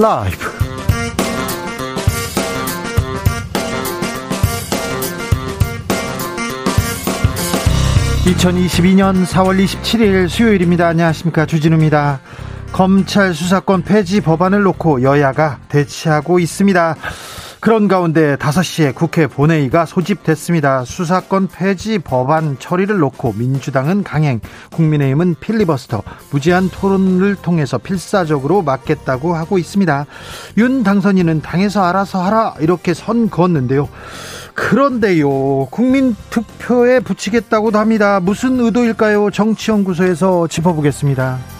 라이브. 2022년 4월 27일 수요일입니다. 안녕하십니까. 주진우입니다. 검찰 수사권 폐지 법안을 놓고 여야가 대치하고 있습니다. 그런 가운데 5시에 국회 본회의가 소집됐습니다. 수사권 폐지 법안 처리를 놓고 민주당은 강행, 국민의힘은 필리버스터, 무제한 토론을 통해서 필사적으로 막겠다고 하고 있습니다. 윤 당선인은 당에서 알아서 하라 이렇게 선 그었는데요. 그런데요, 국민 투표에 붙이겠다고도 합니다. 무슨 의도일까요? 정치연구소에서 짚어보겠습니다.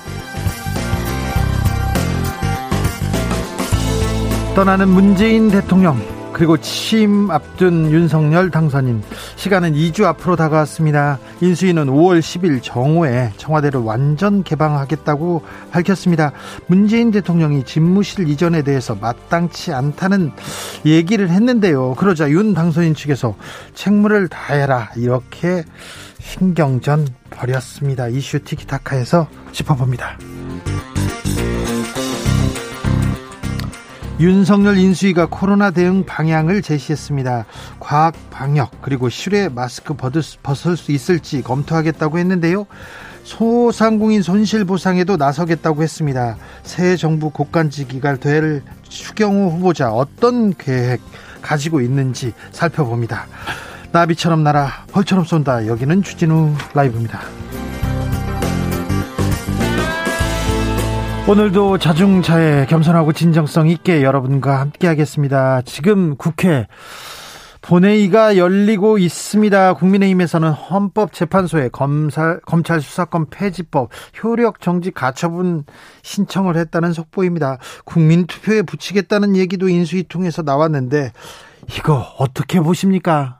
떠나는 문재인 대통령 그리고 취임 앞둔 윤석열 당선인 시간은 2주 앞으로 다가왔습니다. 인수위는 5월 10일 정오에 청와대를 완전 개방하겠다고 밝혔습니다. 문재인 대통령이 집무실 이전에 대해서 마땅치 않다는 얘기를 했는데요. 그러자 윤 당선인 측에서 책무를 다해라 이렇게 신경전 벌였습니다. 이슈 티키타카에서 짚어봅니다. 윤석열 인수위가 코로나 대응 방향을 제시했습니다. 과학 방역 그리고 실외 마스크 벗을 수 있을지 검토하겠다고 했는데요. 소상공인 손실 보상에도 나서겠다고 했습니다. 새 정부 국간직위가 될 추경호 후보자 어떤 계획 가지고 있는지 살펴봅니다. 나비처럼 날아 벌처럼 쏜다. 여기는 주진우 라이브입니다. 오늘도 자중차에 겸손하고 진정성 있게 여러분과 함께하겠습니다. 지금 국회 본회의가 열리고 있습니다. 국민의힘에서는 헌법재판소에 검찰, 검찰 수사권 폐지법 효력 정지 가처분 신청을 했다는 속보입니다. 국민투표에 붙이겠다는 얘기도 인수위 통해서 나왔는데 이거 어떻게 보십니까?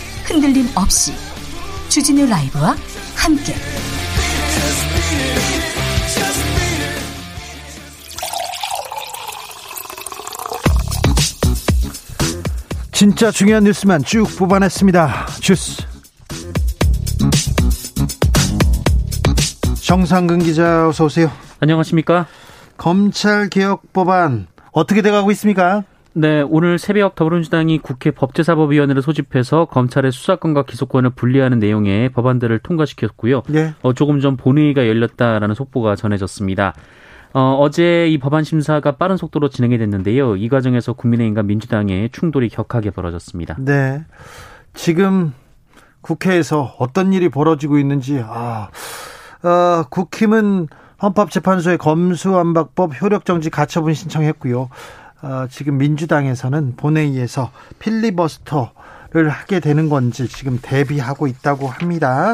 흔들림 없이 주진우 라이브와 함께 진짜 중요한 뉴스만 쭉 뽑아냈습니다. 주스 정상근 기자 어서 오세요. 안녕하십니까? 검찰 개혁 법안 어떻게 돼가고 있습니까? 네, 오늘 새벽 더불어민주당이 국회 법제사법위원회를 소집해서 검찰의 수사권과 기소권을 분리하는 내용의 법안들을 통과시켰고요. 네. 어, 조금 전 본회의가 열렸다라는 속보가 전해졌습니다. 어, 어제 이 법안 심사가 빠른 속도로 진행이 됐는데요. 이 과정에서 국민의힘과 민주당의 충돌이 격하게 벌어졌습니다. 네. 지금 국회에서 어떤 일이 벌어지고 있는지, 아, 어, 국힘은 헌법재판소에 검수안박법 효력정지 가처분 신청했고요. 어, 지금 민주당에서는 본회의에서 필리버스터를 하게 되는 건지 지금 대비하고 있다고 합니다.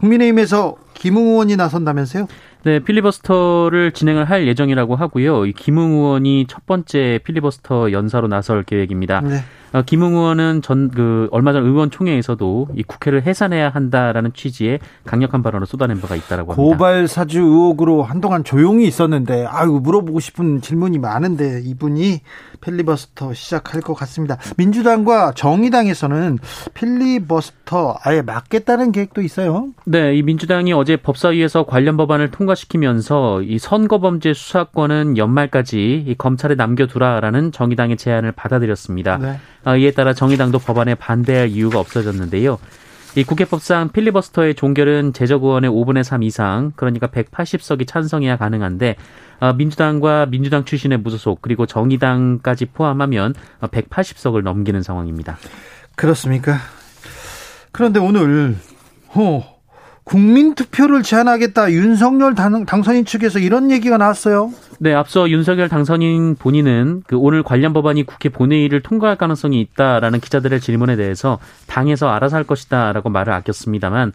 국민의힘에서 김웅 의원이 나선다면서요? 네, 필리버스터를 진행을 할 예정이라고 하고요. 이 김웅 의원이 첫 번째 필리버스터 연사로 나설 계획입니다. 네. 어, 김웅 의원은 전 그 얼마 전 의원총회에서도 이 국회를 해산해야 한다라는 취지의 강력한 발언을 쏟아낸 바가 있다라고 합니다. 고발 사주 의혹으로 한동안 조용히 있었는데 아유 물어보고 싶은 질문이 많은데 이분이 필리버스터 시작할 것 같습니다. 민주당과 정의당에서는 필리버스터 아예 막겠다는 계획도 있어요. 네, 이 민주당이 어제 법사위에서 관련 법안을 통과시키면서 이 선거범죄 수사권은 연말까지 이 검찰에 남겨두라라는 정의당의 제안을 받아들였습니다. 네. 아, 이에 따라 정의당도 법안에 반대할 이유가 없어졌는데요. 이 국회법상 필리버스터의 종결은 제적 의원의 5분의 3 이상, 그러니까 180석이 찬성해야 가능한데 아, 민주당과 민주당 출신의 무소속 그리고 정의당까지 포함하면 180석을 넘기는 상황입니다. 그렇습니까? 그런데 오늘 어, 국민 투표를 제한하겠다 윤석열 당, 선인 측에서 이런 얘기가 나왔어요. 네, 앞서 윤석열 당선인 본인은 그 오늘 관련 법안이 국회 본회의를 통과할 가능성이 있다라는 기자들의 질문에 대해서 당에서 알아서 할 것이다라고 말을 아꼈습니다만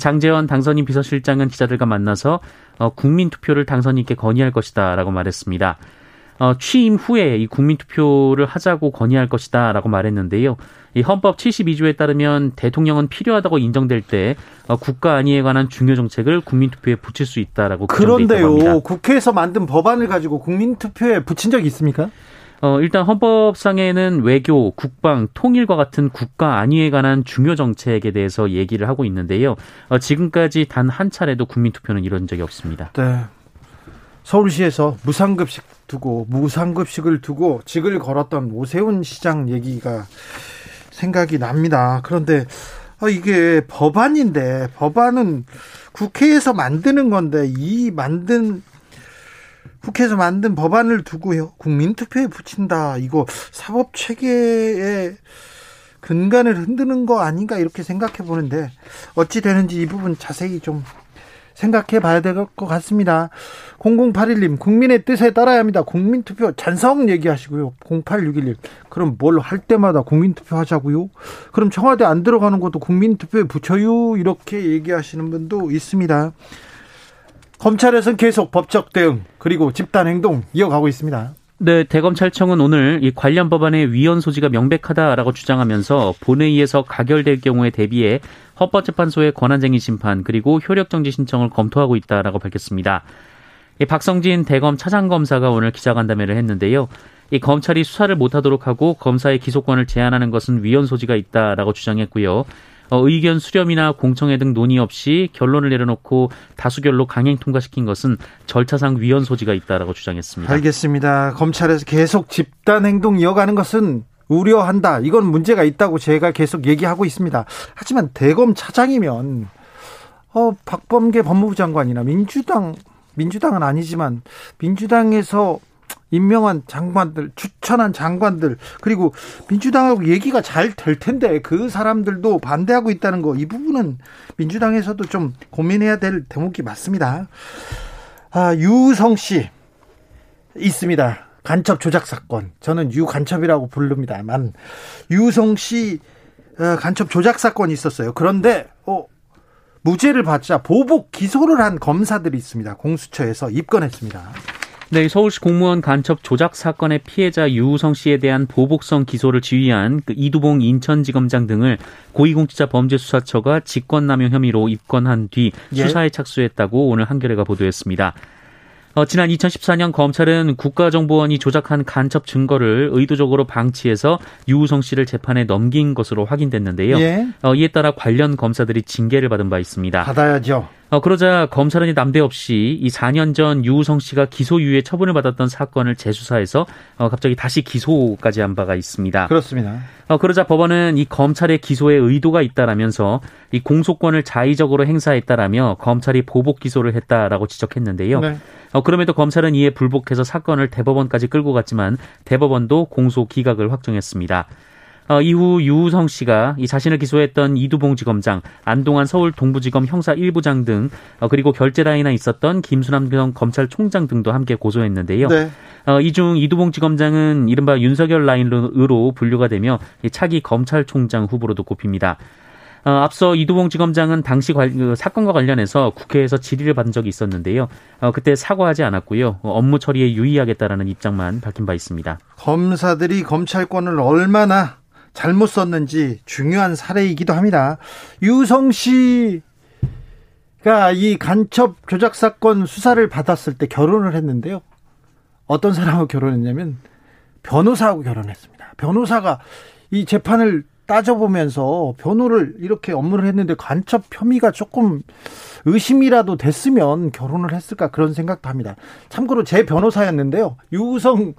장재원 당선인 비서실장은 기자들과 만나서 어, 국민 투표를 당선인께 건의할 것이다라고 말했습니다. 어, 취임 후에 이 국민투표를 하자고 건의할 것이다라고 말했는데요. 이 헌법 72조에 따르면 대통령은 필요하다고 인정될 때 어, 국가 안위에 관한 중요 정책을 국민투표에 붙일 수 있다라고 그런데요. 국회에서 만든 법안을 가지고 국민투표에 붙인 적이 있습니까? 어, 일단 헌법상에는 외교, 국방, 통일과 같은 국가 안위에 관한 중요 정책에 대해서 얘기를 하고 있는데요. 어, 지금까지 단 한 차례도 국민투표는 이런 적이 없습니다. 네. 서울시에서 무상급식 두고 무상급식을 두고 직을 걸었던 오세훈 시장 얘기가 생각이 납니다. 그런데 어, 이게 법안인데 법안은 국회에서 만드는 건데 이 만든 국회에서 만든 법안을 두고요 국민 투표에 붙인다 이거 사법 체계의 근간을 흔드는 거 아닌가 이렇게 생각해 보는데 어찌 되는지 이 부분 자세히 좀 생각해 봐야 될 것 같습니다. 0081님, 국민의 뜻에 따라야 합니다. 국민투표 찬성 얘기하시고요. 0861님, 그럼 뭘 할 때마다 국민투표 하자고요? 그럼 청와대 안 들어가는 것도 국민투표에 붙여요? 이렇게 얘기하시는 분도 있습니다. 검찰에서는 계속 법적 대응, 그리고 집단 행동 이어가고 있습니다. 네, 대검찰청은 오늘 이 관련 법안의 위헌 소지가 명백하다라고 주장하면서 본회의에서 가결될 경우에 대비해 헌법재판소의 권한쟁의 심판 그리고 효력정지 신청을 검토하고 있다라고 밝혔습니다. 이 박성진 대검 차장검사가 오늘 기자간담회를 했는데요. 이 검찰이 수사를 못하도록 하고 검사의 기소권을 제한하는 것은 위헌 소지가 있다라고 주장했고요. 어, 의견 수렴이나 공청회 등 논의 없이 결론을 내려놓고 다수결로 강행 통과시킨 것은 절차상 위헌 소지가 있다라고 주장했습니다. 알겠습니다. 검찰에서 계속 집단 행동 이어가는 것은 우려한다. 이건 문제가 있다고 제가 계속 얘기하고 있습니다. 하지만 대검 차장이면 어, 박범계 법무부 장관이나 민주당 민주당은 아니지만 민주당에서 임명한 장관들, 추천한 장관들, 그리고 민주당하고 얘기가 잘 될 텐데 그 사람들도 반대하고 있다는 거, 이 부분은 민주당에서도 좀 고민해야 될 대목이 맞습니다. 아, 유성 씨 있습니다. 간첩 조작 사건. 저는 유간첩이라고 부릅니다만 유성 씨 어, 간첩 조작 사건이 있었어요. 그런데 어, 무죄를 받자 보복 기소를 한 검사들이 있습니다. 공수처에서 입건했습니다. 네, 서울시 공무원 간첩 조작 사건의 피해자 유우성 씨에 대한 보복성 기소를 지휘한 그 이두봉 인천지검장 등을 고위공직자범죄수사처가 직권남용 혐의로 입건한 뒤 예. 수사에 착수했다고 오늘 한겨레가 보도했습니다. 어, 지난 2014년 검찰은 국가정보원이 조작한 간첩 증거를 의도적으로 방치해서 유우성 씨를 재판에 넘긴 것으로 확인됐는데요. 예. 어, 이에 따라 관련 검사들이 징계를 받은 바 있습니다. 받아야죠. 어, 그러자 검찰은 남대없이 이 4년 전 유우성 씨가 기소유예 처분을 받았던 사건을 재수사해서 어, 갑자기 다시 기소까지 한 바가 있습니다. 그렇습니다. 어, 그러자 법원은 이 검찰의 기소에 의도가 있다라면서 이 공소권을 자의적으로 행사했다라며 검찰이 보복 기소를 했다라고 지적했는데요. 네. 어, 그럼에도 검찰은 이에 불복해서 사건을 대법원까지 끌고 갔지만 대법원도 공소 기각을 확정했습니다. 어, 이후 유우성 씨가 이 자신을 기소했던 이두봉 지검장, 안동안 서울 동부지검 형사 1부장 등 어, 그리고 결재라인에 있었던 김수남 검찰총장 등도 함께 고소했는데요. 네. 어, 이중 이두봉 지검장은 이른바 윤석열 라인으로 분류가 되며 차기 검찰총장 후보로도 꼽힙니다. 어, 앞서 이두봉 지검장은 당시 관, 그 사건과 관련해서 국회에서 질의를 받은 적이 있었는데요. 어, 그때 사과하지 않았고요. 어, 업무 처리에 유의하겠다라는 입장만 밝힌 바 있습니다. 검사들이 검찰권을 얼마나 잘못 썼는지 중요한 사례이기도 합니다. 유성 씨가 이 간첩 조작 사건 수사를 받았을 때 결혼을 했는데요. 어떤 사람하고 결혼했냐면 변호사하고 결혼했습니다. 변호사가 이 재판을 따져보면서 변호를 이렇게 업무를 했는데 간첩 혐의가 조금 의심이라도 됐으면 결혼을 했을까 그런 생각도 합니다. 참고로 제 변호사였는데요. 유성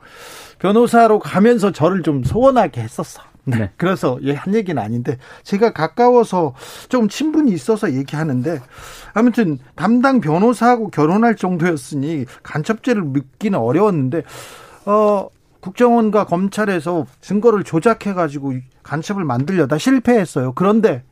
변호사로 가면서 저를 좀 소원하게 했었어. 네. 그래서 한 얘기는 아닌데 제가 가까워서 좀 친분이 있어서 얘기하는데 아무튼 담당 변호사하고 결혼할 정도였으니 간첩죄를 믿기는 어려웠는데 어 국정원과 검찰에서 증거를 조작해 가지고 간첩을 만들려다 실패했어요. 그런데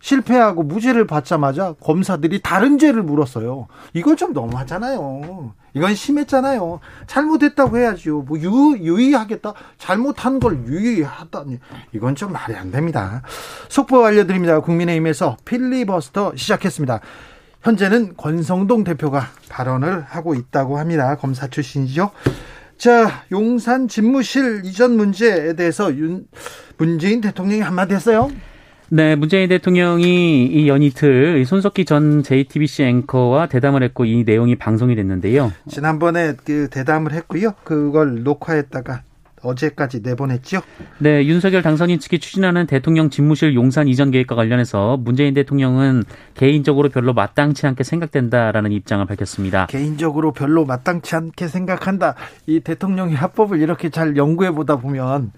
실패하고 무죄를 받자마자 검사들이 다른 죄를 물었어요. 이건 좀 너무하잖아요. 이건 심했잖아요. 잘못했다고 해야지요. 뭐 유, 유의하겠다? 잘못한 걸 유의하다니. 이건 좀 말이 안 됩니다. 속보 알려드립니다. 국민의힘에서 필리버스터 시작했습니다. 현재는 권성동 대표가 발언을 하고 있다고 합니다. 검사 출신이죠. 자, 용산 집무실 이전 문제에 대해서 윤, 문재인 대통령이 한마디 했어요? 네, 문재인 대통령이 이 연이틀 손석희 전 JTBC 앵커와 대담을 했고 이 내용이 방송이 됐는데요. 지난번에 그 대담을 했고요. 그걸 녹화했다가 어제까지 내보냈죠. 네, 윤석열 당선인 측이 추진하는 대통령 집무실 용산 이전 계획과 관련해서 문재인 대통령은 개인적으로 별로 마땅치 않게 생각된다라는 입장을 밝혔습니다. 개인적으로 별로 마땅치 않게 생각한다. 이 대통령의 합법을 이렇게 잘 연구해 보다 보면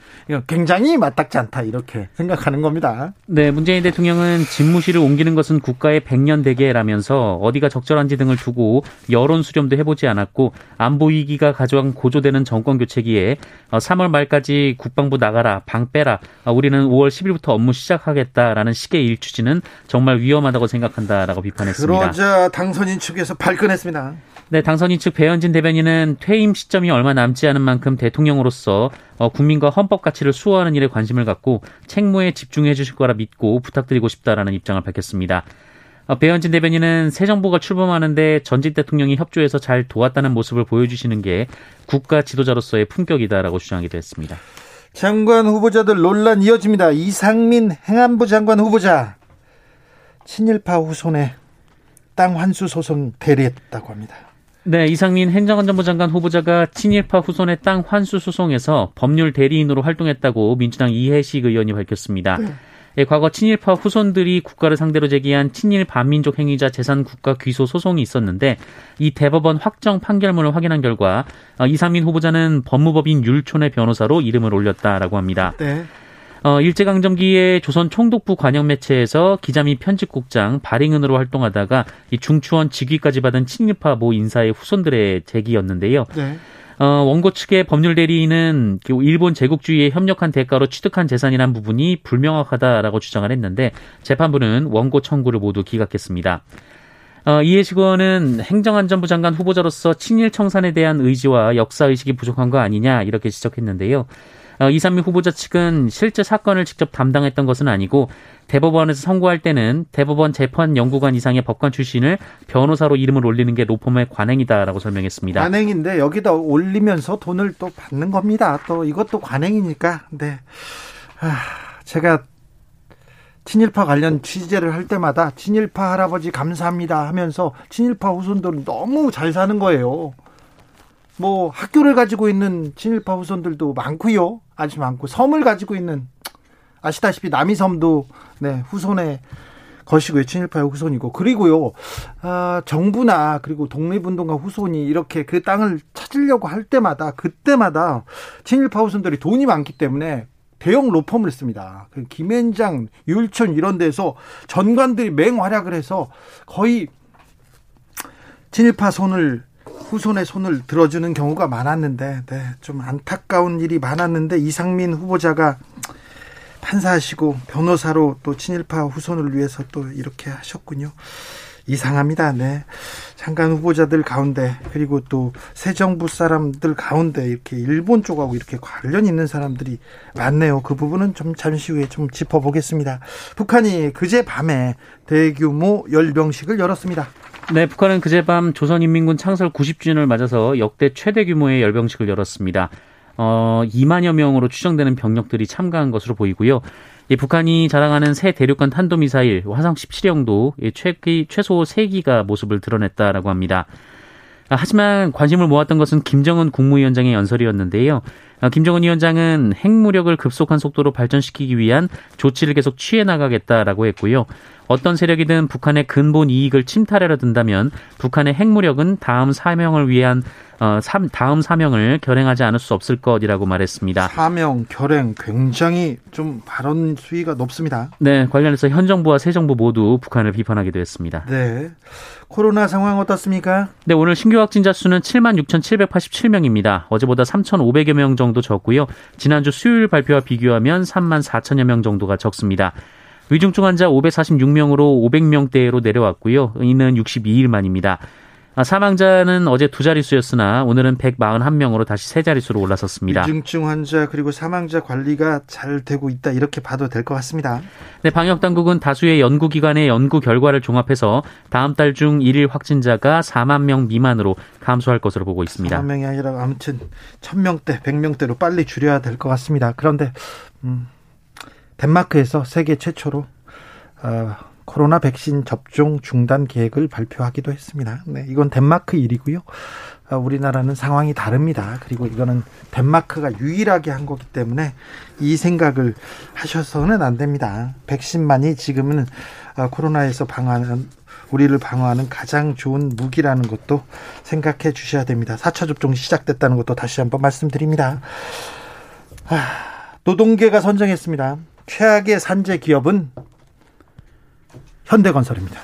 굉장히 마땅치 않다 이렇게 생각하는 겁니다. 네, 문재인 대통령은 집무실을 옮기는 것은 국가의 백년 대계라면서 어디가 적절한지 등을 두고 여론 수렴도 해보지 않았고 안보 위기가 가져간 고조되는 정권 교체기에 3월 말까지 국방부 나가라, 방 빼라. 아, 우리는 5월 10일부터 업무 시작하겠다라는 식의 일추진은 정말 위험하다고 생각한다라고 비판했습니다. 그러자 당선인 측에서 발끈했습니다. 네, 당선인 측 배현진 대변인은 퇴임 시점이 얼마 남지 않은 만큼 대통령으로서 어, 국민과 헌법 가치를 수호하는 일에 관심을 갖고 책무에 집중해 주실 거라 믿고 부탁드리고 싶다라는 입장을 밝혔습니다. 어, 배현진 대변인은 새 정부가 출범하는데 전직 대통령이 협조해서 잘 도왔다는 모습을 보여주시는 게 국가 지도자로서의 품격이다라고 주장하기도 했습니다. 장관 후보자들 논란 이어집니다. 이상민 행안부 장관 후보자 친일파 후손의 땅 환수 소송 대리했다고 합니다. 네, 이상민 행정안전부 장관 후보자가 친일파 후손의 땅 환수 소송에서 법률 대리인으로 활동했다고 민주당 이해식 의원이 밝혔습니다. 네. 예, 과거 친일파 후손들이 국가를 상대로 제기한 친일 반민족 행위자 재산 국가 귀소 소송이 있었는데 이 대법원 확정 판결문을 확인한 결과 어, 이상민 후보자는 법무법인 율촌의 변호사로 이름을 올렸다라고 합니다. 네. 어, 일제강점기에 조선 총독부 관영 매체에서 기자 및 편집국장 발행은으로 활동하다가 이 중추원 직위까지 받은 친일파 모 인사의 후손들의 제기였는데요. 네. 어, 원고 측의 법률 대리인은 그 일본 제국주의에 협력한 대가로 취득한 재산이란 부분이 불명확하다라고 주장을 했는데 재판부는 원고 청구를 모두 기각했습니다. 어, 이해식 의원은 행정안전부 장관 후보자로서 친일 청산에 대한 의지와 역사 의식이 부족한 거 아니냐 이렇게 지적했는데요. 어, 이삼미 후보자 측은 실제 사건을 직접 담당했던 것은 아니고 대법원에서 선고할 때는 대법원 재판 연구관 이상의 법관 출신을 변호사로 이름을 올리는 게 로펌의 관행이다라고 설명했습니다. 관행인데 여기다 올리면서 돈을 또 받는 겁니다. 또 이것도 관행이니까. 네. 아, 제가 친일파 관련 취재를 할 때마다 친일파 할아버지 감사합니다 하면서 친일파 후손들은 너무 잘 사는 거예요. 뭐 학교를 가지고 있는 친일파 후손들도 많고요. 아주 많고 섬을 가지고 있는 아시다시피 남이섬도 네, 후손의 것이고요. 친일파의 후손이고. 그리고요, 아, 정부나 그리고 독립운동가 후손이 이렇게 그 땅을 찾으려고 할 때마다, 그때마다 친일파 후손들이 돈이 많기 때문에 대형 로펌을 씁니다. 그 김앤장, 율촌 이런 데서 전관들이 맹활약을 해서 거의 친일파 손을 후손의 손을 들어주는 경우가 많았는데, 네, 좀 안타까운 일이 많았는데 이상민 후보자가 판사하시고 변호사로 또 친일파 후손을 위해서 또 이렇게 하셨군요. 이상합니다. 네. 장관 후보자들 가운데 그리고 또 새 정부 사람들 가운데 이렇게 일본 쪽하고 이렇게 관련 있는 사람들이 많네요. 그 부분은 좀 잠시 후에 좀 짚어보겠습니다. 북한이 그제 밤에 대규모 열병식을 열었습니다. 네, 북한은 그제 밤 조선인민군 창설 90주년을 맞아서 역대 최대 규모의 열병식을 열었습니다. 어, 2만여 명으로 추정되는 병력들이 참가한 것으로 보이고요. 이 북한이 자랑하는 새 대륙간 탄도미사일 화성 17형도 최기, 최소 3기가 모습을 드러냈다라고 합니다. 아, 하지만 관심을 모았던 것은 김정은 국무위원장의 연설이었는데요. 아, 김정은 위원장은 핵무력을 급속한 속도로 발전시키기 위한 조치를 계속 취해 나가겠다라고 했고요. 어떤 세력이든 북한의 근본 이익을 침탈하려 든다면 북한의 핵무력은 다음 사명을 위한 어, 다음 사명을 결행하지 않을 수 없을 것이라고 말했습니다. 사명, 결행 굉장히 좀 발언 수위가 높습니다. 네, 관련해서 현 정부와 새 정부 모두 북한을 비판하기도 했습니다. 네. 코로나 상황 어떻습니까? 네, 오늘 신규 확진자 수는 7만 6,787명입니다. 어제보다 3,500여 명 정도 적고요. 지난주 수요일 발표와 비교하면 3만 4천여 명 정도가 적습니다. 위중증 환자 546명으로 500명대로 내려왔고요. 이는 62일 만입니다. 아, 사망자는 어제 두 자릿수였으나 오늘은 141명으로 다시 세 자릿수로 올라섰습니다. 위중증 환자 그리고 사망자 관리가 잘 되고 있다 이렇게 봐도 될 것 같습니다. 네, 방역 당국은 다수의 연구 기관의 연구 결과를 종합해서 다음 달중 1일 확진자가 4만 명 미만으로 감소할 것으로 보고 있습니다. 4만 명이 아니라 아무튼 1000명대, 100명대로 빨리 줄여야 될 것 같습니다. 그런데 음, 덴마크에서 세계 최초로 어, 코로나 백신 접종 중단 계획을 발표하기도 했습니다. 네, 이건 덴마크 일이고요. 아, 우리나라는 상황이 다릅니다. 그리고 이거는 덴마크가 유일하게 한 거기 때문에 이 생각을 하셔서는 안 됩니다. 백신만이 지금은 아, 코로나에서 방어하는 우리를 방어하는 가장 좋은 무기라는 것도 생각해 주셔야 됩니다. 4차 접종이 시작됐다는 것도 다시 한번 말씀드립니다. 아, 노동계가 선정했습니다. 최악의 산재 기업은 현대건설입니다.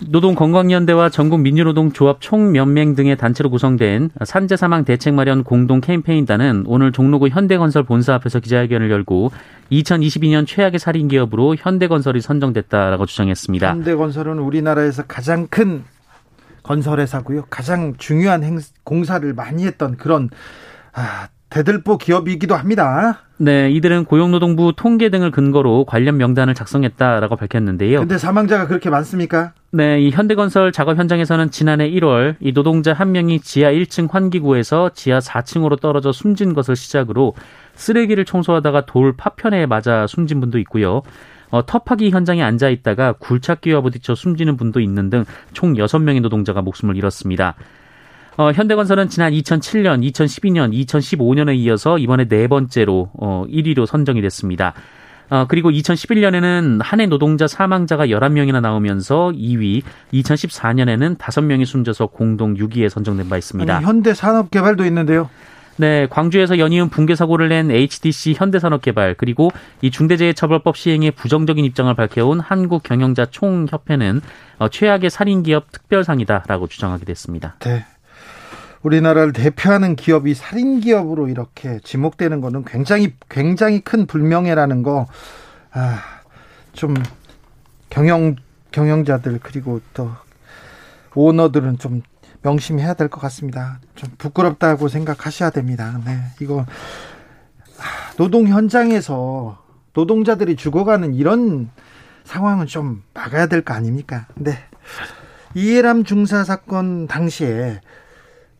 노동건강연대와 전국민주노동조합 총연맹 등의 단체로 구성된 산재 사망 대책 마련 공동 캠페인단은 오늘 종로구 현대건설 본사 앞에서 기자회견을 열고 2022년 최악의 살인 기업으로 현대건설이 선정됐다라고 주장했습니다. 현대건설은 우리나라에서 가장 큰 건설회사고요. 가장 중요한 행, 공사를 많이 했던 그런 아, 대들보 기업이기도 합니다. 네, 이들은 고용노동부 통계 등을 근거로 관련 명단을 작성했다라고 밝혔는데요. 근데 사망자가 그렇게 많습니까? 네, 이 현대건설 작업 현장에서는 지난해 1월 이 노동자 한 명이 지하 1층 환기구에서 지하 4층으로 떨어져 숨진 것을 시작으로 쓰레기를 청소하다가 돌 파편에 맞아 숨진 분도 있고요. 어, 터파기 현장에 앉아 있다가 굴착기와 부딪혀 숨지는 분도 있는 등 총 6명의 노동자가 목숨을 잃었습니다. 어, 현대건설은 지난 2007년, 2012년, 2015년에 이어서 이번에 네 번째로 어, 1위로 선정이 됐습니다. 어, 그리고 2011년에는 한해 노동자 사망자가 11명이나 나오면서 2위, 2014년에는 5명이 숨져서 공동 6위에 선정된 바 있습니다. 아니, 현대산업개발도 있는데요. 네, 광주에서 연이은 붕괴 사고를 낸 HDC 현대산업개발 그리고 이 중대재해처벌법 시행에 부정적인 입장을 밝혀온 한국경영자 총협회는 어, 최악의 살인 기업 특별상이다라고 주장하게 됐습니다. 네. 우리나라를 대표하는 기업이 살인 기업으로 이렇게 지목되는 거는 굉장히 굉장히 큰 불명예라는 거 아, 좀 경영 경영자들 그리고 또 오너들은 좀 명심해야 될 것 같습니다. 좀 부끄럽다고 생각하셔야 됩니다. 네, 이거 아, 노동 현장에서 노동자들이 죽어가는 이런 상황은 좀 막아야 될 거 아닙니까? 네. 이해람 중사 사건 당시에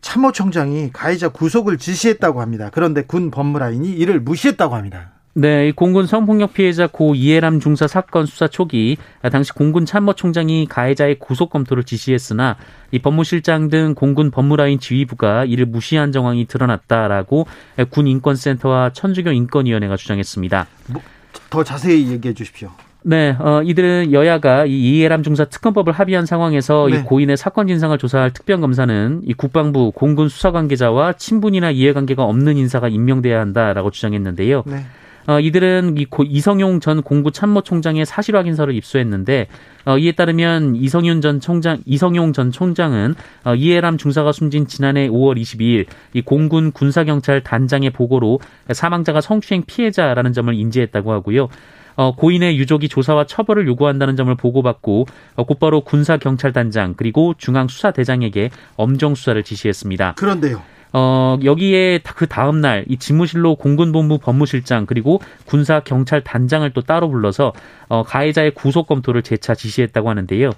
참모총장이 가해자 구속을 지시했다고 합니다. 그런데 군 법무라인이 이를 무시했다고 합니다. 네, 공군 성폭력 피해자 고 이해람 중사 사건 수사 초기 당시 공군 참모총장이 가해자의 구속 검토를 지시했으나 이 법무실장 등 공군 법무라인 지휘부가 이를 무시한 정황이 드러났다라고 군 인권센터와 천주교 인권위원회가 주장했습니다. 뭐 더 자세히 얘기해 주십시오. 네, 어, 이들은 여야가 이 이해람 중사 특검법을 합의한 상황에서 네. 이 고인의 사건 진상을 조사할 특별검사는 이 국방부 공군 수사 관계자와 친분이나 이해관계가 없는 인사가 임명돼야 한다라고 주장했는데요. 네. 어, 이들은 이 고, 이성용 전 공구 참모총장의 사실 확인서를 입수했는데 어, 이에 따르면 이성윤 전 총장, 이성용 전 총장은 어, 이해람 중사가 숨진 지난해 5월 22일 이 공군 군사경찰 단장의 보고로 사망자가 성추행 피해자라는 점을 인지했다고 하고요. 어, 고인의 유족이 조사와 처벌을 요구한다는 점을 보고받고 어, 곧바로 군사 경찰단장 그리고 중앙 수사대장에게 엄정 수사를 지시했습니다. 그런데요. 어, 여기에 그 다음날 이 집무실로 공군본부 법무실장 그리고 군사 경찰 단장을 또 따로 불러서 어, 가해자의 구속 검토를 재차 지시했다고 하는데요.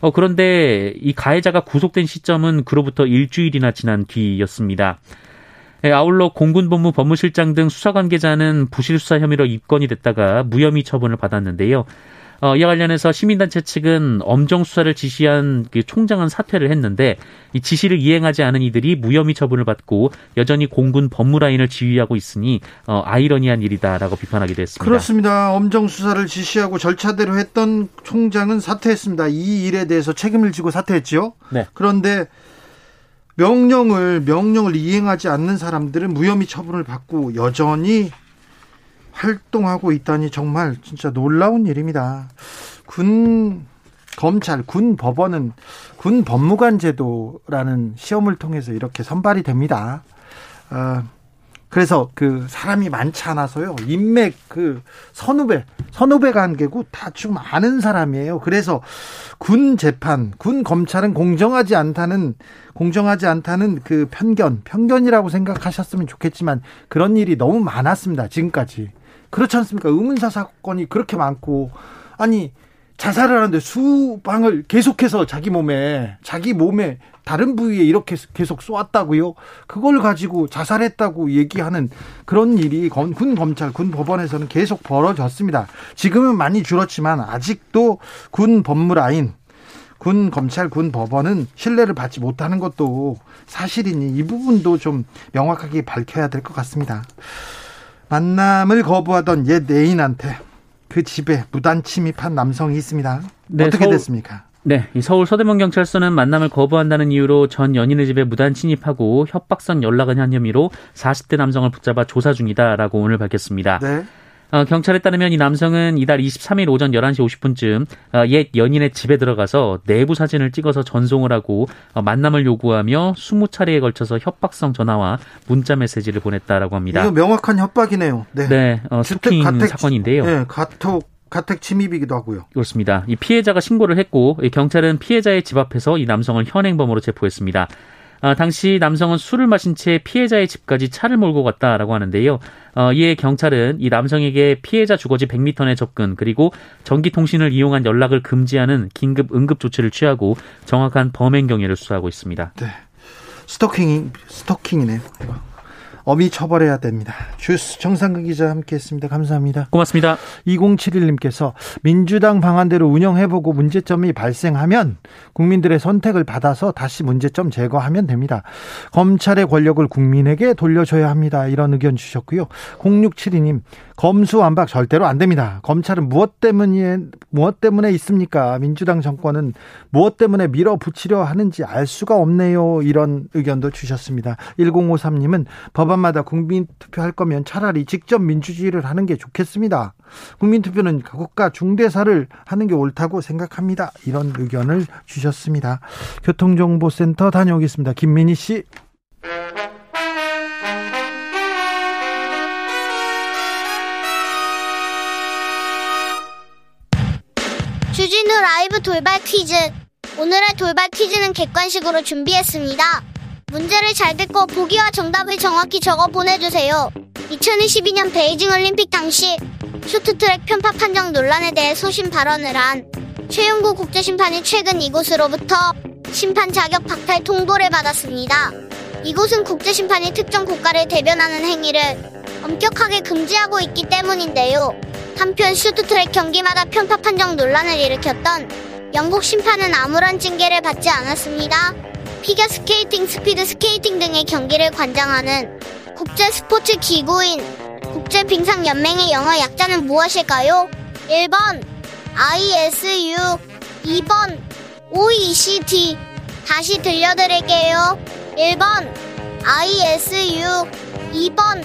어, 그런데 이 가해자가 구속된 시점은 그로부터 일주일이나 지난 뒤였습니다. 예, 아울러 공군본부 법무실장 등 수사 관계자는 부실 수사 혐의로 입건이 됐다가 무혐의 처분을 받았는데요. 어, 이와 관련해서 시민단체 측은 엄정 수사를 지시한 그 총장은 사퇴를 했는데 이 지시를 이행하지 않은 이들이 무혐의 처분을 받고 여전히 공군 법무라인을 지휘하고 있으니 어, 아이러니한 일이다라고 비판하기도 했습니다. 그렇습니다. 엄정 수사를 지시하고 절차대로 했던 총장은 사퇴했습니다. 이 일에 대해서 책임을 지고 사퇴했죠. 네. 그런데 명령을 명령을 이행하지 않는 사람들은 무혐의 처분을 받고 여전히 활동하고 있다니 정말 진짜 놀라운 일입니다. 군 검찰, 군 법원은 군 법무관 제도라는 시험을 통해서 이렇게 선발이 됩니다. 어, 그래서 그 사람이 많지 않아서요. 인맥 그 선후배, 선후배 관계고 다 좀 아는 사람이에요. 그래서 군 재판, 군 검찰은 공정하지 않다는 공정하지 않다는 그 편견, 편견이라고 생각하셨으면 좋겠지만 그런 일이 너무 많았습니다. 지금까지. 그렇지 않습니까? 의문사 사건이 그렇게 많고 아니 자살을 하는데 수방을 계속해서 자기 몸에 자기 몸에 다른 부위에 이렇게 계속 쏘았다고요. 그걸 가지고 자살했다고 얘기하는 그런 일이 군 검찰, 군 법원에서는 계속 벌어졌습니다. 지금은 많이 줄었지만 아직도 군 법무라인 군 검찰 군 법원은 신뢰를 받지 못하는 것도 사실이니 이 부분도 좀 명확하게 밝혀야 될 것 같습니다. 만남을 거부하던 옛 애인한테 그 집에 무단 침입한 남성이 있습니다. 네, 어떻게 서울, 됐습니까? 네, 서울 서대문 경찰서는 만남을 거부한다는 이유로 전 연인의 집에 무단 침입하고 협박성 연락을 한 혐의로 40대 남성을 붙잡아 조사 중이다라고 오늘 밝혔습니다. 네. 어, 경찰에 따르면 이 남성은 이달 23일 오전 11시 50분쯤 어, 옛 연인의 집에 들어가서 내부 사진을 찍어서 전송을 하고 어, 만남을 요구하며 20차례에 걸쳐서 협박성 전화와 문자 메시지를 보냈다라고 합니다. 이거 명확한 협박이네요. 네, 네 어, 가택, 사건인데요. 네, 가톡 가택 침입이기도 하고요. 그렇습니다. 이 피해자가 신고를 했고 경찰은 피해자의 집 앞에서 이 남성을 현행범으로 체포했습니다. 아, 당시 남성은 술을 마신 채 피해자의 집까지 차를 몰고 갔다라고 하는데요. 어, 이에 경찰은 이 남성에게 피해자 주거지 100m 내 접근 그리고 전기통신을 이용한 연락을 금지하는 긴급 응급 조치를 취하고 정확한 범행 경위를 수사하고 있습니다. 네. 스토킹 스토킹이네요. 어미 처벌해야 됩니다. 주스 정상근 기자 함께했습니다. 감사합니다. 고맙습니다. 2071님께서 민주당 방안대로 운영해보고 문제점이 발생하면 국민들의 선택을 받아서 다시 문제점 제거하면 됩니다. 검찰의 권력을 국민에게 돌려줘야 합니다. 이런 의견 주셨고요. 0672님 검수완박 절대로 안 됩니다. 검찰은 무엇 때문에 무엇 때문에 있습니까? 민주당 정권은 무엇 때문에 밀어붙이려 하는지 알 수가 없네요. 이런 의견도 주셨습니다. 1053님은 법안마다 국민 투표할 거면 차라리 직접 민주주의를 하는 게 좋겠습니다. 국민 투표는 국가 중대사를 하는 게 옳다고 생각합니다. 이런 의견을 주셨습니다. 교통정보센터 다녀오겠습니다. 김민희 씨. 주진우 라이브 돌발 퀴즈. 오늘의 돌발 퀴즈는 객관식으로 준비했습니다. 문제를 잘 듣고 보기와 정답을 정확히 적어 보내주세요. 2022년 베이징 올림픽 당시 쇼트트랙 편파 판정 논란에 대해 소신 발언을 한 최용구 국제심판이 최근 이곳으로부터 심판 자격 박탈 통보를 받았습니다. 이곳은 국제심판이 특정 국가를 대변하는 행위를 엄격하게 금지하고 있기 때문인데요. 한편 쇼트트랙 경기마다 편파 판정 논란을 일으켰던 영국 심판은 아무런 징계를 받지 않았습니다. 피겨 스케이팅, 스피드 스케이팅 등의 경기를 관장하는 국제 스포츠 기구인 국제 빙상 연맹의 영어 약자는 무엇일까요? 1번 ISU, 2번 OECD. 다시 들려드릴게요. 1번 ISU, 2번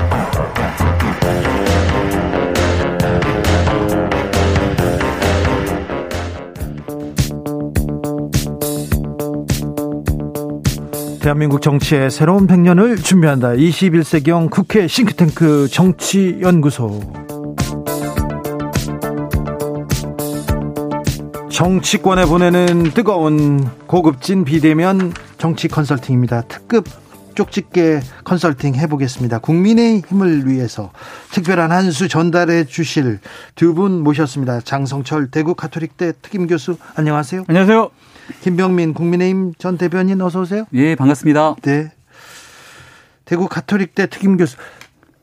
대한민국 정치의 새로운 100년을 준비한다. 21세기형 국회 싱크탱크 정치연구소. 정치권에 보내는 뜨거운 고급진 비대면 정치 컨설팅입니다. 특급 쪽집게 컨설팅 해보겠습니다. 국민의 힘을 위해서 특별한 한 수 전달해 주실 두 분 모셨습니다. 장성철 대구 카톨릭대 특임 교수 안녕하세요. 안녕하세요. 김병민 국민의힘 전 대변인 어서 오세요. 예, 반갑습니다. 네. 대구 가톨릭대 특임 교수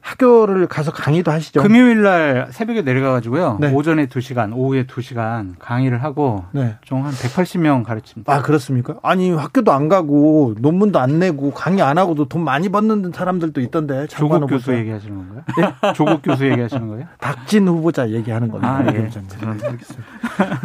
학교를 가서 강의도 하시죠? 금요일 날 새벽에 내려가 가지고요. 네. 오전에 2시간, 오후에 2시간 강의를 하고 네. 좀한 180명 가르칩니다. 아, 그렇습니까? 아니, 학교도 안 가고 논문도 안 내고 강의 안 하고도 돈 많이 받는 사람들도 있던데. 조국 교수 얘기하시는 건가요? 네? 조국 교수 얘기하시는 거예요? 박진 후보자 얘기하는 겁니다. 아, 예.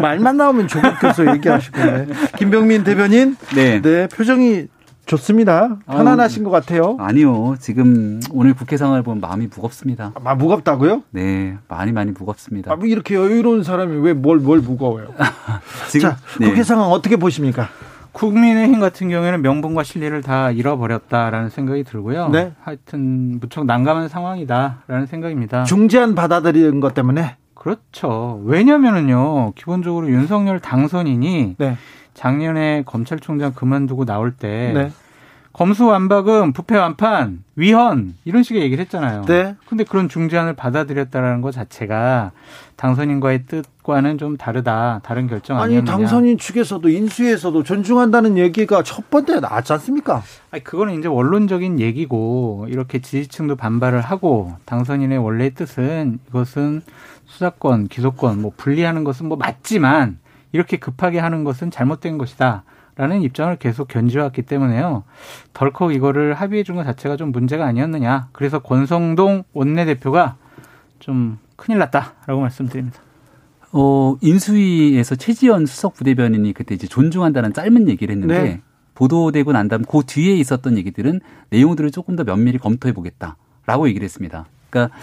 말만 나오면 조국 교수 얘기하시고. 네. 김병민 대변인. 네. 네. 표정이 좋습니다. 편안하신 아, 것 같아요. 아니요. 지금 오늘 국회 상황을 보면 마음이 무겁습니다. 아, 무겁다고요? 네, 많이 많이 무겁습니다. 아, 뭐 이렇게 여유로운 사람이 왜 뭘뭘 무거워요? 지금 자, 네. 국회 상황 어떻게 보십니까? 국민의힘 같은 경우에는 명분과 실리를 다 잃어버렸다라는 생각이 들고요. 네. 하여튼 무척 난감한 상황이다라는 생각입니다. 중재안 받아들이는 것 때문에 그렇죠. 왜냐면은요, 기본적으로 윤석열 당선인이 네. 작년에 검찰총장 그만두고 나올 때 네. 검수 완박은 부패 완판, 위헌 이런 식의 얘기를 했잖아요. 네. 근데 그런 중재안을 받아들였다라는 것 자체가 당선인과의 뜻과는 좀 다르다. 다른 결정 아니었느냐. 아니 당선인 측에서도 인수위에서도 존중한다는 얘기가 첫 번째 나왔지 않습니까? 아니 그거는 이제 원론적인 얘기고 이렇게 지지층도 반발을 하고 당선인의 원래 뜻은 이것은 수사권, 기소권 뭐 분리하는 것은 뭐 맞지만 이렇게 급하게 하는 것은 잘못된 것이다. 라는 입장을 계속 견지해왔기 때문에요. 덜컥 이거를 합의해 준 것 자체가 좀 문제가 아니었느냐. 그래서 권성동 원내대표가 좀 큰일 났다라고 말씀드립니다. 어, 인수위에서 최지연 수석 부대변인이 그때 이제 존중한다는 짧은 얘기를 했는데 네. 보도되고 난 다음 그 뒤에 있었던 얘기들은 내용들을 조금 더 면밀히 검토해 보겠다라고 얘기를 했습니다. 그러니까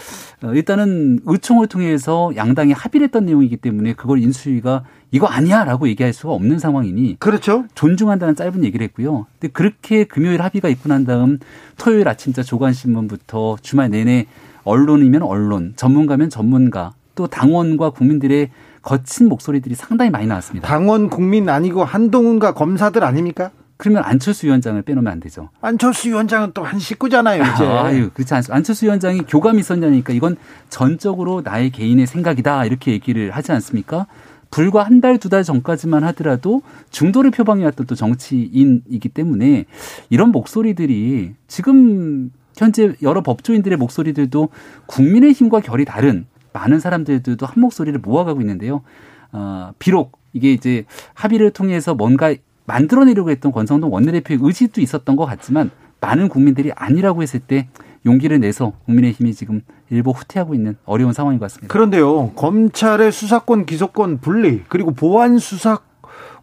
어, 일단은 의총을 통해서 양당이 합의를 했던 내용이기 때문에 그걸 인수위가 이거 아니야라고 얘기할 수가 없는 상황이니 그렇죠. 존중한다는 짧은 얘기를 했고요. 근데 그렇게 금요일 합의가 있고 난 다음 토요일 아침자 조간 신문부터 주말 내내 언론이면 언론, 전문가면 전문가, 또 당원과 국민들의 거친 목소리들이 상당히 많이 나왔습니다. 당원 국민 아니고 한동훈과 검사들 아닙니까? 그러면 안철수 위원장을 빼놓으면 안 되죠. 안철수 위원장은 또 한 식구잖아요, 이제. 아유, 그렇지 않습니다. 안철수 위원장이 교감이 있었냐니까 이건 전적으로 나의 개인의 생각이다. 이렇게 얘기를 하지 않습니까? 불과 한 달, 두 달 전까지만 하더라도 중도를 표방해왔던 또 정치인이기 때문에 이런 목소리들이 지금 현재 여러 법조인들의 목소리들도 국민의 힘과 결이 다른 많은 사람들도 한 목소리를 모아가고 있는데요. 어, 비록 이게 이제 합의를 통해서 뭔가 만들어내려고 했던 권성동 원내대표의 의지도 있었던 것 같지만 많은 국민들이 아니라고 했을 때 용기를 내서 국민의힘이 지금 일부 후퇴하고 있는 어려운 상황인 것 같습니다. 그런데요, 검찰의 수사권, 기소권 분리 그리고 보안 수사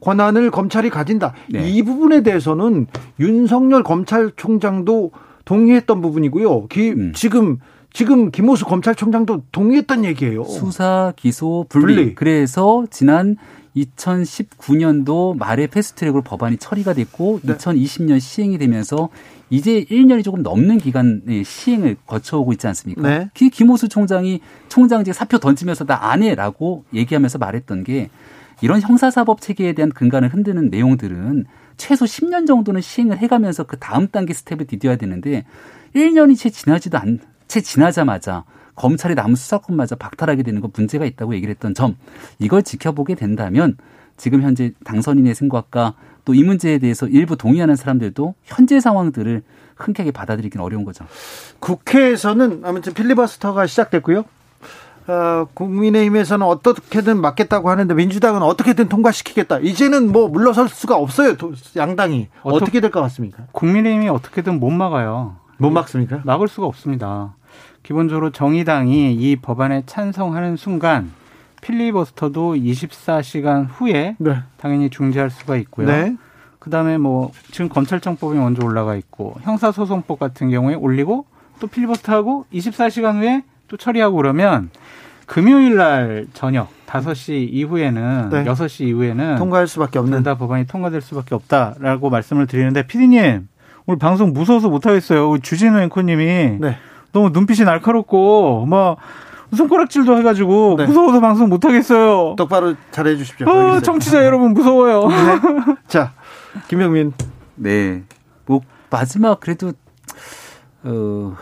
권한을 검찰이 가진다. 네. 이 부분에 대해서는 윤석열 검찰총장도 동의했던 부분이고요. 기, 음. 지금 지금 김호수 검찰총장도 동의했던 얘기예요. 수사, 기소, 분리. 분리. 그래서 지난 2019년도 말에 패스트트랙으로 법안이 처리가 됐고 네. 2020년 시행이 되면서 이제 1년이 조금 넘는 기간의 시행을 거쳐오고 있지 않습니까? 네. 김호수 총장이 총장직 사표 던지면서 나 안 해라고 얘기하면서 말했던 게 이런 형사사법 체계에 대한 근간을 흔드는 내용들은 최소 10년 정도는 시행을 해가면서 그 다음 단계 스텝을 디뎌야 되는데 1년이 채 지나지도 않, 채 지나자마자 검찰이 남은 수사권마저 박탈하게 되는 건 문제가 있다고 얘기를 했던 점 이걸 지켜보게 된다면 지금 현재 당선인의 생각과 또 이 문제에 대해서 일부 동의하는 사람들도 현재 상황들을 흔쾌하게 받아들이기는 어려운 거죠. 국회에서는 아무튼 필리버스터가 시작됐고요. 어, 국민의힘에서는 어떻게든 막겠다고 하는데 민주당은 어떻게든 통과시키겠다. 이제는 뭐 물러설 수가 없어요. 양당이 어떻게 될것 같습니까? 국민의힘이 어떻게든 못 막아요. 못 막습니까? 막을 수가 없습니다. 기본적으로 정의당이 이 법안에 찬성하는 순간 필리버스터도 24시간 후에 네. 당연히 중지할 수가 있고요. 네. 그다음에 뭐 지금 검찰청법이 먼저 올라가 있고 형사소송법 같은 경우에 올리고 또 필리버스터하고 24시간 후에 또 처리하고 그러면 금요일 날 저녁 5시 이후에는 네. 6시 이후에는 통과할 수밖에 없는 다 법안이 통과될 수밖에 없다라고 말씀을 드리는데 피디님 오늘 방송 무서워서 못 하겠어요. 주진우 앵커님이 네. 너무 눈빛이 날카롭고 막 손가락질도 해가지고 네. 무서워서 방송 못 하겠어요. 똑바로 잘해 주십시오. 어, 청취자 여러분 무서워요. 네. 자, 김영민. 네. 뭐 마지막 그래도 어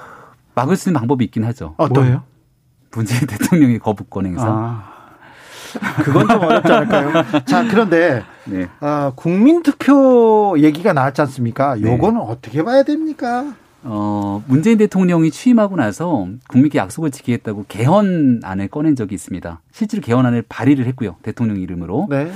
막을 수 있는 방법이 있긴 하죠. 어, 또예요? 문재인 대통령의 거부권 행사. 아. 그건 좀 어렵지 않을까요? 자, 그런데 네. 아, 국민투표 얘기가 나왔지 않습니까? 네. 요거는 네. 어떻게 봐야 됩니까? 어, 문재인 대통령이 취임하고 나서 국민께 약속을 지키겠다고 개헌안을 꺼낸 적이 있습니다. 실제로 개헌안을 발의를 했고요. 대통령 이름으로. 네.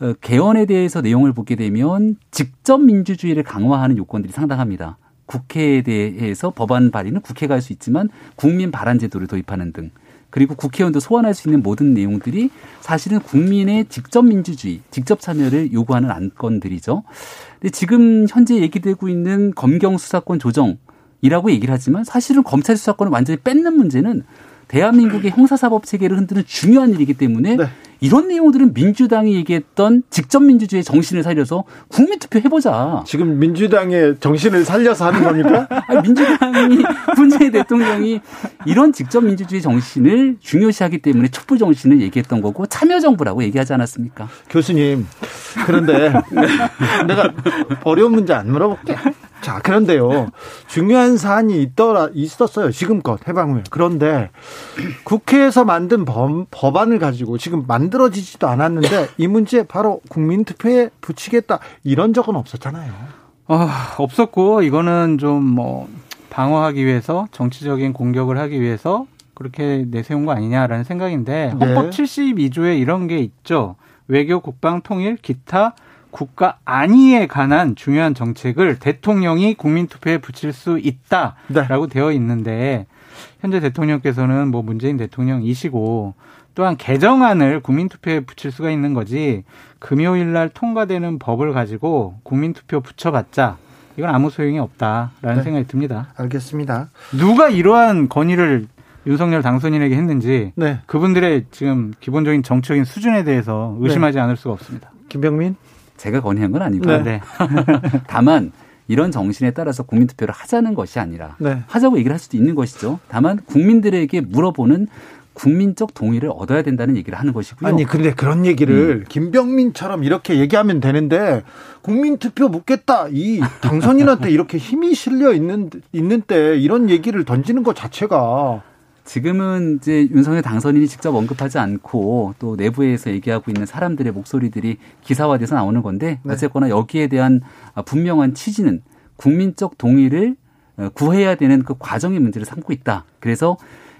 어, 개헌에 대해서 내용을 보게 되면 직접 민주주의를 강화하는 요건들이 상당합니다. 국회에 대해서 법안 발의는 국회가 할 수 있지만 국민 발안 제도를 도입하는 등 그리고 국회의원도 소환할 수 있는 모든 내용들이 사실은 국민의 직접 민주주의, 직접 참여를 요구하는 안건들이죠. 근데 지금 현재 얘기되고 있는 검경 수사권 조정 이라고 얘기를 하지만 사실은 검찰 수사권을 완전히 뺏는 문제는 대한민국의 형사사법 체계를 흔드는 중요한 일이기 때문에 네. 이런 내용들은 민주당이 얘기했던 직접 민주주의 정신을 살려서 국민투표 해보자. 지금 민주당의 정신을 살려서 하는 겁니까? 아니, 민주당이 문재인 대통령이 이런 직접 민주주의 정신을 중요시하기 때문에 촛불 정신을 얘기했던 거고 참여정부라고 얘기하지 않았습니까? 교수님 그런데 내가 어려운 문제 안 물어볼게. 자, 그런데요. 중요한 사안이 있더라, 있었어요. 지금껏 해방 후에. 그런데 국회에서 만든 법, 법안을 가지고 지금 만들어지지도 않았는데 이 문제 바로 국민투표에 붙이겠다. 이런 적은 없었잖아요. 아, 없었고 이거는 좀 뭐 방어하기 위해서 정치적인 공격을 하기 위해서 그렇게 내세운 거 아니냐라는 생각인데 헌법 네. 72조에 이런 게 있죠. 외교, 국방, 통일, 기타 국가 안위에 관한 중요한 정책을 대통령이 국민 투표에 붙일 수 있다라고 네. 되어 있는데 현재 대통령께서는 뭐 문재인 대통령이시고 또한 개정안을 국민투표에 붙일 수가 있는 거지 금요일 날 통과되는 법을 가지고 국민투표 붙여봤자 이건 아무 소용이 없다라는 네. 생각이 듭니다. 알겠습니다. 누가 이러한 건의를 윤석열 당선인에게 했는지 네. 그분들의 지금 기본적인 정치적인 수준에 대해서 의심하지 네. 않을 수가 없습니다. 김병민 제가 건의한 건 아니고요. 네. 다만 이런 정신에 따라서 국민투표를 하자는 것이 아니라 네. 하자고 얘기를 할 수도 있는 것이죠. 다만 국민들에게 물어보는 국민적 동의를 얻어야 된다는 얘기를 하는 것이고요. 아니 근데 그런 얘기를 음. 김병민처럼 이렇게 얘기하면 되는데 국민투표 묻겠다 이 당선인한테 이렇게 힘이 실려 있는 있는 때 이런 얘기를 던지는 것 자체가 지금은 이제 윤석열 당선인이 직접 언급하지 않고 또 내부에서 얘기하고 있는 사람들의 목소리들이 기사화돼서 나오는 건데 네. 어쨌거나 여기에 대한 분명한 취지는 국민적 동의를 어, 구해야 되는 그 과정의 문제를 삼고 있다. 그래서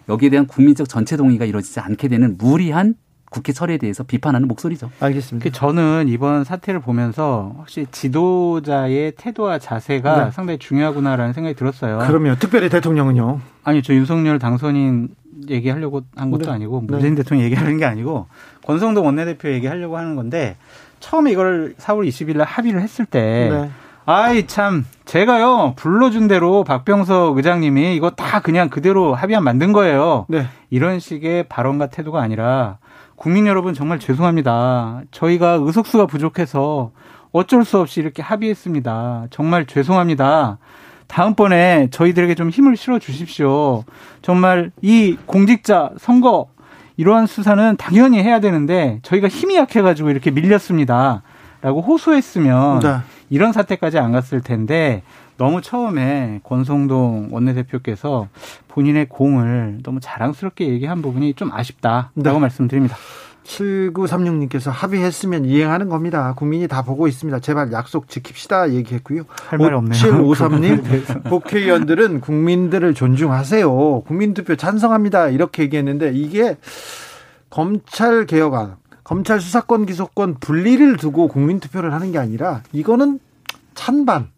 여기에 대한 국민적 전체 동의가 이루어지지 않게 되는 무리한 국회 처리에 대해서 비판하는 목소리죠. 알겠습니다. 그 저는 이번 사태를 보면서 확실히 지도자의 태도와 자세가 네. 상당히 중요하구나라는 생각이 들었어요. 그러면 특별히 대통령은요? 아니 저 윤석열 당선인 얘기하려고 한 것도 네. 아니고 문재인 네. 대통령 얘기하는 게 아니고 권성동 원내대표 얘기하려고 하는 건데 처음에 이걸 4월 20일 날 합의를 했을 때 네. 아이 참 제가요 불러준 대로 박병석 의장님이 이거 다 그냥 그대로 합의안 만든 거예요. 네. 이런 식의 발언과 태도가 아니라 국민 여러분 정말 죄송합니다. 저희가 의석수가 부족해서 어쩔 수 없이 이렇게 합의했습니다. 정말 죄송합니다. 다음번에 저희들에게 좀 힘을 실어 주십시오. 정말 이 공직자 선거 이러한 수사는 당연히 해야 되는데 저희가 힘이 약해가지고 이렇게 밀렸습니다. 라고 호소했으면 네. 이런 사태까지 안 갔을 텐데 너무 처음에 권성동 원내대표께서 본인의 공을 너무 자랑스럽게 얘기한 부분이 좀 아쉽다라고 네. 말씀드립니다. 7936님께서 합의했으면 이행하는 겁니다. 국민이 다 보고 있습니다. 제발 약속 지킵시다 얘기했고요. 할말 없네요. 5753님 국회의원들은 국민들을 존중하세요. 국민투표 찬성합니다. 이렇게 얘기했는데 이게 검찰 개혁안, 검찰 수사권 기소권 분리를 두고 국민투표를 하는 게 아니라 이거는 찬반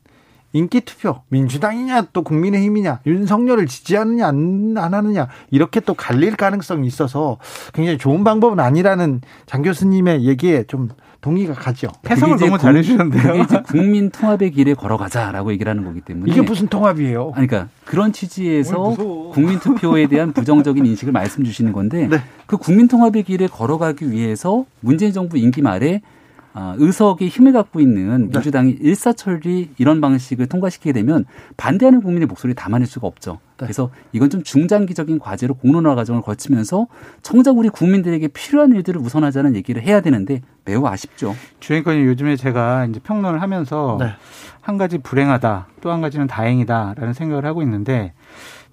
인기 투표 민주당이냐 또 국민의힘이냐 윤석열을 지지하느냐 안, 안 하느냐 이렇게 또 갈릴 가능성이 있어서 굉장히 좋은 방법은 아니라는 장 교수님의 얘기에 좀 동의가 가죠. 해석을 너무 잘해주셨는데요. 국민 통합의 길에 걸어가자라고 얘기를 하는 거기 때문에 이게 무슨 통합이에요? 아니, 그러니까 그런 취지에서 국민 투표에 대한 부정적인 인식을 말씀 주시는 건데 네. 그 국민 통합의 길에 걸어가기 위해서 문재인 정부 임기 말에 어, 의석이 힘을 갖고 있는 네. 민주당이 네. 일사천리 이런 방식을 통과시키게 되면 반대하는 국민의 목소리를 담아낼 수가 없죠. 네. 그래서 이건 좀 중장기적인 과제로 공론화 과정을 거치면서 정작 우리 국민들에게 필요한 일들을 우선하자는 얘기를 해야 되는데 매우 아쉽죠. 주행권이 요즘에 제가 이제 평론을 하면서 네. 한 가지 불행하다, 또 한 가지는 다행이다라는 생각을 하고 있는데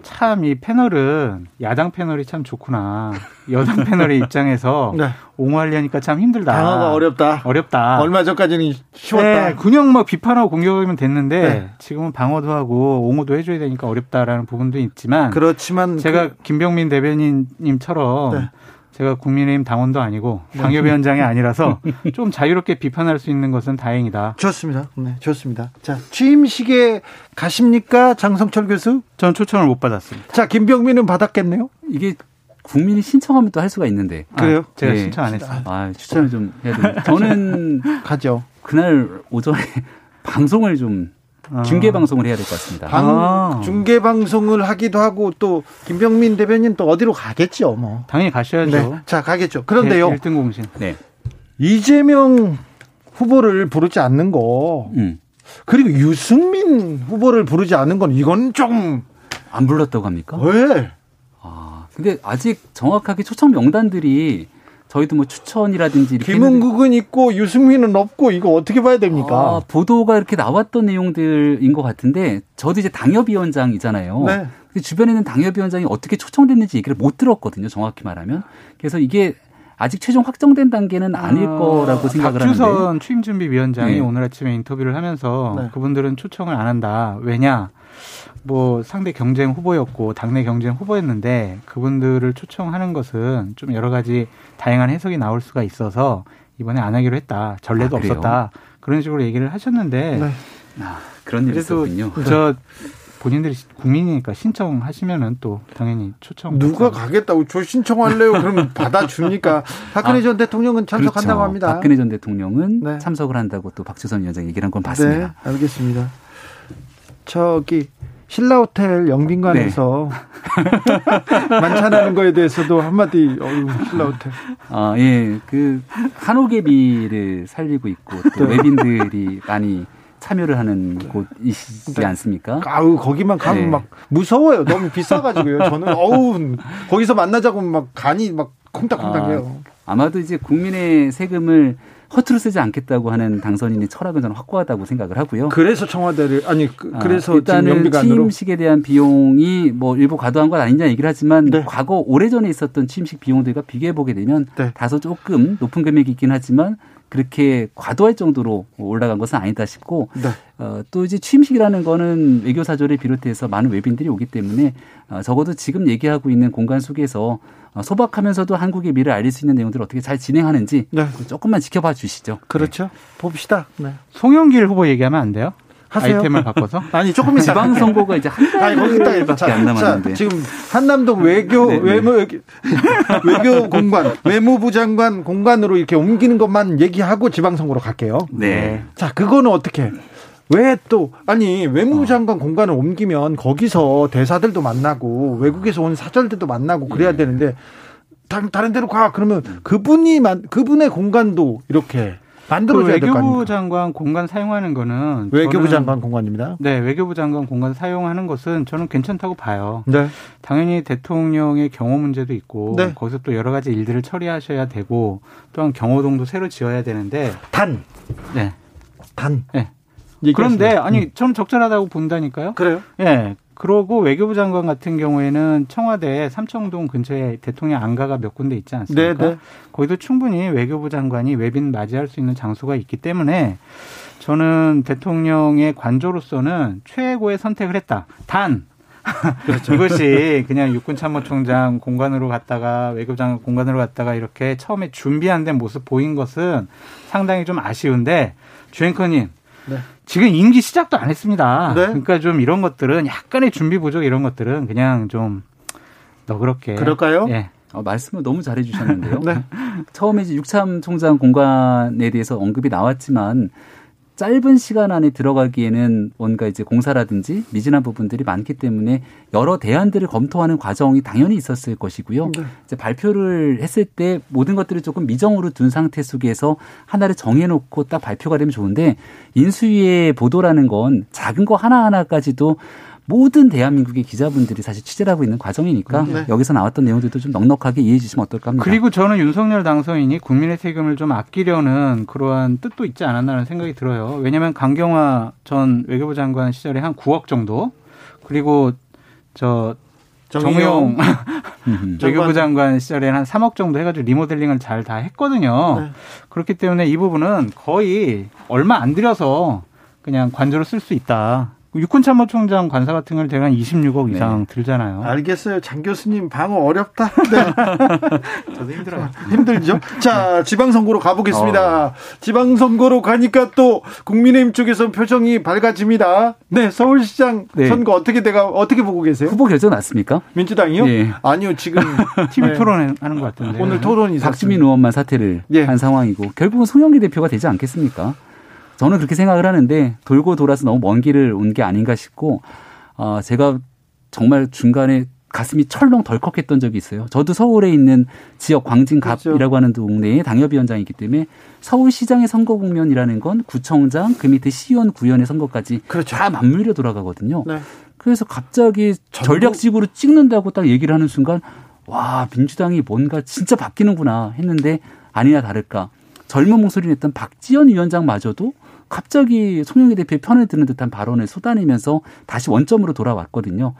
참 이 패널은 야당 패널이 참 좋구나. 여당 패널의 입장에서 네. 옹호하려니까 참 힘들다. 방어가 어렵다. 어렵다. 얼마 전까지는 쉬웠다. 네, 그냥 막 비판하고 공격하면 됐는데 네. 지금은 방어도 하고 옹호도 해줘야 되니까 어렵다라는 부분도 있지만 그렇지만 제가 그... 김병민 대변인님처럼 네. 제가 국민의힘 당원도 아니고 네. 당협위원장이 아니라서 좀 자유롭게 비판할 수 있는 것은 다행이다. 좋습니다. 네, 좋습니다. 자, 취임식에 가십니까? 장성철 교수? 저는 초청을 못 받았습니다. 자, 김병민은 받았겠네요? 이게 국민이 신청하면 또 할 수가 있는데. 그래요? 아, 제가 네. 신청 안 했어요. 아, 추천을 좀 해야 되는데. 저는 가죠. 그날 오전에 방송을 좀 아. 중계 방송을 해야 될 것 같습니다. 방, 아. 중계 방송을 하기도 하고 또 김병민 대변인 또 어디로 가겠죠, 뭐. 당연히 가셔야죠. 네. 자, 가겠죠. 그런데요. 1등 공신. 네. 이재명 후보를 부르지 않는 거. 음. 그리고 유승민 후보를 부르지 않는 건 이건 좀 안 불렀다고 합니까? 왜? 아, 근데 아직 정확하게 초청 명단들이 저희도 뭐 추천이라든지 김은국은 있고 유승민은 없고 이거 어떻게 봐야 됩니까? 아, 보도가 이렇게 나왔던 내용들인 것 같은데 저도 이제 당협위원장이잖아요. 네. 근데 주변에 있는 당협위원장이 어떻게 초청됐는지 얘기를 못 들었거든요. 정확히 말하면. 그래서 이게 아직 최종 확정된 단계는 아닐 어, 거라고 생각을 하는데. 박주선 취임준비위원장이 네. 오늘 아침에 인터뷰를 하면서 네. 그분들은 초청을 안 한다. 왜냐? 뭐 상대 경쟁 후보였고 당내 경쟁 후보였는데 그분들을 초청하는 것은 좀 여러 가지 다양한 해석이 나올 수가 있어서 이번에 안 하기로 했다. 전례도 아, 없었다. 그런 식으로 얘기를 하셨는데 네. 아, 그런 일이 있었군요. 저 본인들이 국민이니까 신청하시면은 또 당연히 초청. 누가 가겠다고 저 신청할래요? 그러면 받아줍니까? 박근혜 아, 전 대통령은 참석한다고 그렇죠. 합니다. 박근혜 전 대통령은 네. 참석을 한다고 또 박주선 위원장 얘기를 한 건 봤습니다. 네, 알겠습니다. 저기 신라 호텔 영빈관에서 네. 만찬하는 거에 대해서도 한마디 어유 신라 호텔. 아, 예. 그 한옥개비를 살리고 있고 또 네. 외빈들이 많이 참여를 하는 곳이시지 네. 않습니까? 아우 거기만 가면 네. 막 무서워요. 너무 비싸가지고요. 저는 어우 거기서 만나자고 막 간이 막 콩닥콩닥해요. 아, 아마도 이제 국민의 세금을 허투루 쓰지 않겠다고 하는 당선인의 철학은 저는 확고하다고 생각을 하고요. 그래서 청와대를 아니 그, 아, 래서 아, 일단은 취임식에 대한 비용이 뭐 일부 과도한 건 아니냐 얘기를 하지만 네. 과거 오래전에 있었던 취임식 비용들과 비교해 보게 되면 네. 다소 조금 높은 금액이 있긴 하지만 그렇게 과도할 정도로 올라간 것은 아니다 싶고 네. 어, 또 이제 취임식이라는 거는 외교 사절을 비롯해서 많은 외빈들이 오기 때문에 어, 적어도 지금 얘기하고 있는 공간 속에서 어, 소박하면서도 한국의 미래를 알릴 수 있는 내용들을 어떻게 잘 진행하는지 네. 조금만 지켜봐 주시죠. 그렇죠. 네. 봅시다. 네. 송영길 후보 얘기하면 안 돼요? 하세요. 아이템을 바꿔서? 아니 조금 이따 지방 선거가 이제 한 달밖에 안 남았는데 지금 한남동 외교 네, 네. 외무 외교 공간 외무부 장관 공간으로 이렇게 옮기는 것만 얘기하고 지방 선거로 갈게요. 네. 자 그거는 어떻게? 왜 또 아니 외무부 장관 어. 공간을 옮기면 거기서 대사들도 만나고 외국에서 온 사절들도 만나고 그래야 네. 되는데 다른 데로 가 그러면 그분이 만 그분의 공간도 이렇게 만들어줘야 그 외교부 장관 공간 사용하는 거는 외교부 장관 공간입니다. 네, 외교부 장관 공간 사용하는 것은 저는 괜찮다고 봐요. 네. 당연히 대통령의 경호 문제도 있고 네. 거기서 또 여러 가지 일들을 처리하셔야 되고 또한 경호동도 새로 지어야 되는데 단, 네, 단, 네. 그런데 아니 음. 저는 적절하다고 본다니까요. 그래요? 예. 네. 그러고 외교부 장관 같은 경우에는 청와대 삼청동 근처에 대통령 안가가 몇 군데 있지 않습니까? 네네. 네. 거기도 충분히 외교부 장관이 외빈 맞이할 수 있는 장소가 있기 때문에 저는 대통령의 관조로서는 최고의 선택을 했다. 단 그렇죠. 이것이 그냥 육군 참모총장 공간으로 갔다가 외교장관 공간으로 갔다가 이렇게 처음에 준비 안된 모습 보인 것은 상당히 좀 아쉬운데 주행커님 네. 지금 임기 시작도 안 했습니다. 네. 그러니까 좀 이런 것들은 약간의 준비 부족 이런 것들은 그냥 좀 너그럽게. 그럴까요? 예. 어, 말씀을 너무 잘해 주셨는데요. 네. 처음에 이제 육참 총장 공간에 대해서 언급이 나왔지만 짧은 시간 안에 들어가기에는 뭔가 이제 공사라든지 미진한 부분들이 많기 때문에 여러 대안들을 검토하는 과정이 당연히 있었을 것이고요. 네. 이제 발표를 했을 때 모든 것들을 조금 미정으로 둔 상태 속에서 하나를 정해놓고 딱 발표가 되면 좋은데 인수위의 보도라는 건 작은 거 하나하나까지도 모든 대한민국의 기자분들이 사실 취재를 하고 있는 과정이니까 네. 여기서 나왔던 내용들도 좀 넉넉하게 이해해 주시면 어떨까 합니다. 그리고 저는 윤석열 당선인이 국민의 세금을 좀 아끼려는 그러한 뜻도 있지 않았나라는 생각이 들어요. 왜냐하면 강경화 전 외교부 장관 시절에 한 9억 정도 그리고 저 정용 외교부 장관 시절에 한 3억 정도 해가지고 리모델링을 잘 다 했거든요. 네. 그렇기 때문에 이 부분은 거의 얼마 안 들여서 그냥 관조로 쓸 수 있다. 육군참모총장 관사 같은 걸 대략 26억 네. 이상 들잖아요. 알겠어요. 장 교수님 방어 어렵다. 네. 저도 힘들어요. 힘들죠. 자, 지방선거로 가보겠습니다. 어. 지방선거로 가니까 또 국민의힘 쪽에서 표정이 밝아집니다. 네, 서울시장 네. 선거 어떻게 돼가 어떻게 보고 계세요? 후보 결정 났습니까? 민주당이요? 네. 아니요, 지금 TV 네. 토론하는 것 같은데. 오늘 토론이 박주민 의원만 사퇴를 예. 한 상황이고 결국은 송영기 대표가 되지 않겠습니까? 저는 그렇게 생각을 하는데 돌고 돌아서 너무 먼 길을 온 게 아닌가 싶고 어, 제가 정말 중간에 가슴이 철렁 덜컥했던 적이 있어요. 저도 서울에 있는 지역 광진갑이라고 그렇죠. 하는 동네의 당협위원장이기 때문에 서울시장의 선거 국면이라는 건 구청장 그 밑에 시의원 구의원의 선거까지 그렇죠. 다 맞물려 돌아가거든요. 네. 그래서 갑자기 전략식으로 찍는다고 딱 얘기를 하는 순간 와 민주당이 뭔가 진짜 바뀌는구나 했는데 아니나 다를까 젊은 목소리 냈던 박지원 위원장마저도 갑자기 송영기 대표의 편을 드는 듯한 발언을 쏟아내면서 다시 원점으로 돌아왔거든요.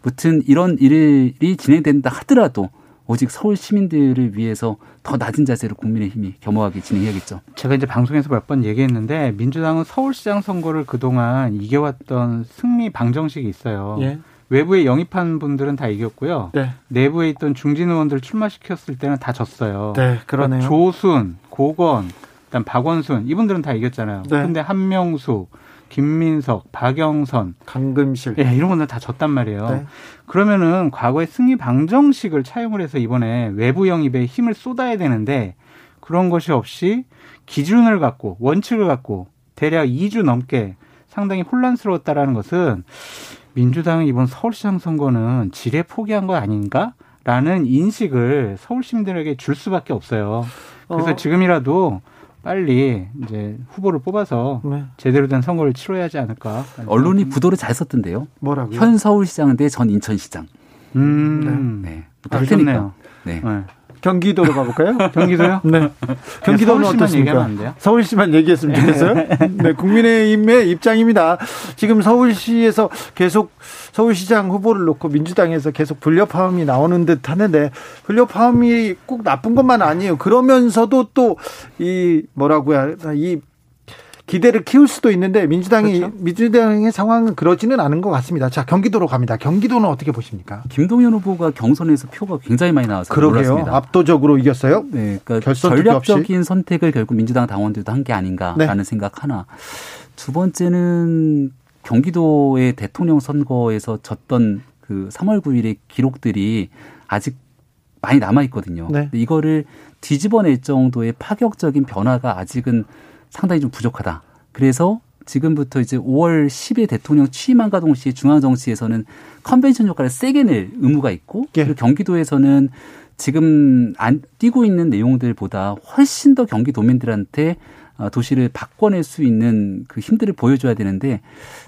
무튼 이런 일이 진행된다 하더라도 오직 서울 시민들을 위해서 더 낮은 자세로 국민의힘이 겸허하게 진행해야겠죠. 제가 이제 방송에서 몇 번 얘기했는데 민주당은 서울시장 선거를 그동안 이겨왔던 승리 방정식이 있어요. 예. 외부에 영입한 분들은 다 이겼고요. 네. 내부에 있던 중진 의원들 출마시켰을 때는 다 졌어요. 네, 그러네요. 그러니까 조순, 고건, 그다음 박원순 이분들은 다 이겼잖아요. 네. 근데 한명수, 김민석, 박영선, 강금실, 예, 이런 분들 다 졌단 말이에요. 네. 그러면은 과거에 승리 방정식을 차용을 해서 이번에 외부 영입에 힘을 쏟아야 되는데 그런 것이 없이 기준을 갖고 원칙을 갖고 대략 2주 넘게 상당히 혼란스러웠다라는 것은 민주당은 이번 서울시장 선거는 지뢰 포기한 거 아닌가 라는 인식을 서울 시민들에게 줄 수밖에 없어요. 그래서 어. 지금이라도 빨리 이제 후보를 뽑아서 네. 제대로 된 선거를 치러야 하지 않을까. 언론이 부도를 잘 썼던데요. 뭐라고요? 현 서울시장 대전 인천시장. 음, 네. 네. 알겠네요. 네. 네. 경기도로 가볼까요? 경기도요? 네. 경기도는 어떻습니까? 서울시만 얘기했으면 좋겠어요. 네, 국민의힘의 입장입니다. 지금 서울시에서 계속 서울시장 후보를 놓고 민주당에서 계속 불협화음이 나오는 듯 하는데 불협화음이 꼭 나쁜 것만 아니에요. 그러면서도 또 이 뭐라고야 이 기대를 키울 수도 있는데 민주당이 그렇죠? 민주당의 상황은 그러지는 않은 것 같습니다. 자 경기도로 갑니다. 경기도는 어떻게 보십니까? 김동연 후보가 경선에서 표가 굉장히 많이 나와서 그러게요. 놀랐습니다. 압도적으로 이겼어요. 네, 그러니까 전략적인 선택을 결국 민주당 당원들도 한 게 아닌가라는 네. 생각 하나. 두 번째는 경기도의 대통령 선거에서 졌던 그 3월 9일의 기록들이 아직 많이 남아 있거든요. 네. 이거를 뒤집어낼 정도의 파격적인 변화가 아직은 상당히 좀 부족하다. 그래서 지금부터 이제 5월 10일 대통령 취임한과 동시에 중앙 정치에서는 컨벤션 효과를 세게 낼 의무가 있고 예. 그리고 경기도에서는 지금 안 뛰고 있는 내용들보다 훨씬 더 경기도민들한테 어, 도시를 바꿔낼 수 있는 그 힘들을 보여줘야 되는데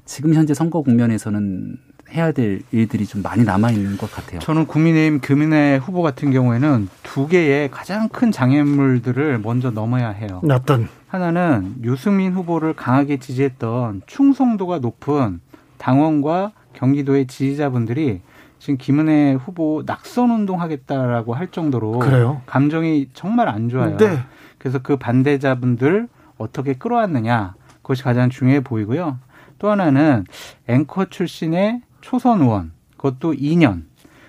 지금 현재 선거 국면에서는 해야 될 일들이 좀 많이 남아 있는 것 같아요. 저는 국민의힘 금인의 후보 같은 경우에는 두 개의 가장 큰 장애물들을 먼저 넘어야 해요. 어떤 하나는 유승민 후보를 강하게 지지했던 충성도가 높은 당원과 경기도의 지지자분들이 지금 김은혜 후보 낙선 운동하겠다라고 할 정도로 그래요? 감정이 정말 안 좋아요. 네. 그래서 그 반대자분들 어떻게 끌어왔느냐 그것이 가장 중요해 보이고요. 또 하나는 앵커 출신의 초선 의원 그것도 2년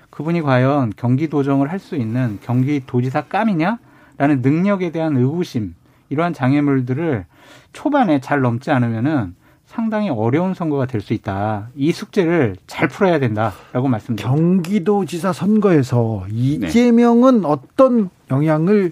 그분이 과연 경기도정을 할 수 있는 경기도지사 깜이냐라는 능력에 대한 의구심 이러한 장애물들을 초반에 잘 넘지 않으면은 상당히 어려운 선거가 될 수 있다. 이 숙제를 잘 풀어야 된다라고 말씀드립니다. 경기도지사 선거에서 이재명은 네. 어떤 영향을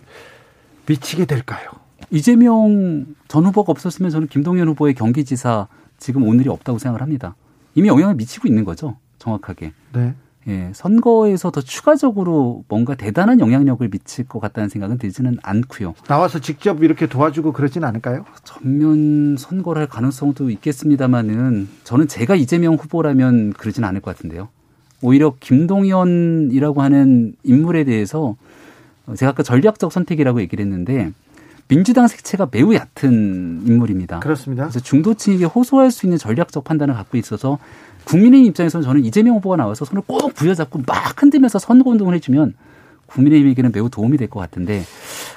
미치게 될까요? 이재명 전 후보가 없었으면 저는 김동연 후보의 경기지사 지금 오늘이 없다고 생각을 합니다. 이미 영향을 미치고 있는 거죠. 정확하게. 네. 예, 선거에서 더 추가적으로 뭔가 대단한 영향력을 미칠 것 같다는 생각은 들지는 않고요. 나와서 직접 이렇게 도와주고 그러진 않을까요? 전면 선거를 할 가능성도 있겠습니다만은 저는 제가 이재명 후보라면 그러진 않을 것 같은데요. 오히려 김동연이라고 하는 인물에 대해서 제가 아까 전략적 선택이라고 얘기를 했는데 민주당 색채가 매우 얕은 인물입니다. 그렇습니다. 그래서 중도층에게 호소할 수 있는 전략적 판단을 갖고 있어서 국민의힘 입장에서는 저는 이재명 후보가 나와서 손을 꼭 부여잡고 막 흔들면서 선거 운동을 해주면 국민의힘에게는 매우 도움이 될 것 같은데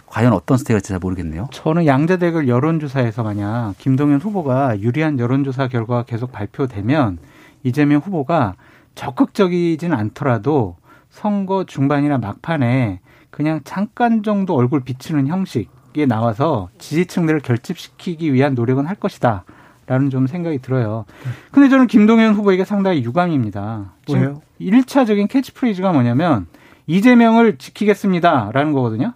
과연 어떤 스테이가 잘 모르겠네요. 저는 양자대결 여론조사에서 만약 김동연 후보가 유리한 여론조사 결과가 계속 발표되면 이재명 후보가 적극적이진 않더라도 선거 중반이나 막판에 그냥 잠깐 정도 얼굴 비치는 형식에 나와서 지지층들을 결집시키기 위한 노력은 할 것이다. 라는 좀 생각이 들어요. 근데 저는 김동연 후보에게 상당히 유감입니다. 왜요? 1차적인 캐치프레이즈가 뭐냐면 이재명을 지키겠습니다라는 거거든요.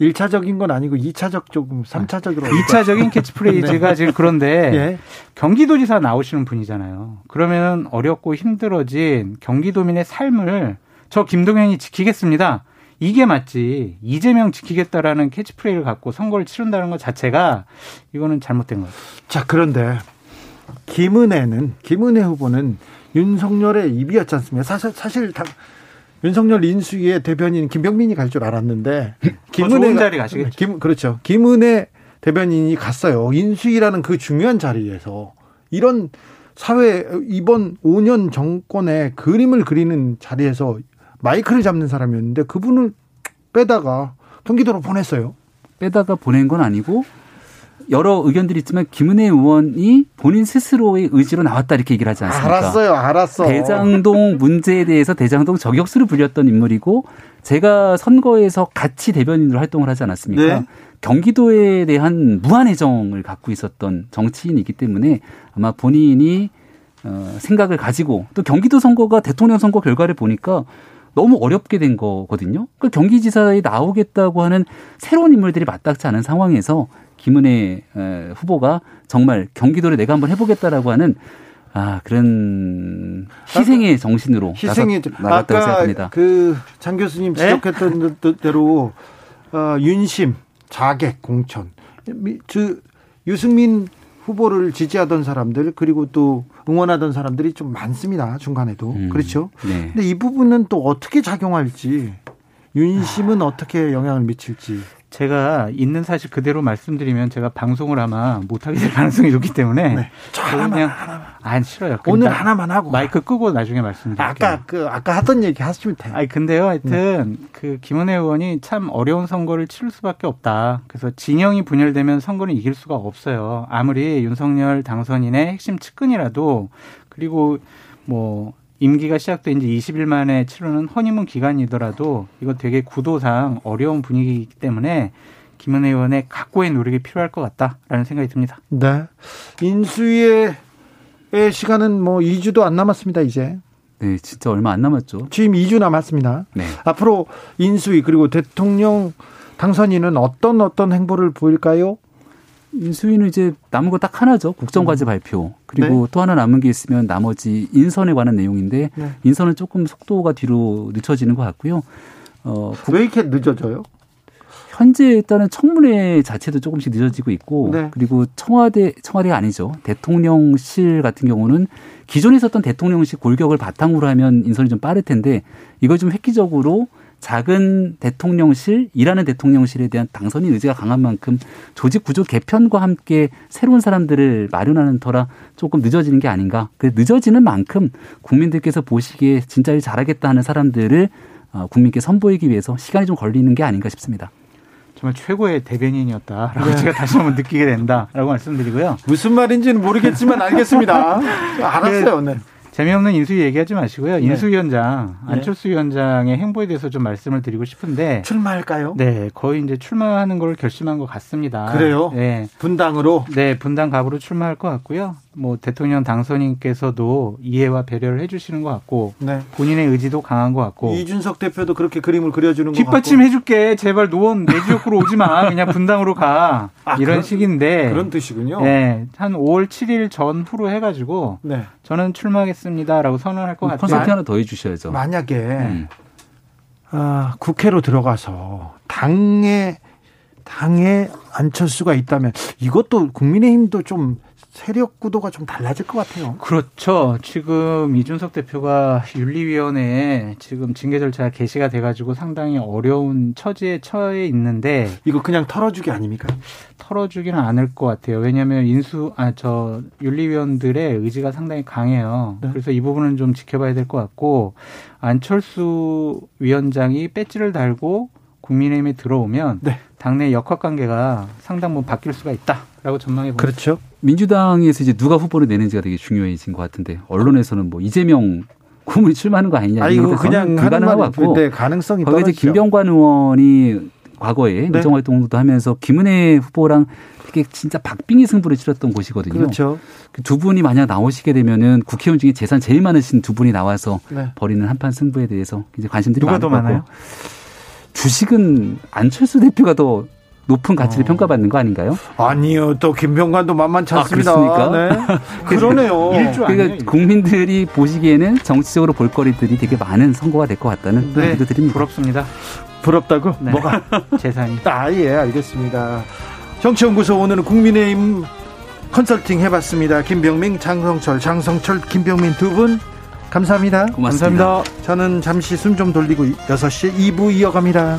1차적인 건 아니고 2차적 조금 3차적으로 2차적인 캐치프레이즈가 네. 지금 그런데 예. 경기도지사 나오시는 분이잖아요. 그러면 어렵고 힘들어진 경기도민의 삶을 저 김동연이 지키겠습니다. 이게 맞지 이재명 지키겠다라는 캐치프레이를 갖고 선거를 치른다는 것 자체가 이거는 잘못된 거예요. 자 그런데 김은혜는 김은혜 후보는 윤석열의 입이었지 않습니까? 사실 사실 다 윤석열 인수위의 대변인 김병민이 갈 줄 알았는데 김은혜 자리 가시겠죠. 김 그렇죠. 김은혜 대변인이 갔어요. 인수위라는 그 중요한 자리에서 이런 사회 이번 5년 정권의 그림을 그리는 자리에서 마이크를 잡는 사람이었는데 그분을 빼다가 경기도로 보냈어요. 빼다가 보낸 건 아니고 여러 의견들이 있지만 김은혜 의원이 본인 스스로의 의지로 나왔다 이렇게 얘기를 하지 않습니까? 알았어요, 알았어. 대장동 문제에 대해서 대장동 저격수를 불렸던 인물이고 제가 선거에서 같이 대변인으로 활동을 하지 않았습니까? 네. 경기도에 대한 무한 애정을 갖고 있었던 정치인이기 때문에 아마 본인이 어, 생각을 가지고 또 경기도 선거가 대통령 선거 결과를 보니까 너무 어렵게 된 거거든요. 그 경기지사에 나오겠다고 하는 새로운 인물들이 맞닥지 않은 상황에서 김은혜 후보가 정말 경기도를 내가 한번 해보겠다라고 하는 아 그런 희생의 정신으로 희생의 나갔다고 생각합니다. 그장 교수님 네? 지적했던 네? 대로 어, 윤심, 자객, 공천, 그 유승민 후보를 지지하던 사람들 그리고 또 응원하던 사람들이 좀 많습니다 중간에도 음, 그렇죠. 네. 근데 이 부분은 또 어떻게 작용할지 윤심은 아. 어떻게 영향을 미칠지 제가 있는 사실 그대로 말씀드리면 제가 방송을 아마 못하게 될 가능성이 높기 때문에 네. 저 하나만, 그냥 하나만. 안 싫어요. 오늘 하나만 하고 마이크 끄고 나중에 말씀드릴게요. 아까 그 아까 하던 얘기 하시면 돼요. 아니 근데요, 하여튼 네. 그 김은혜 의원이 참 어려운 선거를 치를 수밖에 없다. 그래서 진영이 분열되면 선거는 이길 수가 없어요. 아무리 윤석열 당선인의 핵심 측근이라도 그리고 뭐 임기가 시작된 지 20일 만에 치르는 허니문 기간이더라도 이거 되게 구도상 어려운 분위기이기 때문에 김은혜 의원의 각고의 노력이 필요할 것 같다라는 생각이 듭니다. 네. 인수위의 시간은 뭐 2주도 안 남았습니다, 이제. 네, 진짜 얼마 안 남았죠. 지금 2주 남았습니다. 네. 앞으로 인수위 그리고 대통령 당선인은 어떤 어떤 행보를 보일까요? 인수위는 이제 남은 거 딱 하나죠. 국정과제 음. 발표. 그리고 네. 또 하나 남은 게 있으면 나머지 인선에 관한 내용인데 네. 인선은 조금 속도가 뒤로 늦춰지는 것 같고요. 어, 왜 이렇게 늦어져요? 현재 일단은 청문회 자체도 조금씩 늦어지고 있고 네. 그리고 청와대 청와대가 아니죠 대통령실 같은 경우는 기존에 있었던 대통령실 골격을 바탕으로 하면 인선이 좀 빠를 텐데 이걸 좀 획기적으로 작은 대통령실, 일하는 대통령실에 대한 당선인 의지가 강한 만큼 조직 구조 개편과 함께 새로운 사람들을 마련하는 터라 조금 늦어지는 게 아닌가. 그 늦어지는 만큼 국민들께서 보시기에 진짜 일 잘하겠다 하는 사람들을 어, 국민께 선보이기 위해서 시간이 좀 걸리는 게 아닌가 싶습니다. 정말 최고의 대변인이었다라고 네. 제가 다시 한번 느끼게 된다라고 말씀드리고요. 무슨 말인지는 모르겠지만 알겠습니다. 알았어요, 네. 재미없는 인수위 얘기하지 마시고요. 네. 인수위원장 네. 안철수 위원장의 행보에 대해서 좀 말씀을 드리고 싶은데 출마할까요? 네, 거의 이제 출마하는 걸 결심한 것 같습니다. 그래요? 네, 분당으로. 네, 분당 갑으로 출마할 것 같고요. 뭐 대통령 당선인께서도 이해와 배려를 해주시는 것 같고 네. 본인의 의지도 강한 것 같고 이준석 대표도 그렇게 그림을 그려주는 것 뒷받침 해줄게 제발 노원 내 지역구로 오지 마 그냥 분당으로 가 아, 이런 그런, 식인데 그런 뜻이군요. 네, 한 5월 7일 전후로 해가지고 네. 저는 출마하겠습니다라고 선언할 것 같아요. 콘서트 하나 더 해주셔야죠. 만약에 음. 아, 국회로 들어가서 당에 당에 안철수가 있다면 이것도 국민의힘도 좀 세력 구도가 좀 달라질 것 같아요. 그렇죠. 지금 이준석 대표가 윤리위원회에 지금 징계 절차 개시가 돼가지고 상당히 어려운 처지에 처해 있는데 이거 그냥 털어주기 아닙니까? 털어주기는 않을 것 같아요. 왜냐하면 인수 아 저 윤리위원들의 의지가 상당히 강해요. 네. 그래서 이 부분은 좀 지켜봐야 될 것 같고 안철수 위원장이 배지를 달고 국민의힘에 들어오면 네. 당내 역학 관계가 상당 부분 바뀔 수가 있다라고 전망해 봅니다. 그렇죠. 민주당에서 이제 누가 후보를 내는지가 되게 중요해진 것 같은데 언론에서는 뭐 이재명 고문이 출마하는 거 아니냐. 아 이거 그냥 불가능하고 같고 가능성이 거기 이제 김병관 의원이 과거에 네. 의정 활동도 하면서 김은혜 후보랑 되게 진짜 박빙의 승부를 치렀던 곳이거든요. 그렇죠. 그 두 분이 만약 나오시게 되면은 국회의원 중에 재산 제일 많으신 두 분이 나와서 네. 벌이는 한판 승부에 대해서 이제 관심들이 누가 더 많아요? 주식은 안철수 대표가 더 높은 가치를 어. 평가받는 거 아닌가요? 아니요. 또 김병관도 만만치 아, 않습니다. 아, 네. 그러네요. 그러니까 국민들이 보시기에는 정치적으로 볼거리들이 되게 많은 선거가 될 것 같다는 네. 생각도 드립니다. 부럽습니다. 부럽다고? 네. 뭐가? 재산이. 아, 예, 알겠습니다. 정치연구소 오늘은 국민의힘 컨설팅 해봤습니다. 김병민, 장성철, 장성철, 김병민 두 분 감사합니다. 고맙습니다. 감사합니다. 저는 잠시 숨 좀 돌리고 6시에 2부 이어갑니다.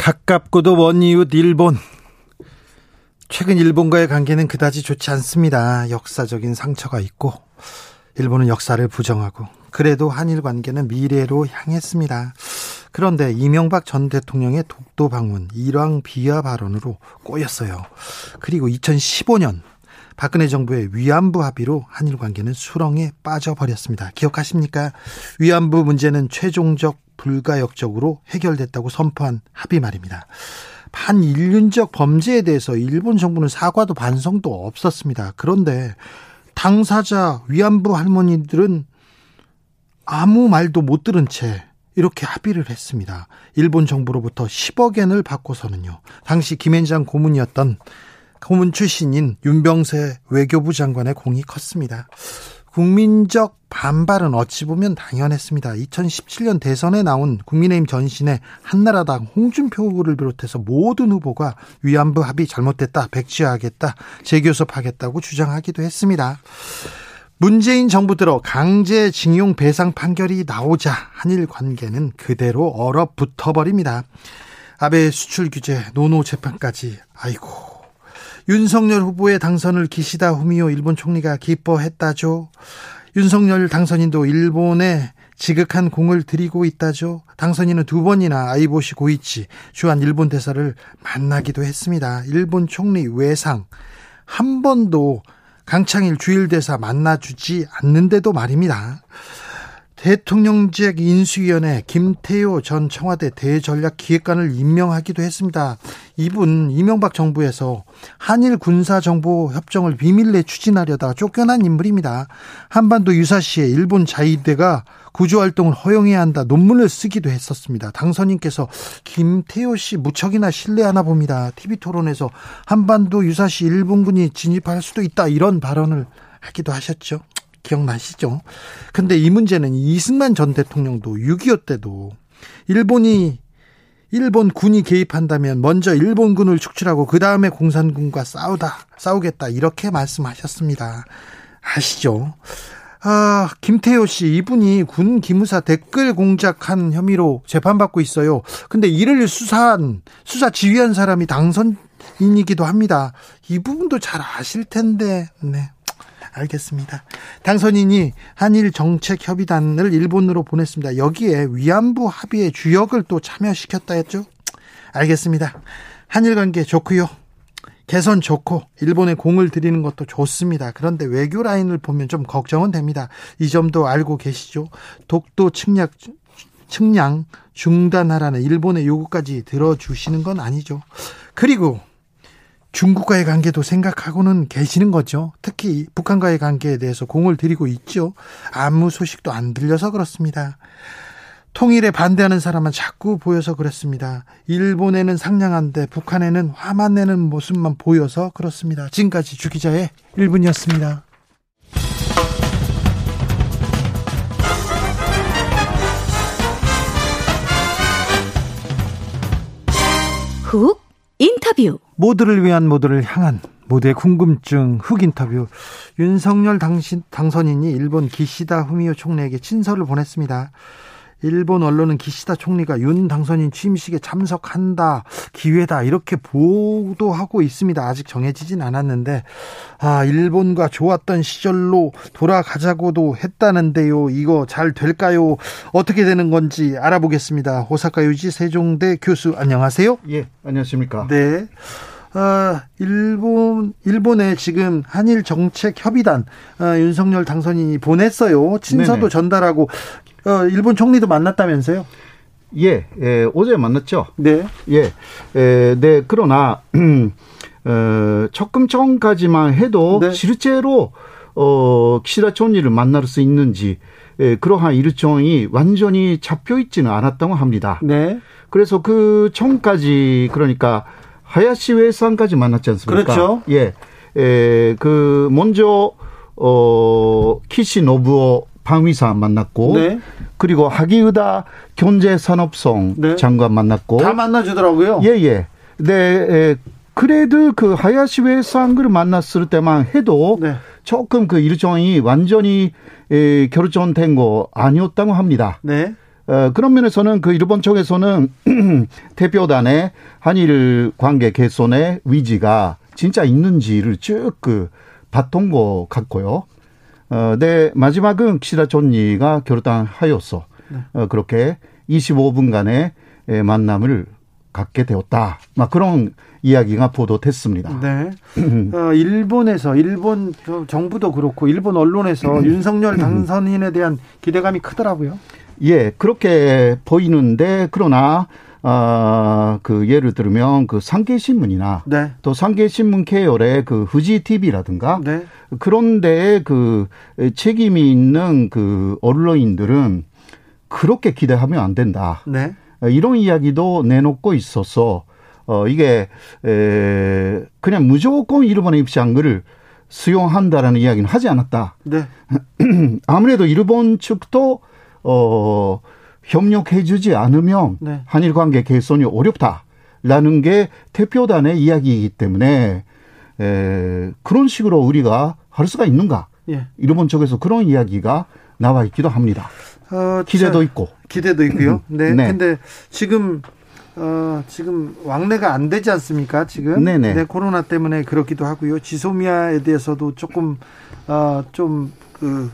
가깝고도 먼 이웃 일본 최근 일본과의 관계는 그다지 좋지 않습니다. 역사적인 상처가 있고 일본은 역사를 부정하고 그래도 한일 관계는 미래로 향했습니다. 그런데 이명박 전 대통령의 독도 방문 일왕 비하 발언으로 꼬였어요. 그리고 2015년 박근혜 정부의 위안부 합의로 한일 관계는 수렁에 빠져버렸습니다. 기억하십니까? 위안부 문제는 최종적 불가역적으로 해결됐다고 선포한 합의 말입니다. 반인륜적 범죄에 대해서 일본 정부는 사과도 반성도 없었습니다. 그런데 당사자 위안부 할머니들은 아무 말도 못 들은 채 이렇게 합의를 했습니다. 일본 정부로부터 10억 엔을 받고서는요. 당시 김앤장 고문이었던 고문 출신인 윤병세 외교부 장관의 공이 컸습니다. 국민적 반발은 어찌 보면 당연했습니다. 2017년 대선에 나온 국민의힘 전신에 한나라당 홍준표 후보를 비롯해서 모든 후보가 위안부 합의 잘못됐다, 백지화하겠다, 재교섭하겠다고 주장하기도 했습니다. 문재인 정부 들어 강제징용 배상 판결이 나오자 한일 관계는 그대로 얼어붙어 버립니다. 아베 수출 규제 노노 재판까지 아이고 윤석열 후보의 당선을 기시다 후미오 일본 총리가 기뻐했다죠. 윤석열 당선인도 일본에 지극한 공을 들이고 있다죠. 당선인은 두 번이나 아이보시 고이치 주한 일본 대사를 만나기도 했습니다. 일본 총리 외상 한 번도 강창일 주일 대사 만나주지 않는데도 말입니다. 대통령직 인수위원회 김태효 전 청와대 대전략기획관을 임명하기도 했습니다. 이분 이명박 정부에서 한일 군사 정보 협정을 비밀 내 추진하려다가 쫓겨난 인물입니다. 한반도 유사시에 일본 자위대가 구조 활동을 허용해야 한다 논문을 쓰기도 했었습니다. 당선인께서 김태효 씨 무척이나 신뢰하나 봅니다. TV토론에서 한반도 유사시 일본군이 진입할 수도 있다 이런 발언을 하기도 하셨죠. 기억나시죠? 근데 이 문제는 이승만 전 대통령도 6.25 때도 일본이 일본 군이 개입한다면 먼저 일본군을 축출하고 그 다음에 공산군과 싸우다 싸우겠다 이렇게 말씀하셨습니다. 아시죠? 아, 김태효 씨 이분이 군 기무사 댓글 공작한 혐의로 재판받고 있어요. 근데 이를 수사한 수사 지휘한 사람이 당선인이기도 합니다. 이 부분도 잘 아실 텐데. 네. 알겠습니다. 당선인이 한일 정책 협의단을 일본으로 보냈습니다. 여기에 위안부 합의의 주역을 또 참여시켰다 했죠? 알겠습니다. 한일 관계 좋고요. 개선 좋고 일본에 공을 들이는 것도 좋습니다. 그런데 외교 라인을 보면 좀 걱정은 됩니다. 이 점도 알고 계시죠? 독도 측량 측량 중단하라는 일본의 요구까지 들어주시는 건 아니죠. 그리고 중국과의 관계도 생각하고는 계시는 거죠. 특히 북한과의 관계에 대해서 공을 들이고 있죠. 아무 소식도 안 들려서 그렇습니다. 통일에 반대하는 사람은 자꾸 보여서 그렇습니다. 일본에는 상냥한데 북한에는 화만 내는 모습만 보여서 그렇습니다. 지금까지 주기자의 1분이었습니다. 훅 인터뷰 모두를 위한 모두를 향한 모두의 궁금증 흑 인터뷰 윤석열 당신, 당선인이 일본 기시다 후미오 총리에게 친서를 보냈습니다. 일본 언론은 기시다 총리가 윤 당선인 취임식에 참석한다 기회다 이렇게 보도하고 있습니다. 아직 정해지진 않았는데 아 일본과 좋았던 시절로 돌아가자고도 했다는데요. 이거 잘 될까요? 어떻게 되는 건지 알아보겠습니다. 오사카 유지 세종대 교수 안녕하세요. 예 안녕하십니까. 네. 아, 일본, 일본에 지금 한일 정책 협의단, 아, 윤석열 당선인이 보냈어요. 친서도 네네. 전달하고, 어, 일본 총리도 만났다면서요? 예, 예, 어제 만났죠. 네. 예, 에, 네, 그러나, 어, 조금 전까지만 해도 네. 실제로, 어, 키시다 총리를 만날 수 있는지, 예, 그러한 일정이 완전히 잡혀 있지는 않았다고 합니다. 네. 그래서 그 전까지, 그러니까, 하야시 외상까지 만났지 않습니까? 그렇죠. 예. 에, 그, 먼저, 어, 키시 노부오 방위사 만났고 네. 그리고 하기의다 경제산업성 네. 장관 만났고 다 만나주더라고요. 예예. 예. 네, 에, 그래도 그 하야시 외상을 만났을 때만 해도 네. 조금 그 일정이 완전히 에, 결정된 거 아니었다고 합니다. 네. 어, 그런 면에서는 그 일본 쪽에서는 대표단의 한일 관계 개선의 위지가 진짜 있는지를 쭉 그 봤던 것 같고요. 어, 네, 마지막은 키시다 존니가 결단하였어. 네. 어, 그렇게 25분간의 만남을 갖게 되었다. 막 그런 이야기가 보도됐습니다. 네. 어, 일본에서 일본 정부도 그렇고 일본 언론에서 윤석열 당선인에 대한 기대감이 크더라고요. 예, 그렇게 보이는데 그러나 아, 그 예를 들면 그 상계 신문이나 네. 또 상계 신문 계열의 그 후지 TV라든가 네. 그런 데에 그 책임이 있는 그 언론인들은 그렇게 기대하면 안 된다. 네. 이런 이야기도 내놓고 있어서 어 이게 에 그냥 무조건 일본의 입장을 수용한다라는 이야기는 하지 않았다. 네. 아무래도 일본 측도 어 협력해주지 않으면 네. 한일 관계 개선이 어렵다라는 게 대표단의 이야기이기 때문에 에, 그런 식으로 우리가 할 수가 있는가? 예. 일본 쪽에서 그런 이야기가 나와 있기도 합니다. 어, 기대도 있고 기대도 있고요. 음. 네. 네. 근데 지금 어, 지금 왕래가 안 되지 않습니까? 지금 네네. 네, 코로나 때문에 그렇기도 하고요. 지소미아에 대해서도 조금 어, 좀그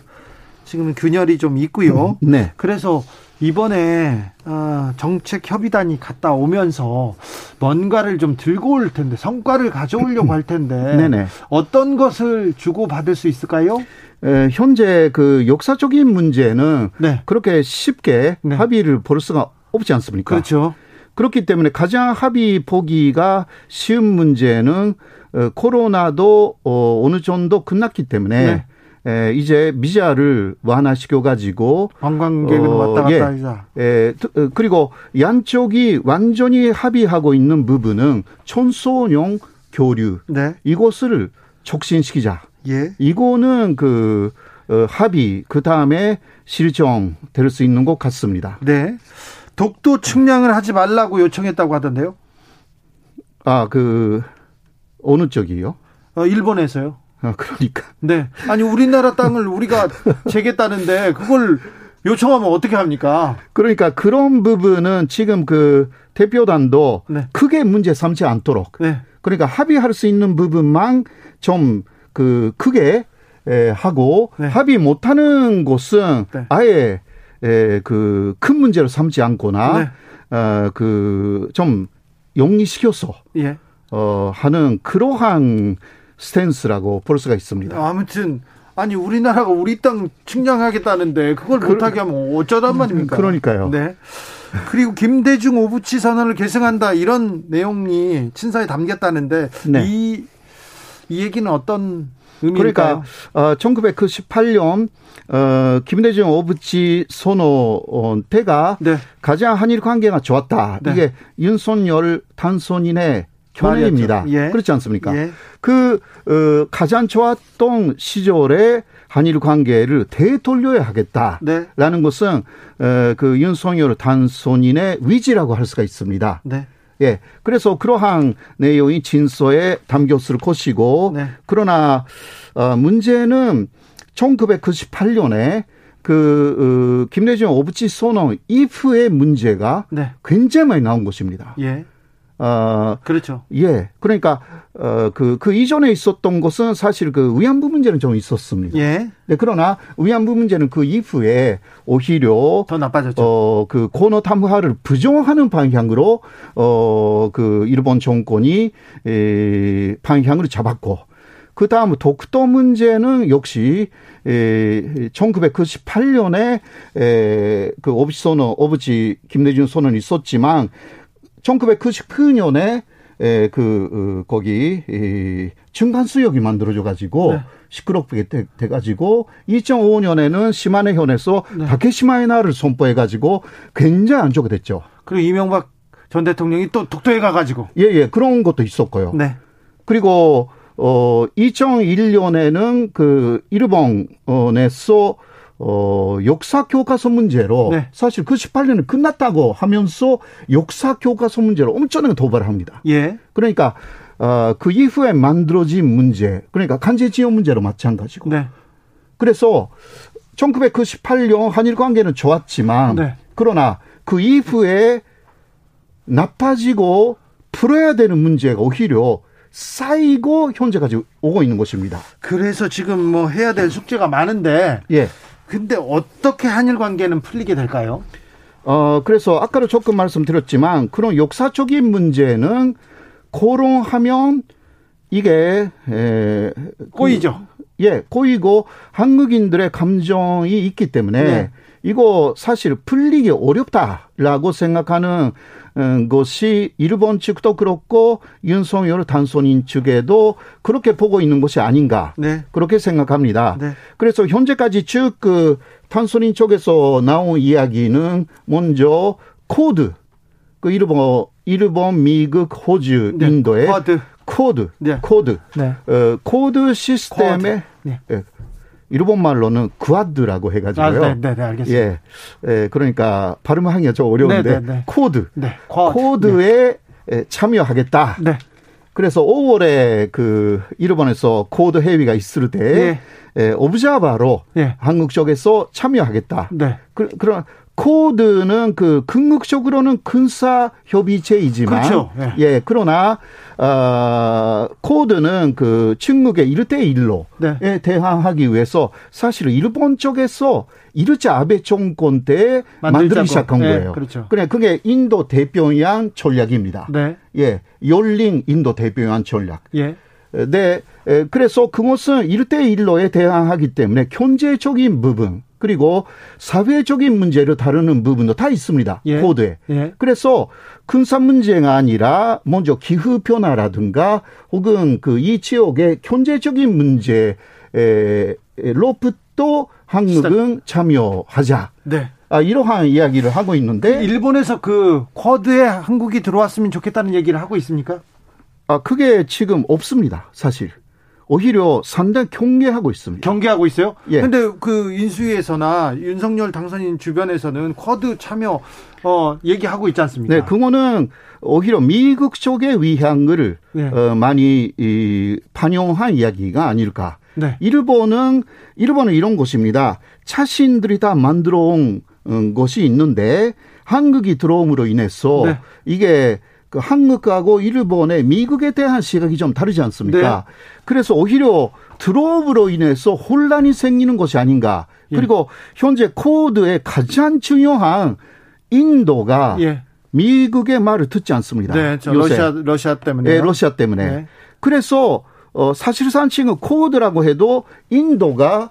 지금 균열이 좀 있고요. 음, 네. 그래서 이번에 어, 정책 협의단이 갔다 오면서 뭔가를 좀 들고 올 텐데 성과를 가져오려고 할 텐데 네네. 어떤 것을 주고 받을 수 있을까요? 에, 현재 그 역사적인 문제는 네. 그렇게 쉽게 네. 합의를 볼 수가 없지 않습니까? 그렇죠. 그렇기 때문에 가장 합의 보기가 쉬운 문제는 어, 코로나도 어, 어느 정도 끝났기 때문에 네. 에, 이제 미자를 완화시켜 가지고 관광객은 어, 왔다 갔다 예, 하자. 예, 어, 그리고 양쪽이 완전히 합의하고 있는 부분은 촌소용 교류 네. 이것을 촉진시키자. 예. 이거는 그 어, 합의 그 다음에 실정 될 수 있는 것 같습니다. 네. 독도 측량을 하지 말라고 요청했다고 하던데요. 아, 그 어느 쪽이요? 어, 일본에서요. 아, 그러니까. 네. 아니, 우리나라 땅을 우리가 재겠다는데 그걸 요청하면 어떻게 합니까? 그러니까 그런 부분은 지금 그 대표단도 네. 크게 문제 삼지 않도록. 네. 그러니까 합의할 수 있는 부분만 좀 그 크게 에, 하고 네. 합의 못하는 곳은 네. 아예 에, 그 큰 문제로 삼지 않거나 네. 어, 그 좀 용리시켜서 예. 어, 하는 그러한 스탠스라고 볼 수가 있습니다. 아무튼 아니 우리나라가 우리 땅 측량하겠다는데 그걸 그, 못하게 하면 어쩌단 말입니까? 그러니까요. 네. 그리고 김대중 오부치 선언을 계승한다 이런 내용이 친서에 담겼다는데 네. 이, 이 얘기는 어떤 그러니까 어, 1998년 어, 김대중 오부치 선호 때가 네. 가장 한일 관계가 좋았다. 네. 이게 윤석열 단손인의 견해입니다. 예. 그렇지 않습니까? 예. 그 어, 가장 좋았던 시절에 한일 관계를 되돌려야 하겠다라는 네. 것은 어, 그 윤석열 단손인의 위지라고 할 수가 있습니다. 네. 예. 그래서 그러한 내용이 진서에 담겼을 것이고, 네. 그러나, 어, 문제는 1998년에 그, 어, 김대중 오부치 선언 이후의 문제가 네. 굉장히 많이 나온 것입니다. 예. 어, 그렇죠. 예. 그러니까, 어, 그, 그 이전에 있었던 것은 사실 그 위안부 문제는 좀 있었습니다. 예. 네, 그러나 위안부 문제는 그 이후에 오히려 더 나빠졌죠. 어, 그 코너 탐하를 부정하는 방향으로 어, 그 일본 정권이 에, 방향을 잡았고 그 다음 독도 문제는 역시 에, 1998년에 에, 그 오부지 선언, 오부지 김대중 선언이 있었지만 1999년에 에, 그, 어, 거기, 이, 중간수역이 만들어져 가지고, 네. 시끄럽게 돼, 돼 가지고, 2005년에는 시마네 현에서 네. 다케시마의 날을 선포해 가지고, 굉장히 안 좋게 됐죠. 그리고 이명박 전 대통령이 또 독도에 가가지고. 예, 예, 그런 것도 있었고요. 네. 그리고, 어, 2001년에는 그, 일본에서 어, 역사 교과서 문제로 네. 사실 그 18년은 끝났다고 하면서 역사 교과서 문제로 엄청나게 도발을 합니다. 예. 그러니까 어, 그 이후에 만들어진 문제, 그러니까 간제 지원 문제로 마찬가지고. 네. 그래서 1998년 한일 관계는 좋았지만 네. 그러나 그 이후에 나빠지고 풀어야 되는 문제가 오히려 쌓이고 현재까지 오고 있는 것입니다. 그래서 지금 뭐 해야 될 숙제가 많은데 예. 근데 어떻게 한일 관계는 풀리게 될까요? 어, 그래서 아까도 조금 말씀드렸지만 그런 역사적인 문제는 고롱하면 이게 에, 꼬이죠. 예, 꼬이고 한국인들의 감정이 있기 때문에 네. 이거 사실 풀리기 어렵다라고 생각하는 어, 것이 일본 측도 그렇고 윤석열 단손인 측에도 그렇게 보고 있는 것이 아닌가 네. 그렇게 생각합니다. 네. 그래서 현재까지 즉그 당선인 쪽에서 나온 이야기는 먼저 쿼드 그 일본 일본 미국 호주 네. 인도의 쿼드 쿼드 네. 쿼드 네. 어, 쿼드 시스템의 쿼드. 예, 일본 말로는 구아드라고 해가지고요. 아, 네, 네, 네, 알겠습니다. 예, 예, 그러니까 발음하기가 좀 어려운데 네, 네, 네. 쿼드, 네, 쿼드에 네. 참여하겠다. 네. 그래서 5월에 그 일본에서 쿼드 회의가 있을 때 예. 예, 오브자바로 예. 한국 쪽에서 참여하겠다. 네. 그, 그런 코드는 그 궁극적으로는 군사 협의체이지만 그렇죠. 예. 예. 그러나 어 코드는 그 중국의 일대일로에 네. 대항하기 위해서 사실은 일본 쪽에서 이르자 아베 정권 때 만들기 시작한 네. 거예요. 그렇죠. 그래 그게 인도 대평양 전략입니다. 네. 예. 열린 인도 대평양 전략. 예. 네. 그래서 그것은 일대일로에 대항하기 때문에 경제적인 부분 그리고 사회적인 문제를 다루는 부분도 다 있습니다. 예. 코드에. 예. 그래서 군사 문제가 아니라 먼저 기후 변화라든가 혹은 그 이 지역의 경제적인 문제로부터 한국은 참여하자. 네. 아, 이러한 이야기를 하고 있는데 일본에서 그 쿼드에 한국이 들어왔으면 좋겠다는 얘기를 하고 있습니까? 아, 그게 지금 없습니다. 사실. 오히려 상당히 경계하고 있습니다. 경계하고 있어요? 예. 근데 그 인수위에서나 윤석열 당선인 주변에서는 쿼드 참여 어 얘기하고 있지 않습니까? 네, 그거는 오히려 미국 쪽의 위향을 네. 어, 많이 이, 반영한 이야기가 아닐까. 네. 일본은 일본은 이런 곳입니다. 자신들이 다 만들어 온 음, 것이 있는데 한국이 들어옴으로 인해서 네. 이게 그 한국하고 일본의 미국에 대한 시각이 좀 다르지 않습니까? 네. 그래서 오히려 들어옴으로 인해서 혼란이 생기는 것이 아닌가. 예. 그리고 현재 쿼드의 가장 중요한 인도가 예. 미국의 말을 듣지 않습니다. 네, 러시아 러시아 때문에. 네, 러시아 때문에. 네. 그래서 어 사실상 지금 쿼드라고 해도 인도가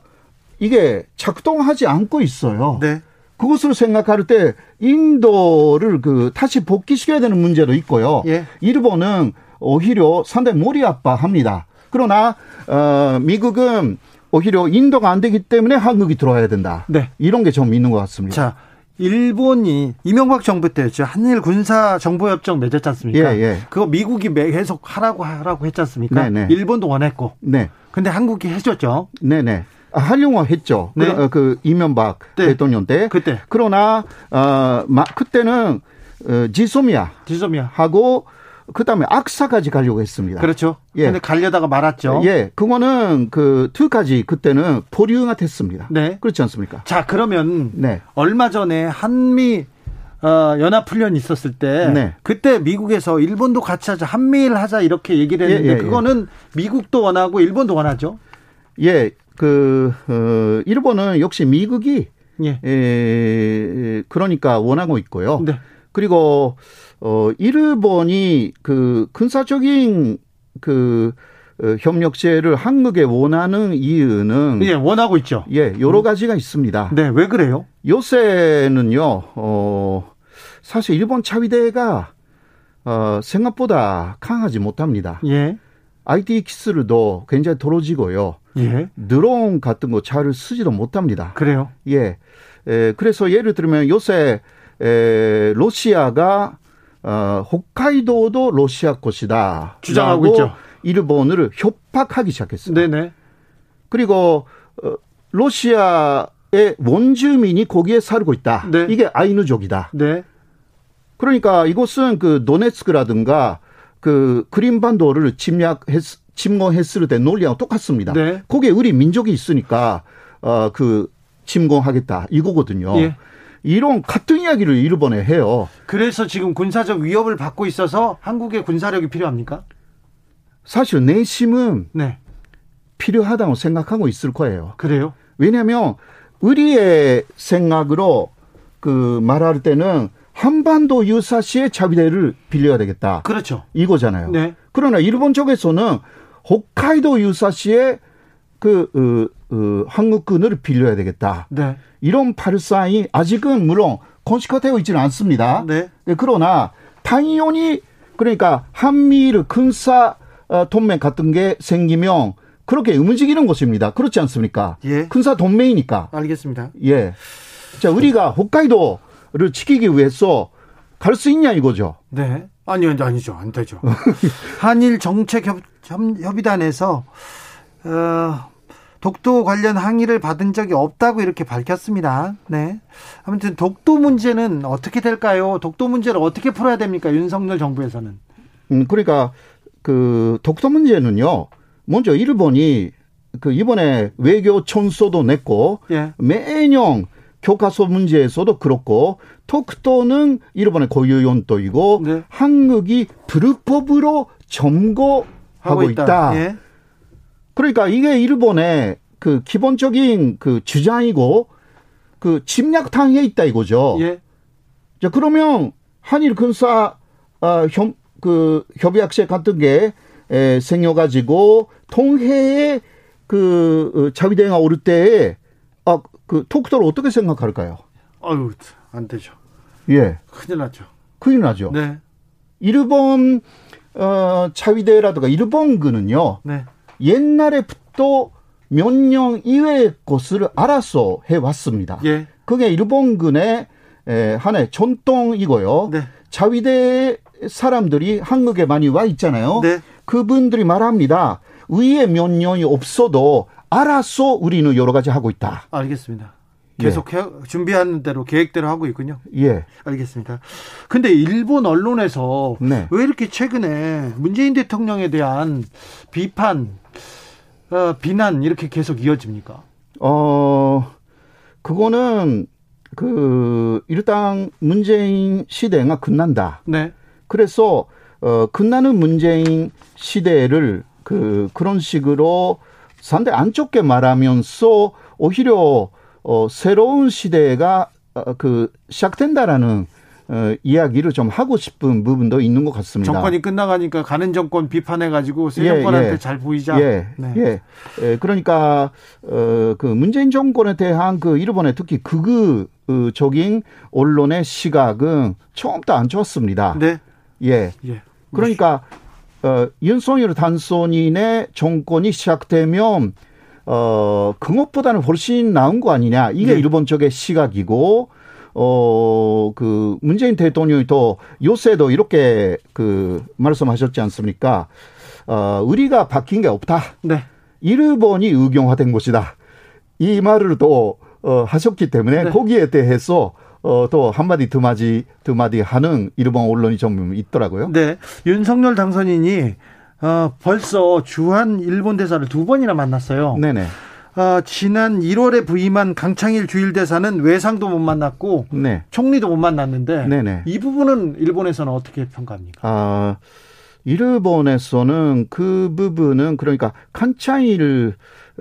이게 작동하지 않고 있어요. 네. 그것을 생각할 때 인도를 그 다시 복귀시켜야 되는 문제도 있고요. 예. 일본은 오히려 상당히 머리 아파합니다. 그러나 어 미국은 오히려 인도가 안 되기 때문에 한국이 들어와야 된다. 네. 이런 게 좀 있는 것 같습니다. 자, 일본이 이명박 정부 때였죠. 한일 군사 정보 협정 맺었지 않습니까? 예, 예. 그거 미국이 계속 하라고 하라고 했지 않습니까? 네네. 네. 일본도 원했고. 네. 근데 한국이 해줬죠. 네, 네. 아, 활용화 했죠. 네. 그, 어, 그 이명박 네. 대통령 때. 그때. 그러나 어 그때는 어, 지소미아. 지소미아. 하고 그다음에 악사까지 가려고 했습니다. 그렇죠. 예. 근데 가려다가 말았죠. 예. 그거는 그 투까지 그때는 보류가 됐습니다. 네. 그렇지 않습니까? 자, 그러면 네. 얼마 전에 한미 어, 연합훈련 있었을 때 네. 그때 미국에서 일본도 같이 하자 한미일 하자 이렇게 얘기를 했는데 예, 예, 예. 그거는 미국도 원하고 일본도 원하죠. 예, 그 어, 일본은 역시 미국이 예. 에, 그러니까 원하고 있고요. 네. 그리고 어 일본이 그 군사적인 그 어, 협력체를 한국에 원하는 이유는 예, 원하고 있죠. 예, 여러 가지가 있습니다. 네, 왜 그래요? 요새는요. 어 사실 일본 차위대가 어 생각보다 강하지 못합니다. 예. IT 기술도 굉장히 떨어지고요. 예. 드론 같은 거 잘 쓰지도 못합니다. 그래요? 예. 에, 그래서 예를 들면 요새 에, 로시아가 어, 홋카이도도 로시아 것이다. 주장하고 있죠. 일본을 협박하기 시작했어요. 네네. 그리고 어, 로시아의 원주민이 거기에 살고 있다. 네. 이게 아이누족이다. 네. 그러니까 이곳은 그 도네츠크라든가 그 그린반도를 침략했 침공했을 때 논리하고 똑같습니다. 네. 거기에 우리 민족이 있으니까 어 그 침공하겠다 이거거든요. 예. 이런 같은 이야기를 일본에 해요. 그래서 지금 군사적 위협을 받고 있어서 한국의 군사력이 필요합니까? 사실 내심은 네. 필요하다고 생각하고 있을 거예요. 그래요? 왜냐하면 우리의 생각으로 그 말할 때는 한반도 유사시의 자비대를 빌려야 되겠다. 그렇죠. 이거잖아요. 네. 그러나 일본 쪽에서는 홋카이도 유사시의 그 어, 어, 한국군을 빌려야 되겠다. 네. 이런 발상이 아직은 물론 건식화되어 있지는 않습니다. 네. 네. 그러나 당연히 그러니까 한미일 군사 어, 동맹 같은 게 생기면 그렇게 움직이는 것입니다. 그렇지 않습니까? 예. 군사 동맹이니까. 알겠습니다. 예. 자, 우리가 홋카이도 를 지키기 위해서 갈 수 있냐 이거죠. 네. 아니요, 아니죠. 안 되죠. 한일 정책 협, 협의단에서 어, 독도 관련 항의를 받은 적이 없다고 이렇게 밝혔습니다. 네. 아무튼 독도 문제는 어떻게 될까요? 독도 문제를 어떻게 풀어야 됩니까? 윤석열 정부에서는. 음, 그러니까 그 독도 문제는요. 먼저 일본이 그 이번에 외교 촌소도 냈고 예. 매년 교과서 문제에서도 그렇고 독도는 일본의 고유용도이고 네. 한국이 불법으로 점거하고 있다. 있다. 예. 그러니까 이게 일본의 그 기본적인 그 주장이고 그 침략당해 있다 이거죠. 예. 자, 그러면 한일 군사 어, 협, 그 협약체 같은 게 에, 생겨 가지고 통해에 그 어, 자위대가 오를 때에 아, 그 토크도를 어떻게 생각할까요? 아유, 안 되죠. 예. 큰일 나죠. 큰일 나죠. 네. 일본 어, 자위대라든가 일본군은요. 네. 옛날에부터 몇년 이외의 것을 알아서 해왔습니다. 예. 그게 일본군의 에, 하나의 전통이고요. 네. 자위대 사람들이 한국에 많이 와 있잖아요. 네. 그분들이 말합니다. 위에 몇 년이 없어도 알아서 우리는 여러 가지 하고 있다. 알겠습니다. 계속 예. 준비하는 대로 계획대로 하고 있군요. 예. 알겠습니다. 근데 일본 언론에서 네. 왜 이렇게 최근에 문재인 대통령에 대한 비판 어, 비난 이렇게 계속 이어집니까? 어, 그거는 그 일단 문재인 시대가 끝난다. 네. 그래서 어 끝나는 문재인 시대를 그 그런 식으로 상대 안 좋게 말하면서 오히려 어 새로운 시대가 어, 그 시작된다라는 어, 이야기를 좀 하고 싶은 부분도 있는 것 같습니다. 정권이 끝나가니까 가는 정권 비판해가지고 새 예, 정권한테 예, 잘 보이자. 예, 네. 예, 예. 그러니까 어, 그 문재인 정권에 대한 그 일본의 특히 극우적인 언론의 시각은 처음부터 안 좋았습니다. 네. 예. 예. 그러니까 어, 윤석열 단손인의 정권이 시작되면 어, 그것보다는 훨씬 나은 거 아니냐. 이게 네. 일본 쪽의 시각이고 어, 그, 문재인 대통령이 또 요새도 이렇게 그 말씀하셨지 않습니까? 어, 의리가 바뀐 게 없다. 네. 일본이 의경화된 것이다. 이 말을 또, 어, 하셨기 때문에 네. 거기에 대해서 어, 또 한마디 두마디, 두마디 하는 일본 언론이 좀 있더라고요. 네. 윤석열 당선인이 어, 벌써 주한 일본 대사를 두 번이나 만났어요. 네네. 어, 지난 1월에 부임한 강창일 주일 대사는 외상도 못 만났고 네. 총리도 못 만났는데 네네. 이 부분은 일본에서는 어떻게 평가합니까? 아, 일본에서는 그 부분은 그러니까 칸창일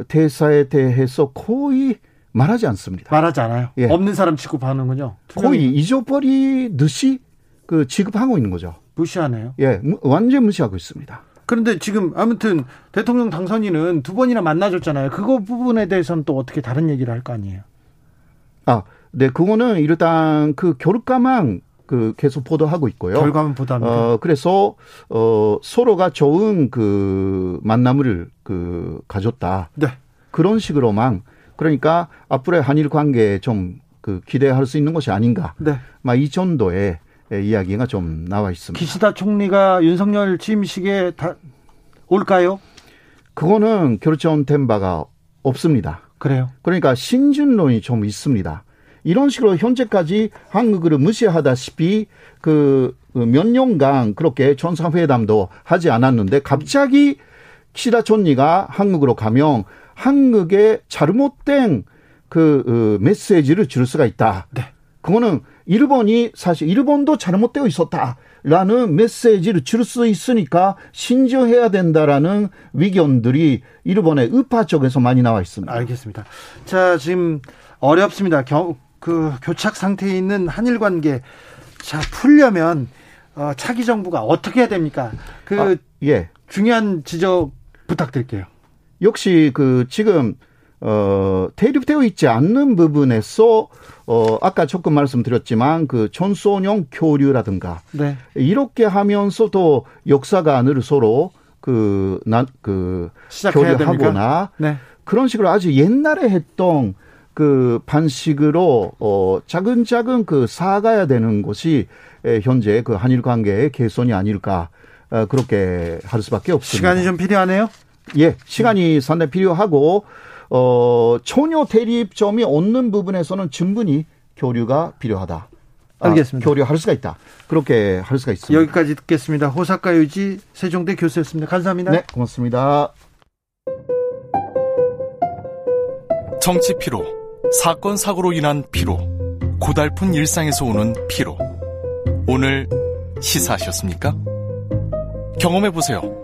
대사에 대해서 거의 말하지 않습니다. 말하지 않아요. 예. 없는 사람 취급하는군요. 거의 잊어버리듯이 그 취급하고 있는 거죠. 무시하네요. 예, 완전 무시하고 있습니다. 그런데 지금 아무튼 대통령 당선인은 두 번이나 만나줬잖아요. 그거 부분에 대해서는 또 어떻게 다른 얘기를 할 거 아니에요? 아, 네, 그거는 일단 그 결과만 그 계속 보도하고 있고요. 결과만 보도합니다. 어, 그래서 어 서로가 좋은 그 만남을 그 가졌다. 네. 그런 식으로만 그러니까 앞으로의 한일 관계에 좀 그 기대할 수 있는 것이 아닌가. 네. 막이 정도의 이야기가 좀 나와 있습니다. 기시다 총리가 윤석열 취임식에 다 올까요? 그거는 결정된 바가 없습니다. 그래요? 그러니까 신준론이 좀 있습니다. 이런 식으로 현재까지 한국을 무시하다시피 그 몇 년간 그렇게 전상회담도 하지 않았는데 갑자기 키시다 총리가 한국으로 가면 한국의 잘못된 그 어, 메시지를 줄 수가 있다. 네. 그거는 일본이 사실 일본도 잘못되어 있었다라는 메시지를 줄 수 있으니까 신중해야 된다라는 위견들이 일본의 의파 쪽에서 많이 나와 있습니다. 알겠습니다. 자, 지금 어렵습니다. 겨, 그 교착 상태에 있는 한일 관계 자 풀려면 어, 차기 정부가 어떻게 해야 됩니까? 그 아, 예. 중요한 지적 부탁드릴게요. 역시 그 지금 어 대립되어 있지 않는 부분에서 어 아까 조금 말씀드렸지만 그 전소년 교류라든가 네. 이렇게 하면서도 역사가 안을 서로 그난그 그 교류하거나 네. 그런 식으로 아주 옛날에 했던 그 반식으로 어 작은 작은 그사가야 되는 것이 현재 그 한일 관계의 개선이 아닐까 어, 그렇게 할 수밖에 없습니다. 시간이 좀 필요하네요. 예, 시간이 상당히 필요하고 어 초녀 대립점이 없는 부분에서는 충분히 교류가 필요하다. 아, 알겠습니다. 아, 교류할 수가 있다. 그렇게 할 수가 있습니다. 여기까지 듣겠습니다. 호사카 유지 세종대 교수였습니다. 감사합니다. 네, 고맙습니다. 정치 피로, 사건 사고로 인한 피로, 고달픈 일상에서 오는 피로. 오늘 시사하셨습니까? 경험해 보세요.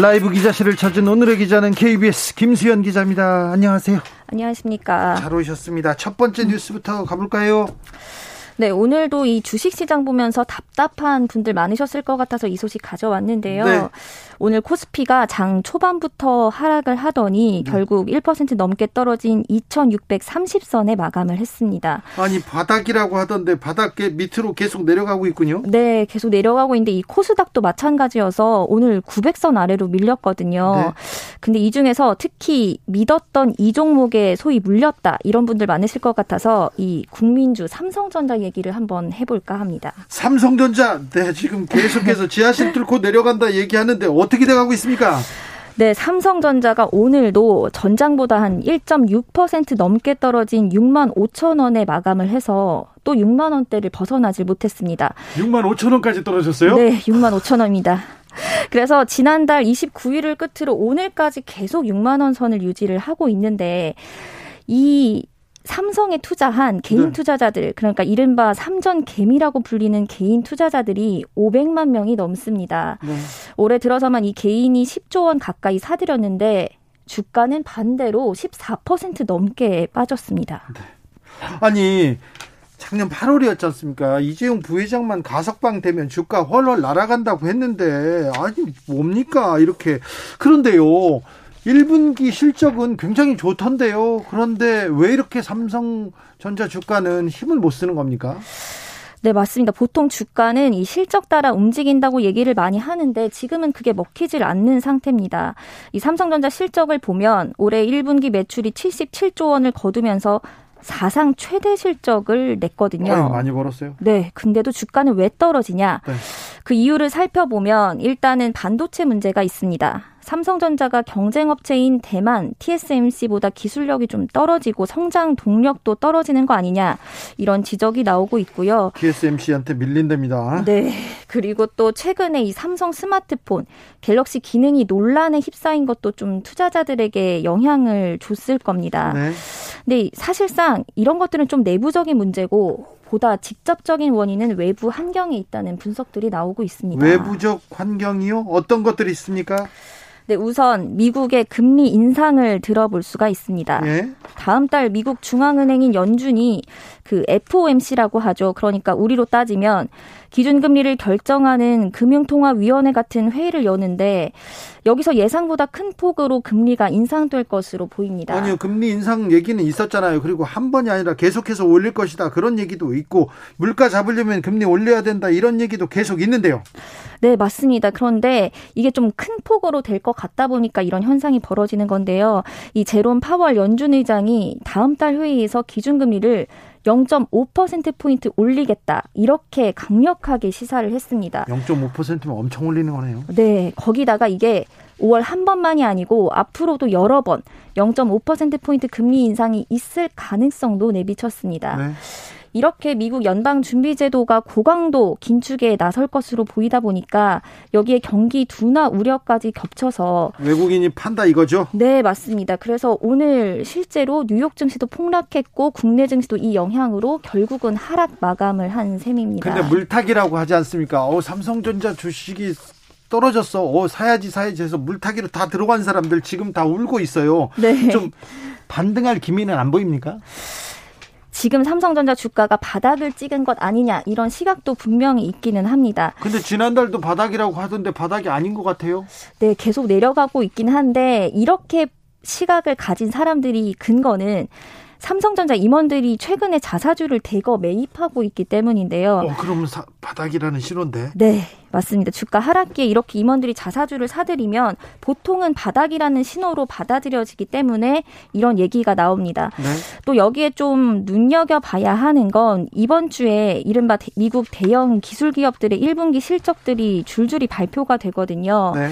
라이브 기자실을 찾은 오늘의 기자는 KBS 김수현 기자입니다. 안녕하세요. 안녕하십니까. 잘 오셨습니다. 첫 번째 뉴스부터 가볼까요? 네, 오늘도 이 주식시장 보면서 답답한 분들 많으셨을 것 같아서 이 소식 가져왔는데요. 네. 오늘 코스피가 장 초반부터 하락을 하더니 네. 결국 1% 넘게 떨어진 2,630선에 마감을 했습니다. 아니 바닥이라고 하던데 바닥 밑으로 계속 내려가고 있군요. 네, 계속 내려가고 있는데 이 코스닥도 마찬가지여서 오늘 900선 아래로 밀렸거든요. 네. 근데 이 중에서 특히 믿었던 이 종목에 소위 물렸다 이런 분들 많으실 것 같아서 이 국민주 삼성전자 얘기를 한번 해볼까 합니다. 삼성전자, 네 지금 계속해서 지하실 뚫고 내려간다 얘기하는데 어떻게 돼가고 있습니까? 네, 삼성전자가 오늘도 전장보다 한 1.6% 넘게 떨어진 6만 5천 원에 마감을 해서 또 6만 원대를 벗어나질 못했습니다. 6만 5천 원까지 떨어졌어요? 네, 6만 5천 원입니다. 그래서 지난달 29일을 끝으로 오늘까지 계속 6만 원 선을 유지를 하고 있는데 이 삼성에 투자한 개인 네. 투자자들 그러니까 이른바 삼전 개미라고 불리는 개인 투자자들이 500만 명이 넘습니다. 네. 올해 들어서만 이 개인이 10조 원 가까이 사들였는데 주가는 반대로 14% 넘게 빠졌습니다. 네. 아니 작년 8월이었지 않습니까? 이재용 부회장만 가석방 되면 주가 훨훨 날아간다고 했는데 아니 뭡니까 이렇게 그런데요. 1분기 실적은 굉장히 좋던데요. 그런데 왜 이렇게 삼성전자 주가는 힘을 못 쓰는 겁니까? 네, 맞습니다. 보통 주가는 이 실적 따라 움직인다고 얘기를 많이 하는데 지금은 그게 먹히질 않는 상태입니다. 이 삼성전자 실적을 보면 올해 1분기 매출이 77조 원을 거두면서 사상 최대 실적을 냈거든요. 어, 많이 벌었어요. 네. 근데도 주가는 왜 떨어지냐? 네. 그 이유를 살펴보면 일단은 반도체 문제가 있습니다. 삼성전자가 경쟁업체인 대만 TSMC보다 기술력이 좀 떨어지고 성장 동력도 떨어지는 거 아니냐 이런 지적이 나오고 있고요. TSMC한테 밀린답니다. 네. 그리고 또 최근에 이 삼성 스마트폰 갤럭시 기능이 논란에 휩싸인 것도 좀 투자자들에게 영향을 줬을 겁니다. 네. 근데 사실상 이런 것들은 좀 내부적인 문제고 보다 직접적인 원인은 외부 환경에 있다는 분석들이 나오고 있습니다. 외부적 환경이요? 어떤 것들이 있습니까? 네, 우선 미국의 금리 인상을 들어볼 수가 있습니다. 예? 다음 달 미국 중앙은행인 연준이 그 FOMC라고 하죠. 그러니까 우리로 따지면 기준금리를 결정하는 금융통화위원회 같은 회의를 여는데 여기서 예상보다 큰 폭으로 금리가 인상될 것으로 보입니다. 아니요, 금리 인상 얘기는 있었잖아요. 그리고 한 번이 아니라 계속해서 올릴 것이다. 그런 얘기도 있고 물가 잡으려면 금리 올려야 된다. 이런 얘기도 계속 있는데요. 네, 맞습니다. 그런데 이게 좀 큰 폭으로 될 것 같다 보니까 이런 현상이 벌어지는 건데요. 이 제롬 파월 연준 의장이 다음 달 회의에서 기준금리를 0.5%포인트 올리겠다. 이렇게 강력하게 시사를 했습니다. 0.5%면 엄청 올리는 거네요. 네. 거기다가 이게 5월 한 번만이 아니고 앞으로도 여러 번 0.5%포인트 금리 인상이 있을 가능성도 내비쳤습니다. 네. 이렇게 미국 연방 준비 제도가 고강도 긴축에 나설 것으로 보이다 보니까 여기에 경기 둔화 우려까지 겹쳐서 외국인이 판다 이거죠? 네, 맞습니다. 그래서 오늘 실제로 뉴욕 증시도 폭락했고 국내 증시도 이 영향으로 결국은 하락 마감을 한 셈입니다. 근데 물타기라고 하지 않습니까? 어, 삼성전자 주식이 떨어졌어. 어, 사야지 사야지 해서 물타기로 다 들어간 사람들 지금 다 울고 있어요. 네. 좀 반등할 기미는 안 보입니까? 지금 삼성전자 주가가 바닥을 찍은 것 아니냐 이런 시각도 분명히 있기는 합니다. 근데 지난달도 바닥이라고 하던데 바닥이 아닌 것 같아요. 네, 계속 내려가고 있긴 한데 이렇게 시각을 가진 사람들이 근거는 삼성전자 임원들이 최근에 자사주를 대거 매입하고 있기 때문인데요. 어, 그러면 사, 바닥이라는 신호인데? 네, 맞습니다. 주가 하락기에 이렇게 임원들이 자사주를 사들이면 보통은 바닥이라는 신호로 받아들여지기 때문에 이런 얘기가 나옵니다. 네. 또 여기에 좀 눈여겨봐야 하는 건 이번 주에 이른바 미국 대형 기술 기업들의 1분기 실적들이 줄줄이 발표가 되거든요. 네.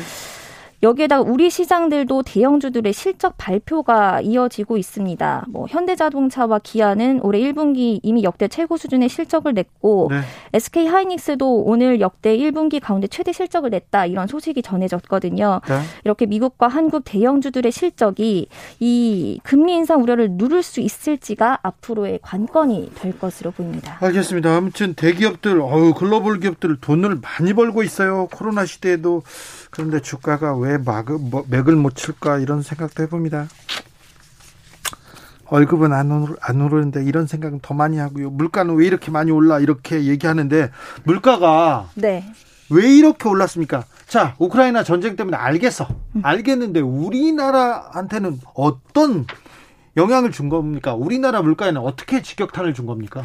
여기에다가 우리 시장들도 대형주들의 실적 발표가 이어지고 있습니다. 뭐 현대자동차와 기아는 올해 1분기 이미 역대 최고 수준의 실적을 냈고 네. SK 하이닉스도 오늘 역대 1분기 가운데 최대 실적을 냈다 이런 소식이 전해졌거든요. 네. 이렇게 미국과 한국 대형주들의 실적이 이 금리 인상 우려를 누를 수 있을지가 앞으로의 관건이 될 것으로 보입니다. 알겠습니다. 아무튼 대기업들, 어우 글로벌 기업들 돈을 많이 벌고 있어요. 코로나 시대에도 그런데 주가가 왜 막을, 뭐, 맥을 못 칠까 이런 생각도 해봅니다. 월급은 안, 오르, 안 오르는데 이런 생각은 더 많이 하고요. 물가는 왜 이렇게 많이 올라 이렇게 얘기하는데 물가가 네. 왜 이렇게 올랐습니까? 자, 우크라이나 전쟁 때문에 알겠어. 음. 알겠는데 우리나라한테는 어떤 영향을 준 겁니까? 우리나라 물가에는 어떻게 직격탄을 준 겁니까?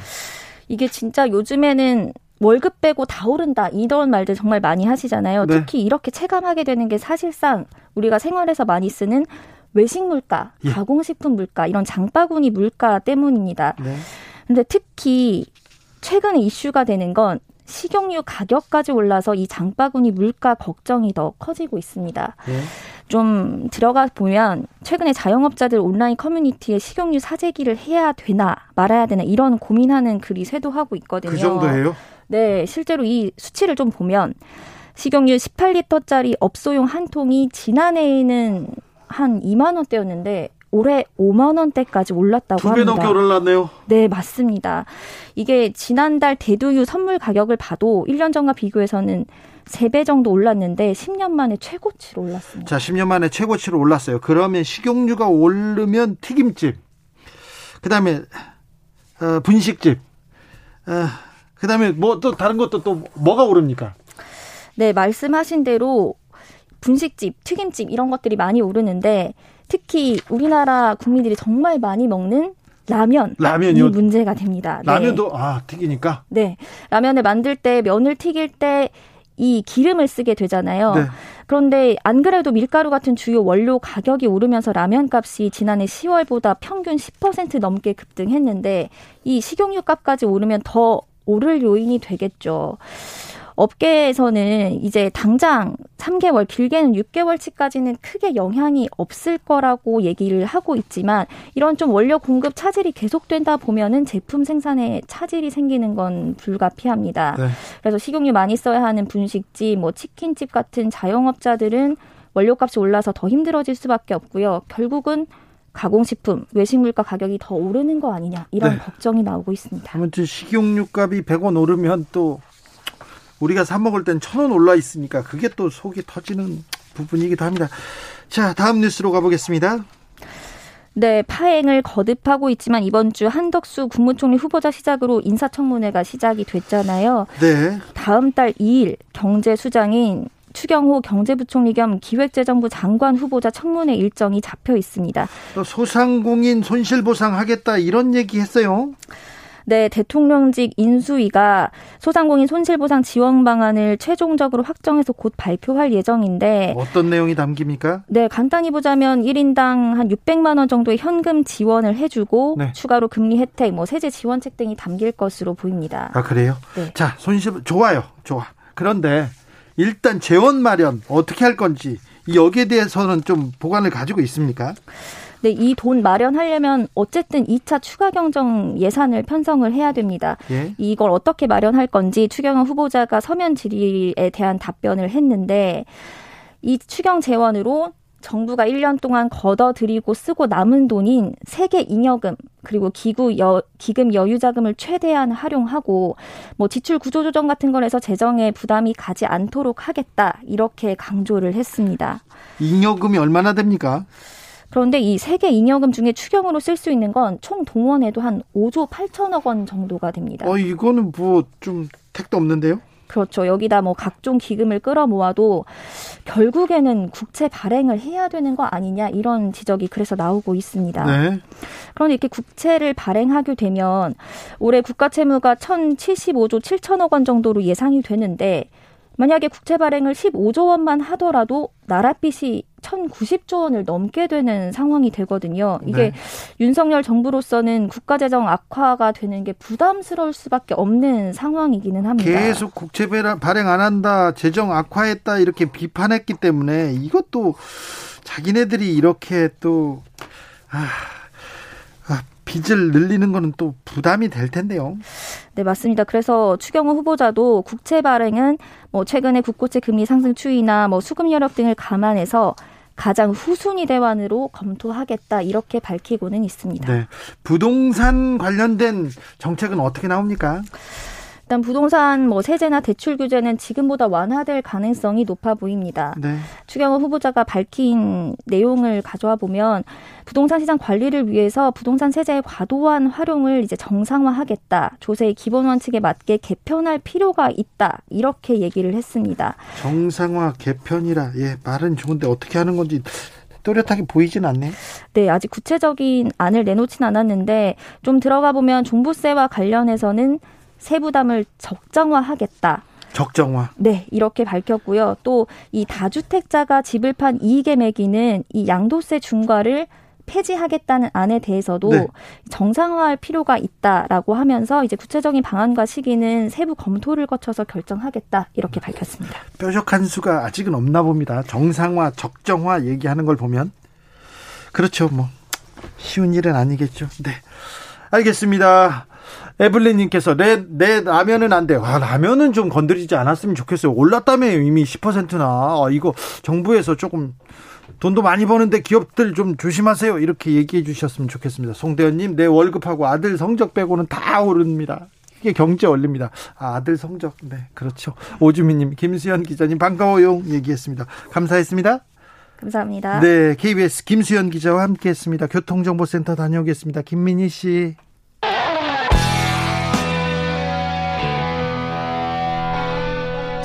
이게 진짜 요즘에는 월급 빼고 다 오른다 이런 말들 정말 많이 하시잖아요. 네. 특히 이렇게 체감하게 되는 게 사실상 우리가 생활에서 많이 쓰는 외식 물가, 예. 가공식품 물가 이런 장바구니 물가 때문입니다. 네. 근데 특히 최근에 이슈가 되는 건 식용유 가격까지 올라서 이 장바구니 물가 걱정이 더 커지고 있습니다. 네. 좀 들어가 보면 최근에 자영업자들 온라인 커뮤니티에 식용유 사재기를 해야 되나 말아야 되나 이런 고민하는 글이 쇄도하고 있거든요. 그 정도예요? 네, 실제로 이 수치를 좀 보면 식용유 18리터짜리 업소용 한 통이 지난해에는 한 2만 원대였는데 올해 5만 원대까지 올랐다고 두배 합니다. 넘게 올랐네요. 네, 맞습니다. 이게 지난달 대두유 선물 가격을 봐도 1년 전과 비교해서는 3배 정도 올랐는데 10년 만에 최고치로 올랐습니다. 자, 10년 만에 최고치로 올랐어요. 그러면 식용유가 오르면 튀김집, 그다음에 어, 분식집, 어, 그다음에 뭐 또 다른 것도 또 뭐가 오릅니까? 네, 말씀하신 대로 분식집, 튀김집 이런 것들이 많이 오르는데 특히 우리나라 국민들이 정말 많이 먹는 라면 라면이 문제가 됩니다. 라면도 네. 아 튀기니까. 네, 라면을 만들 때 면을 튀길 때 이 기름을 쓰게 되잖아요. 네. 그런데 안 그래도 밀가루 같은 주요 원료 가격이 오르면서 라면 값이 지난해 10월보다 평균 10% 넘게 급등했는데 이 식용유 값까지 오르면 더 오를 요인이 되겠죠. 업계에서는 이제 당장 3개월, 길게는 6개월치까지는 크게 영향이 없을 거라고 얘기를 하고 있지만 이런 좀 원료 공급 차질이 계속된다 보면은 제품 생산에 차질이 생기는 건 불가피합니다. 네. 그래서 식용유 많이 써야 하는 분식집, 뭐 치킨집 같은 자영업자들은 원료값이 올라서 더 힘들어질 수밖에 없고요. 결국은 가공식품, 외식물가 가격이 더 오르는 거 아니냐 이런 네. 걱정이 나오고 있습니다. 아무튼 식용유 값이 100원 오르면 또 우리가 사 먹을 땐천원 올라 있으니까 그게 또 속이 터지는 부분이기도 합니다. 자, 다음 뉴스로 가보겠습니다. 네, 파행을 거듭하고 있지만 이번 주 한덕수 국무총리 후보자 시작으로 인사청문회가 시작이 됐잖아요. 네. 다음 달 2일 경제수장인 추경호 경제부총리 겸 기획재정부 장관 후보자 청문회 일정이 잡혀 있습니다. 또 소상공인 손실보상 하겠다 이런 얘기 했어요. 네, 대통령직 인수위가 소상공인 손실보상 지원 방안을 최종적으로 확정해서 곧 발표할 예정인데 어떤 내용이 담깁니까? 네, 간단히 보자면 1인당 한 600만 원 정도의 현금 지원을 해주고 네. 추가로 금리 혜택, 뭐 세제 지원책 등이 담길 것으로 보입니다. 아 그래요? 네. 자, 손실 좋아요, 좋아. 그런데 일단 재원 마련 어떻게 할 건지 여기에 대해서는 좀 보관을 가지고 있습니까? 네, 이 돈 마련하려면 어쨌든 2차 추가 경정 예산을 편성을 해야 됩니다. 예? 이걸 어떻게 마련할 건지 추경호 후보자가 서면 질의에 대한 답변을 했는데 이 추경 재원으로 정부가 1년 동안 걷어들이고 쓰고 남은 돈인 세계 잉여금 그리고 기구 여, 기금 여유 자금을 최대한 활용하고 뭐 지출 구조 조정 같은 거에서 재정에 부담이 가지 않도록 하겠다 이렇게 강조를 했습니다. 잉여금이 얼마나 됩니까? 그런데 이 세계 잉여금 중에 추경으로 쓸 수 있는 건 총 동원해도 한 5조 8천억 원 정도가 됩니다. 어, 이거는 뭐 좀 택도 없는데요? 그렇죠. 여기다 뭐 각종 기금을 끌어모아도 결국에는 국채 발행을 해야 되는 거 아니냐 이런 지적이 그래서 나오고 있습니다. 네. 그런데 이렇게 국채를 발행하게 되면 올해 국가 채무가 1,075조 7천억 원 정도로 예상이 되는데 만약에 국채 발행을 15조 원만 하더라도 나라 빚이 1,090조 원을 넘게 되는 상황이 되거든요. 이게 네. 윤석열 정부로서는 국가 재정 악화가 되는 게 부담스러울 수밖에 없는 상황이기는 합니다. 계속 국채 발행 안 한다, 재정 악화했다 이렇게 비판했기 때문에 이것도 자기네들이 이렇게 또 아, 아, 빚을 늘리는 거는 또 부담이 될 텐데요. 네, 맞습니다. 그래서 추경호 후보자도 국채 발행은 뭐 최근에 국고채 금리 상승 추이나 뭐 수급 여력 등을 감안해서 가장 후순위 대안으로 검토하겠다 이렇게 밝히고는 있습니다. 네. 부동산 관련된 정책은 어떻게 나옵니까? 일단 부동산 뭐 세제나 대출 규제는 지금보다 완화될 가능성이 높아 보입니다. 네. 추경호 후보자가 밝힌 내용을 가져와 보면 부동산 시장 관리를 위해서 부동산 세제의 과도한 활용을 이제 정상화하겠다. 조세의 기본 원칙에 맞게 개편할 필요가 있다. 이렇게 얘기를 했습니다. 정상화 개편이라 예 말은 좋은데 어떻게 하는 건지 또렷하게 보이진 않네. 네, 아직 구체적인 안을 내놓진 않았는데 좀 들어가 보면 종부세와 관련해서는 세부담을 적정화하겠다. 적정화. 네, 이렇게 밝혔고요. 또 이 다주택자가 집을 판 이익의 매기는 이 양도세 중과를 폐지하겠다는 안에 대해서도 네. 정상화할 필요가 있다라고 하면서 이제 구체적인 방안과 시기는 세부 검토를 거쳐서 결정하겠다 이렇게 밝혔습니다. 뾰족한 수가 아직은 없나 봅니다. 정상화, 적정화 얘기하는 걸 보면 그렇죠. 뭐 쉬운 일은 아니겠죠. 네. 알겠습니다. 에블린님께서 내, 내 라면은 안 돼. 아, 라면은 좀 건드리지 않았으면 좋겠어요. 올랐다며 이미 10%나. 아, 이거 정부에서 조금 돈도 많이 버는데 기업들 좀 조심하세요. 이렇게 얘기해 주셨으면 좋겠습니다. 송대현님, 내 월급하고 아들 성적 빼고는 다 오릅니다. 이게 경제 원리입니다. 아, 아들 성적. 네, 그렇죠. 오주민님, 김수현 기자님 반가워요. 얘기했습니다. 감사했습니다. 감사합니다. 네, KBS 김수현 기자와 함께 했습니다. 교통정보센터 다녀오겠습니다. 김민희 씨.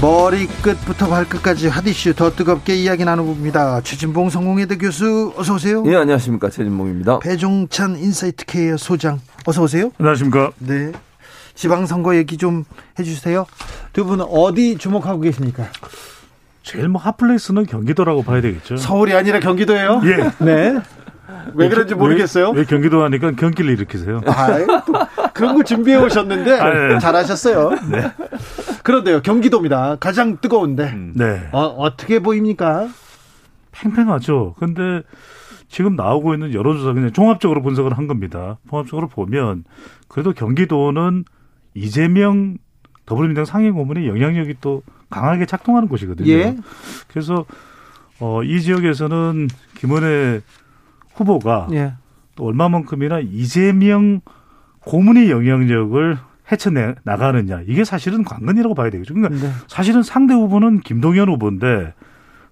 머리끝부터 발끝까지 핫이슈 더 뜨겁게 이야기 나눠봅니다. 최진봉 성공회대 교수 어서 오세요. 예 안녕하십니까 최진봉입니다. 배종찬 인사이트 케이 소장 어서 오세요. 안녕하십니까. 네. 지방선거 얘기 좀 해주세요. 두 분은 어디 주목하고 계십니까? 제일 뭐 핫플레이스는 경기도라고 봐야 되겠죠. 서울이 아니라 경기도예요? 예. 네. 왜 그런지 모르겠어요. 왜, 왜 경기도 하니까 경기를 일으키세요? 아, 그런 거 준비해 오셨는데 아, 네. 잘하셨어요. 네. 그런데요, 경기도입니다. 가장 뜨거운데. 음. 네. 어, 어떻게 보입니까? 팽팽하죠. 근데 지금 나오고 있는 여론조사 그냥 종합적으로 분석을 한 겁니다. 종합적으로 보면 그래도 경기도는 이재명 더불어민주당 상임 고문의 영향력이 또 강하게 작동하는 곳이거든요. 예. 그래서 어, 이 지역에서는 김은혜 후보가 예. 또 얼마만큼이나 이재명 고문의 영향력을 헤쳐내 나가느냐 이게 사실은 관건이라고 봐야 되겠죠. 그러니까 네. 사실은 상대 후보는 김동연 후보인데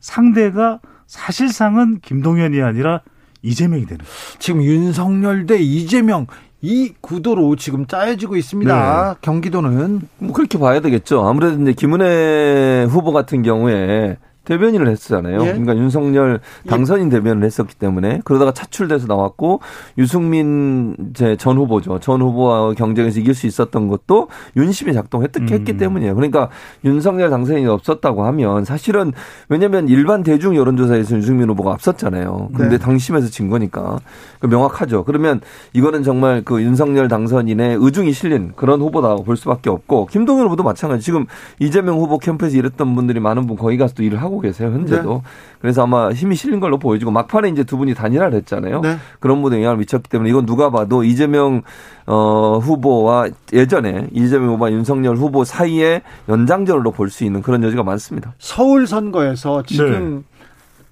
상대가 사실상은 김동연이 아니라 이재명이 되는 거예요. 지금 윤석열 대 이재명 이 구도로 지금 짜여지고 있습니다. 네. 경기도는 뭐 그렇게 봐야 되겠죠. 아무래도 이제 김은혜 후보 같은 경우에 대변인을 했잖아요. 예? 그러니까 윤석열 당선인 대변을 했었기 때문에 그러다가 차출돼서 나왔고 유승민 전 후보죠. 전 후보와 경쟁에서 이길 수 있었던 것도 윤심이 작동했기 음. 때문이에요. 그러니까 윤석열 당선인이 없었다고 하면 사실은 왜냐하면 일반 대중 여론조사에서 유승민 후보가 앞섰잖아요. 근데 네. 당심에서 진 거니까 명확하죠. 그러면 이거는 정말 그 윤석열 당선인의 의중이 실린 그런 후보다고 볼 수밖에 없고 김동연 후보도 마찬가지. 지금 이재명 후보 캠프에서 일했던 분들이 많은 분 거기 가서 또 일을 하고 계세요 현재도. 네. 그래서 아마 힘이 실린 걸로 보여지고 막판에 이제 두 분이 단일화를 했잖아요. 네. 그런 분에 영향을 미쳤기 때문에 이건 누가 봐도 이재명 어, 후보와 예전에 이재명 후보와 윤석열 후보 사이에 연장전으로 볼 수 있는 그런 여지가 많습니다. 서울 선거에서 지금 네.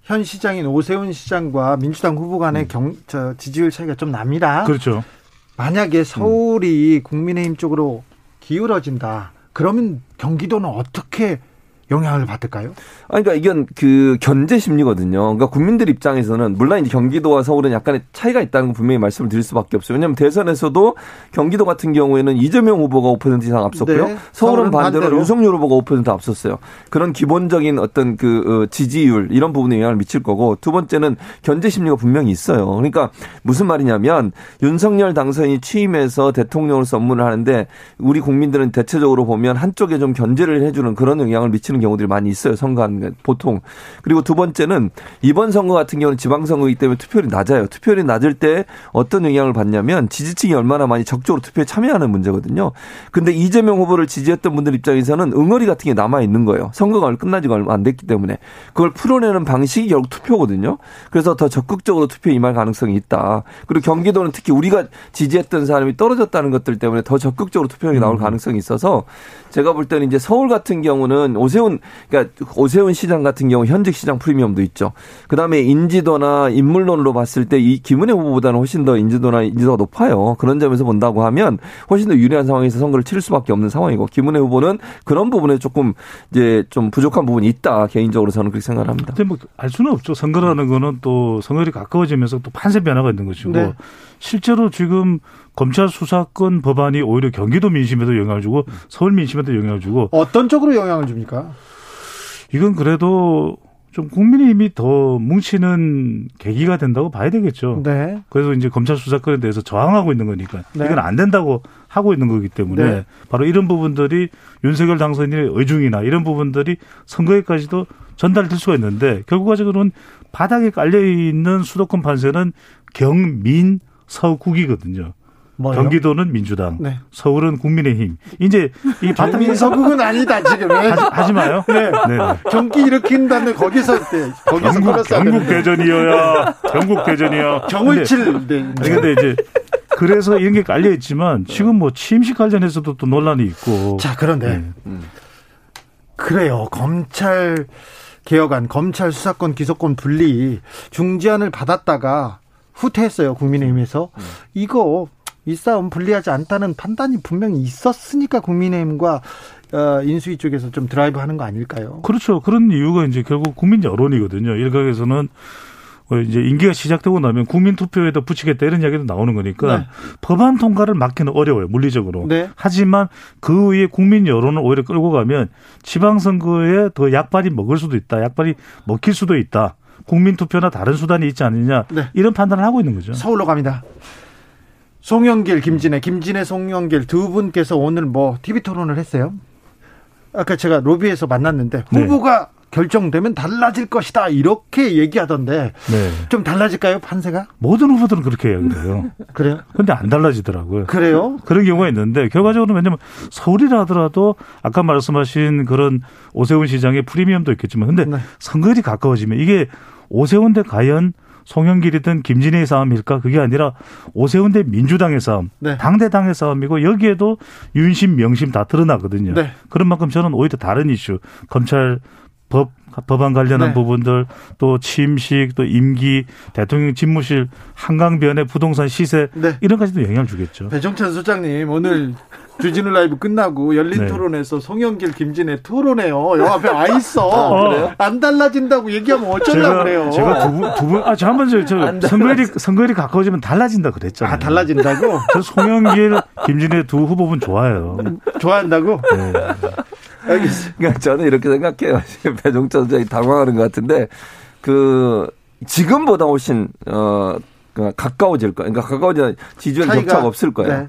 현 시장인 오세훈 시장과 민주당 후보 간의 음. 경, 저, 지지율 차이가 좀 납니다. 그렇죠. 만약에 서울이 음. 국민의힘 쪽으로 기울어진다. 그러면 경기도는 어떻게 영향을 받을까요? 아니, 그러니까 이건 그 견제 심리거든요. 그러니까 국민들 입장에서는 물론 이제 경기도와 서울은 약간의 차이가 있다는 거 분명히 말씀을 드릴 수밖에 없어요. 왜냐하면 대선에서도 경기도 같은 경우에는 이재명 후보가 5% 이상 앞섰고요. 네, 서울은 반대로, 반대로 윤석열 후보가 5% 앞섰어요. 그런 기본적인 어떤 그 어, 지지율 이런 부분에 영향을 미칠 거고 두 번째는 견제 심리가 분명히 있어요. 그러니까 무슨 말이냐면 윤석열 당선이 취임해서 대통령으로서 업무를 하는데 우리 국민들은 대체적으로 보면 한쪽에 좀 견제를 해주는 그런 영향을 미치는 되는 경우들이 많이 있어요. 선거하는 보통. 그리고 두 번째는 이번 선거 같은 경우는 지방선거이기 때문에 투표율이 낮아요. 투표율이 낮을 때 어떤 영향을 받냐면 지지층이 얼마나 많이 적극적으로 투표에 참여하는 문제거든요. 근데 이재명 후보를 지지했던 분들 입장에서는 응어리 같은 게 남아 있는 거예요. 선거가 끝나지가 얼마 안 됐기 때문에 그걸 풀어내는 방식이 결국 투표거든요. 그래서 더 적극적으로 투표에 임할 가능성이 있다. 그리고 경기도는 특히 우리가 지지했던 사람이 떨어졌다는 것들 때문에 더 적극적으로 투표에 나올 음. 가능성이 있어서 제가 볼 때는 이제 서울 같은 경우는 오세훈 그러니까 오세훈 시장 같은 경우 현직 시장 프리미엄도 있죠. 그다음에 인지도나 인물론으로 봤을 때 이 김은혜 후보보다는 훨씬 더 인지도나 인지도가 높아요. 그런 점에서 본다고 하면 훨씬 더 유리한 상황에서 선거를 치를 수밖에 없는 상황이고 김은혜 후보는 그런 부분에 조금 이제 좀 부족한 부분이 있다. 개인적으로 저는 그렇게 생각을 합니다. 근데 뭐 알 수는 없죠. 선거라는 거는 또 선거일이 가까워지면서 또 판세 변화가 있는 것이고 네. 실제로 지금 검찰 수사권 법안이 오히려 경기도 민심에도 영향을 주고 서울 민심에도 영향을 주고 어떤 쪽으로 영향을 줍니까? 이건 그래도 좀 국민의힘이 더 뭉치는 계기가 된다고 봐야 되겠죠. 네. 그래서 이제 검찰 수사권에 대해서 저항하고 있는 거니까 네. 이건 안 된다고 하고 있는 거기 때문에 네. 바로 이런 부분들이 윤석열 당선인의 의중이나 이런 부분들이 선거에까지도 전달될 수가 있는데 결과적으로는 바닥에 깔려 있는 수도권 판세는 경민 서국이거든요. 뭐요? 경기도는 민주당, 네. 서울은 국민의힘. 이제 이 박민서국은 아니다 지금 하지, 하지 마요. 네. 네. 경기 일으킨 다음에 거기서 네. 거기서 경국, 경국 대전이어야 경국 대전이야. 정을 칠. 네. 근데 이제 그래서 이런 게 깔려 있지만 지금 뭐 취임식 관련해서도 또 논란이 있고. 자 그런데 네. 음. 그래요 검찰 개혁안 검찰 수사권 기소권 분리 중지안을 받았다가 후퇴했어요 국민의힘에서 음. 이거 이 싸움 불리하지 않다는 판단이 분명히 있었으니까 국민의힘과 어, 인수위 쪽에서 좀 드라이브 하는 거 아닐까요? 그렇죠. 그런 이유가 이제 결국 국민 여론이거든요. 일각에서는 어, 이제 임기가 시작되고 나면 국민 투표에도 붙이겠다 이런 이야기도 나오는 거니까 네. 법안 통과를 막기는 어려워요 물리적으로. 네. 하지만 그 위에 국민 여론을 오히려 끌고 가면 지방선거에 더 약발이 먹을 수도 있다, 약발이 먹힐 수도 있다. 국민 투표나 다른 수단이 있지 않느냐 네. 이런 판단을 하고 있는 거죠. 서울로 갑니다. 송영길, 김진애, 김진애, 송영길 두 분께서 오늘 뭐 TV 토론을 했어요. 아까 제가 로비에서 만났는데 네. 후보가 네. 결정되면 달라질 것이다 이렇게 얘기하던데 네. 좀 달라질까요 판세가? 모든 후보들은 그렇게 이야기해요. 그래요? 근데 안 달라지더라고요. 그래요? 그런 경우가 있는데 결과적으로 왜냐면 서울이라 하더라도 아까 말씀하신 그런 오세훈 시장의 프리미엄도 있겠지만 근데 네. 선거일이 가까워지면 이게 오세훈 대 과연 송영길이든 김진애의 싸움일까? 그게 아니라 오세훈 대 민주당의 싸움, 네. 당대 당의 싸움이고 여기에도 윤심, 명심 다 드러나거든요. 네. 그런 만큼 저는 오히려 다른 이슈, 검찰 법 법안 관련한 네. 부분들 또 취임식 또 임기 대통령 집무실 한강변의 부동산 시세 네. 이런 까지도 영향을 주겠죠. 배정찬 소장님 오늘 주진우 라이브 끝나고 열린 네. 토론에서 송영길 김진애 토론해요. 여 앞에 와 있어. 어. 안 달라진다고 얘기하면 어쩌려고 그래요. 제가 두 분, 두 분, 아, 저 한 번, 저, 저 선거일이, 선거일이 가까워지면 달라진다 그랬잖아요. 아, 달라진다고? 저 송영길, 김진애 두 후보분 좋아요. 좋아한다고? 네. 알겠습니다. 그러니까 저는 이렇게 생각해요. 지금 배종찬 소장이 당황하는 것 같은데, 그, 지금보다 훨씬, 어, 그 가까워질 거예요. 그러니까 가까워지는 지지율 격차가 없을 거예요. 네.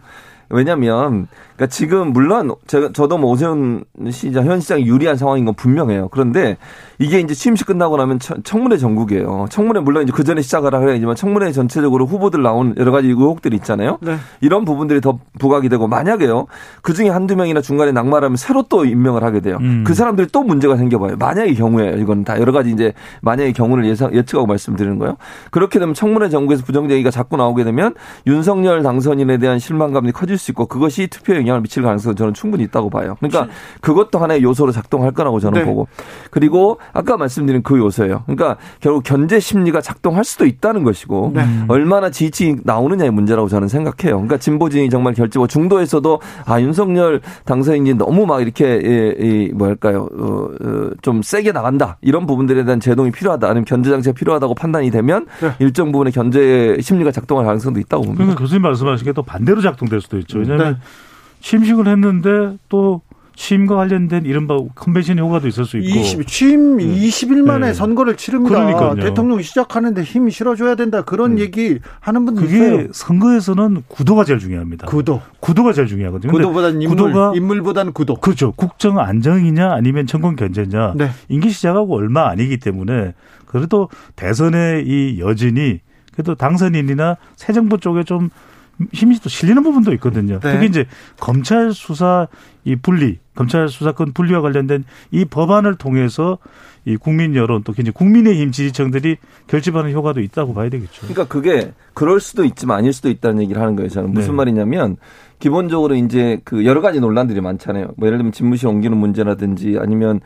왜냐면 그러니까 지금 물론 제가 저도 뭐 오세훈 시장 현 시장이 유리한 상황인 건 분명해요. 그런데 이게 이제 취임식 끝나고 나면 청문회 전국이에요. 청문회 물론 이제 그 전에 시작을 하야지만 청문회 전체적으로 후보들 나온 여러 가지 의혹들이 있잖아요. 네. 이런 부분들이 더 부각이 되고 만약에요. 그 중에 한두 명이나 중간에 낙마하면 새로 또 임명을 하게 돼요. 음. 그 사람들이 또 문제가 생겨봐요. 만약의 경우에 이건 다 여러 가지 이제 만약의 경우를 예상 예측하고 말씀드리는 거예요. 그렇게 되면 청문회 전국에서 부정제기가 자꾸 나오게 되면 윤석열 당선인에 대한 실망감이 커질 수 있고 그것이 투표에 영향을 미칠 가능성은 저는 충분히 있다고 봐요. 그러니까 그것도 하나의 요소로 작동할 거라고 저는 네. 보고 그리고 아까 말씀드린 그 요소예요. 그러니까 결국 견제 심리가 작동할 수도 있다는 것이고 네. 얼마나 지지 나오느냐의 문제라고 저는 생각해요. 그러니까 진보진이 정말 결집고 중도에서도 아 윤석열 당선인이 너무 막 이렇게 예, 이 뭐랄까요 어, 어, 좀 세게 나간다 이런 부분들에 대한 제동이 필요하다 아니면 견제 장치가 필요하다고 판단이 되면 네. 일정 부분의 견제 심리가 작동할 가능성도 있다고 봅니다. 그러니까 교수님 말씀하신 게 또 반대로 작동될 수도 있죠. 왜냐하면 네. 취임식을 했는데 또 취임과 관련된 이른바 컨벤션 효과도 있을 수 있고. 20, 취임 네. 20일 만에 네. 선거를 치릅니다. 그러니까요. 대통령 시작하는데 힘 실어줘야 된다. 그런 네. 얘기 하는 분들 그게 있어요. 선거에서는 구도가 제일 중요합니다. 구도. 구도가 제일 중요하거든요. 구도보다는 인물, 구도가 인물보다는 구도. 그렇죠. 국정 안정이냐 아니면 정권 견제냐. 네. 임기 시작하고 얼마 아니기 때문에 그래도 대선의 이 여진이 그래도 당선인이나 새 정부 쪽에 좀 힘이 또 실리는 부분도 있거든요. 네. 특히 이제 검찰 수사 이 분리, 검찰 수사권 분리와 관련된 이 법안을 통해서 이 국민 여론 또 이제 국민의힘 지지층들이 결집하는 효과도 있다고 봐야 되겠죠. 그러니까 그게 그럴 수도 있지만 아닐 수도 있다는 얘기를 하는 거예요. 저는 무슨 네. 말이냐면 기본적으로 이제 그 여러 가지 논란들이 많잖아요. 뭐 예를 들면 집무실 옮기는 문제라든지 아니면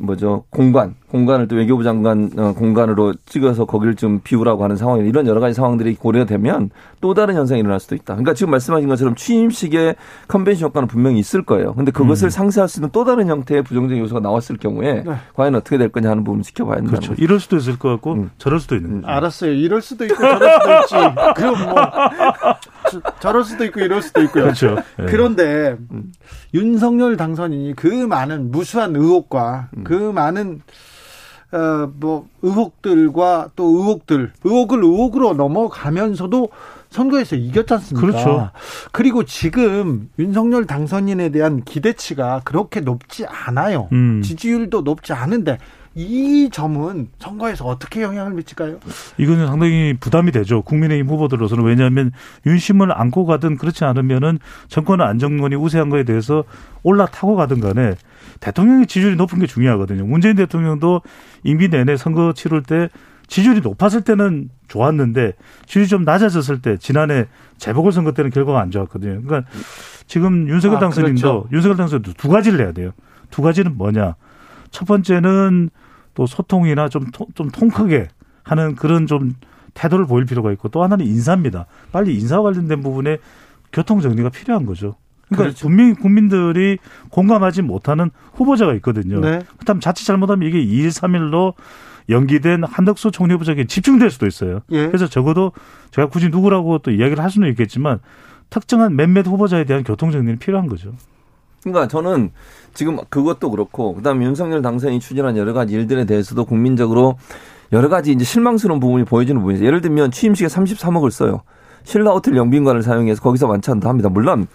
뭐죠 공간 공간을 또 외교부 장관 어, 공간으로 찍어서 거기를 좀 비우라고 하는 상황 이런 여러 가지 상황들이 고려되면 또 다른 현상이 일어날 수도 있다. 그러니까 지금 말씀하신 것처럼 취임식의 컨벤션 효과는 분명히 있을 거예요. 근데 그것을 음. 상쇄할 수 있는 또 다른 형태의 부정적인 요소가 나왔을 경우에 네. 과연 어떻게 될 거냐 하는 부분 을 지켜봐야 된다. 그렇죠. 이럴 수도 있을 것 같고 음. 저럴 수도 있는. 거죠. 알았어요. 이럴 수도 있고 저럴 수도 있지. 그럼 뭐 저럴 수도 있고 이럴 수도 있고요. 그렇죠. 네. 그런데 음. 윤석열 당선인이 그 많은 무수한 의혹과 음. 그 많은 어, 뭐 의혹들과 또 의혹들 의혹을 의혹으로 넘어가면서도 선거에서 이겼지 않습니까? 그렇죠. 그리고 지금 윤석열 당선인에 대한 기대치가 그렇게 높지 않아요. 음. 지지율도 높지 않은데 이 점은 선거에서 어떻게 영향을 미칠까요? 이거는 상당히 부담이 되죠. 국민의힘 후보들로서는 왜냐하면 윤심을 안고 가든 그렇지 않으면은 정권 안정론이 우세한 거에 대해서 올라타고 가든 간에 대통령의 지지율이 높은 게 중요하거든요. 문재인 대통령도 임기 내내 선거 치를 때 지지율이 높았을 때는 좋았는데 지지율이 좀 낮아졌을 때 지난해 재보궐선거 때는 결과가 안 좋았거든요. 그러니까 지금 윤석열 아, 당선인도 그렇죠. 윤석열 당선인도 두 가지를 해야 돼요. 두 가지는 뭐냐? 첫 번째는 또 소통이나 좀, 좀 통크게 하는 그런 좀 태도를 보일 필요가 있고 또 하나는 인사입니다. 빨리 인사와 관련된 부분에 교통 정리가 필요한 거죠. 그러니까 그렇죠. 분명히 국민들이 공감하지 못하는 후보자가 있거든요. 네. 그다음 자칫 잘못하면 이게 2일 3일로 연기된 한덕수 총리 후보자에게 집중될 수도 있어요. 예. 그래서 적어도 제가 굳이 누구라고 또 이야기를 할 수는 있겠지만 특정한 몇몇 후보자에 대한 교통 정리는 필요한 거죠. 그러니까 저는 지금 그것도 그렇고 그다음 윤석열 당선인이 추진한 여러 가지 일들에 대해서도 국민적으로 여러 가지 이제 실망스러운 부분이 보여지는 부분이죠. 예를 들면 취임식에 33억을 써요. 신라 호텔 영빈관을 사용해서 거기서 만찬도 합니다. 물론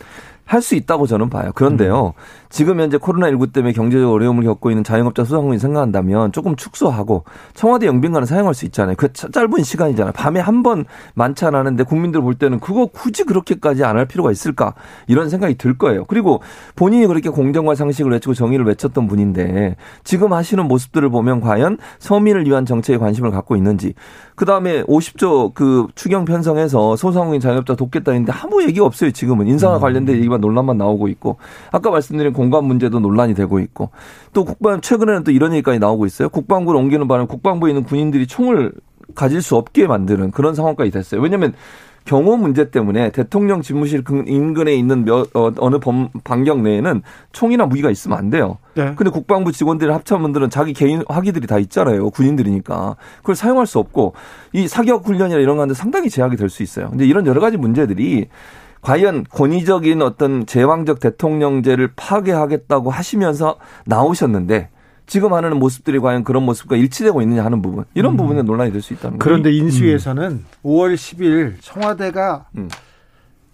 할 수 있다고 저는 봐요. 그런데요. 음. 지금 현재 코로나19 때문에 경제적 어려움을 겪고 있는 자영업자 소상공인 생각한다면 조금 축소하고 청와대 영빈관을 사용할 수 있잖아요. 그 짧은 시간이잖아요. 밤에 한 번 만찬하는데 국민들 볼 때는 그거 굳이 그렇게까지 안 할 필요가 있을까 이런 생각이 들 거예요. 그리고 본인이 그렇게 공정과 상식을 외치고 정의를 외쳤던 분인데 지금 하시는 모습들을 보면 과연 서민을 위한 정책에 관심을 갖고 있는지 그 다음에 50조 그 추경 편성해서 소상공인 자영업자 돕겠다는데 아무 얘기가 없어요. 지금은 인사와 음. 관련된 얘기만 논란만 나오고 있고 아까 말씀드린 공간 문제도 논란이 되고 있고 또 국방 최근에는 또 이런 얘기까지 나오고 있어요. 국방부를 옮기는 바람에 국방부에 있는 군인들이 총을 가질 수 없게 만드는 그런 상황까지 됐어요. 왜냐하면 경호 문제 때문에 대통령 집무실 인근에 있는 몇, 어, 어느 범, 반경 내에는 총이나 무기가 있으면 안 돼요. 네. 근데 국방부 직원들 합참원들은 자기 개인 화기들이 다 있잖아요. 군인들이니까. 그걸 사용할 수 없고 이 사격 훈련이나 이런 건데 상당히 제약이 될 수 있어요. 근데 이런 여러 가지 문제들이 과연 권위적인 어떤 제왕적 대통령제를 파괴하겠다고 하시면서 나오셨는데 지금 하는 모습들이 과연 그런 모습과 일치되고 있느냐 하는 부분 이런 음. 부분에 논란이 될 수 있다는 거예요. 그런데 인수위에서는 음. 5월 10일 청와대가 음.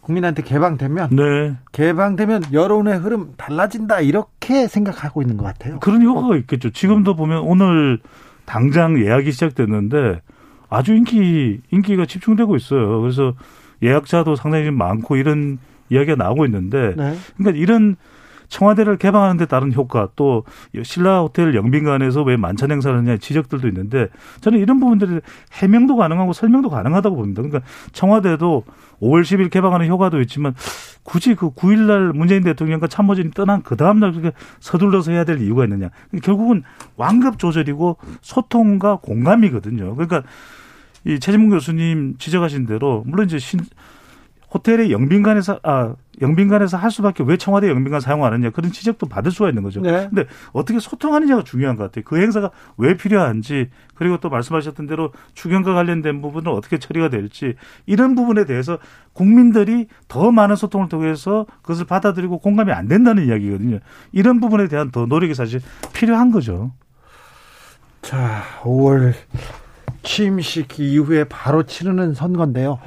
국민한테 개방되면 네. 개방되면 여론의 흐름 달라진다 이렇게 생각하고 있는 것 같아요. 그런 효과가 있겠죠. 지금도 보면 오늘 당장 예약이 시작됐는데 아주 인기 인기가 집중되고 있어요. 그래서 예약자도 상당히 많고 이런 이야기가 나오고 있는데 네. 그러니까 이런 청와대를 개방하는 데 따른 효과 또 신라 호텔 영빈관에서 왜 만찬 행사를 하냐 지적들도 있는데 저는 이런 부분들이 해명도 가능하고 설명도 가능하다고 봅니다. 그러니까 청와대도 5월 10일 개방하는 효과도 있지만 굳이 그 9일 날 문재인 대통령과 참모진이 떠난 그 다음 날 그렇게 서둘러서 해야 될 이유가 있느냐. 결국은 완급 조절이고 소통과 공감이거든요. 그러니까 이 최진문 교수님 지적하신 대로 물론 이제 신 호텔의 영빈관에서 아 영빈관에서 할 수밖에 왜 청와대 영빈관 사용하느냐 그런 지적도 받을 수가 있는 거죠. 네. 근데 어떻게 소통하느냐가 중요한 것 같아요. 그 행사가 왜 필요한지 그리고 또 말씀하셨던 대로 추경과 관련된 부분은 어떻게 처리가 될지 이런 부분에 대해서 국민들이 더 많은 소통을 통해서 그것을 받아들이고 공감이 안 된다는 이야기거든요. 이런 부분에 대한 더 노력이 사실 필요한 거죠. 자, 5월 취임식 이후에 바로 치르는 선거인데요.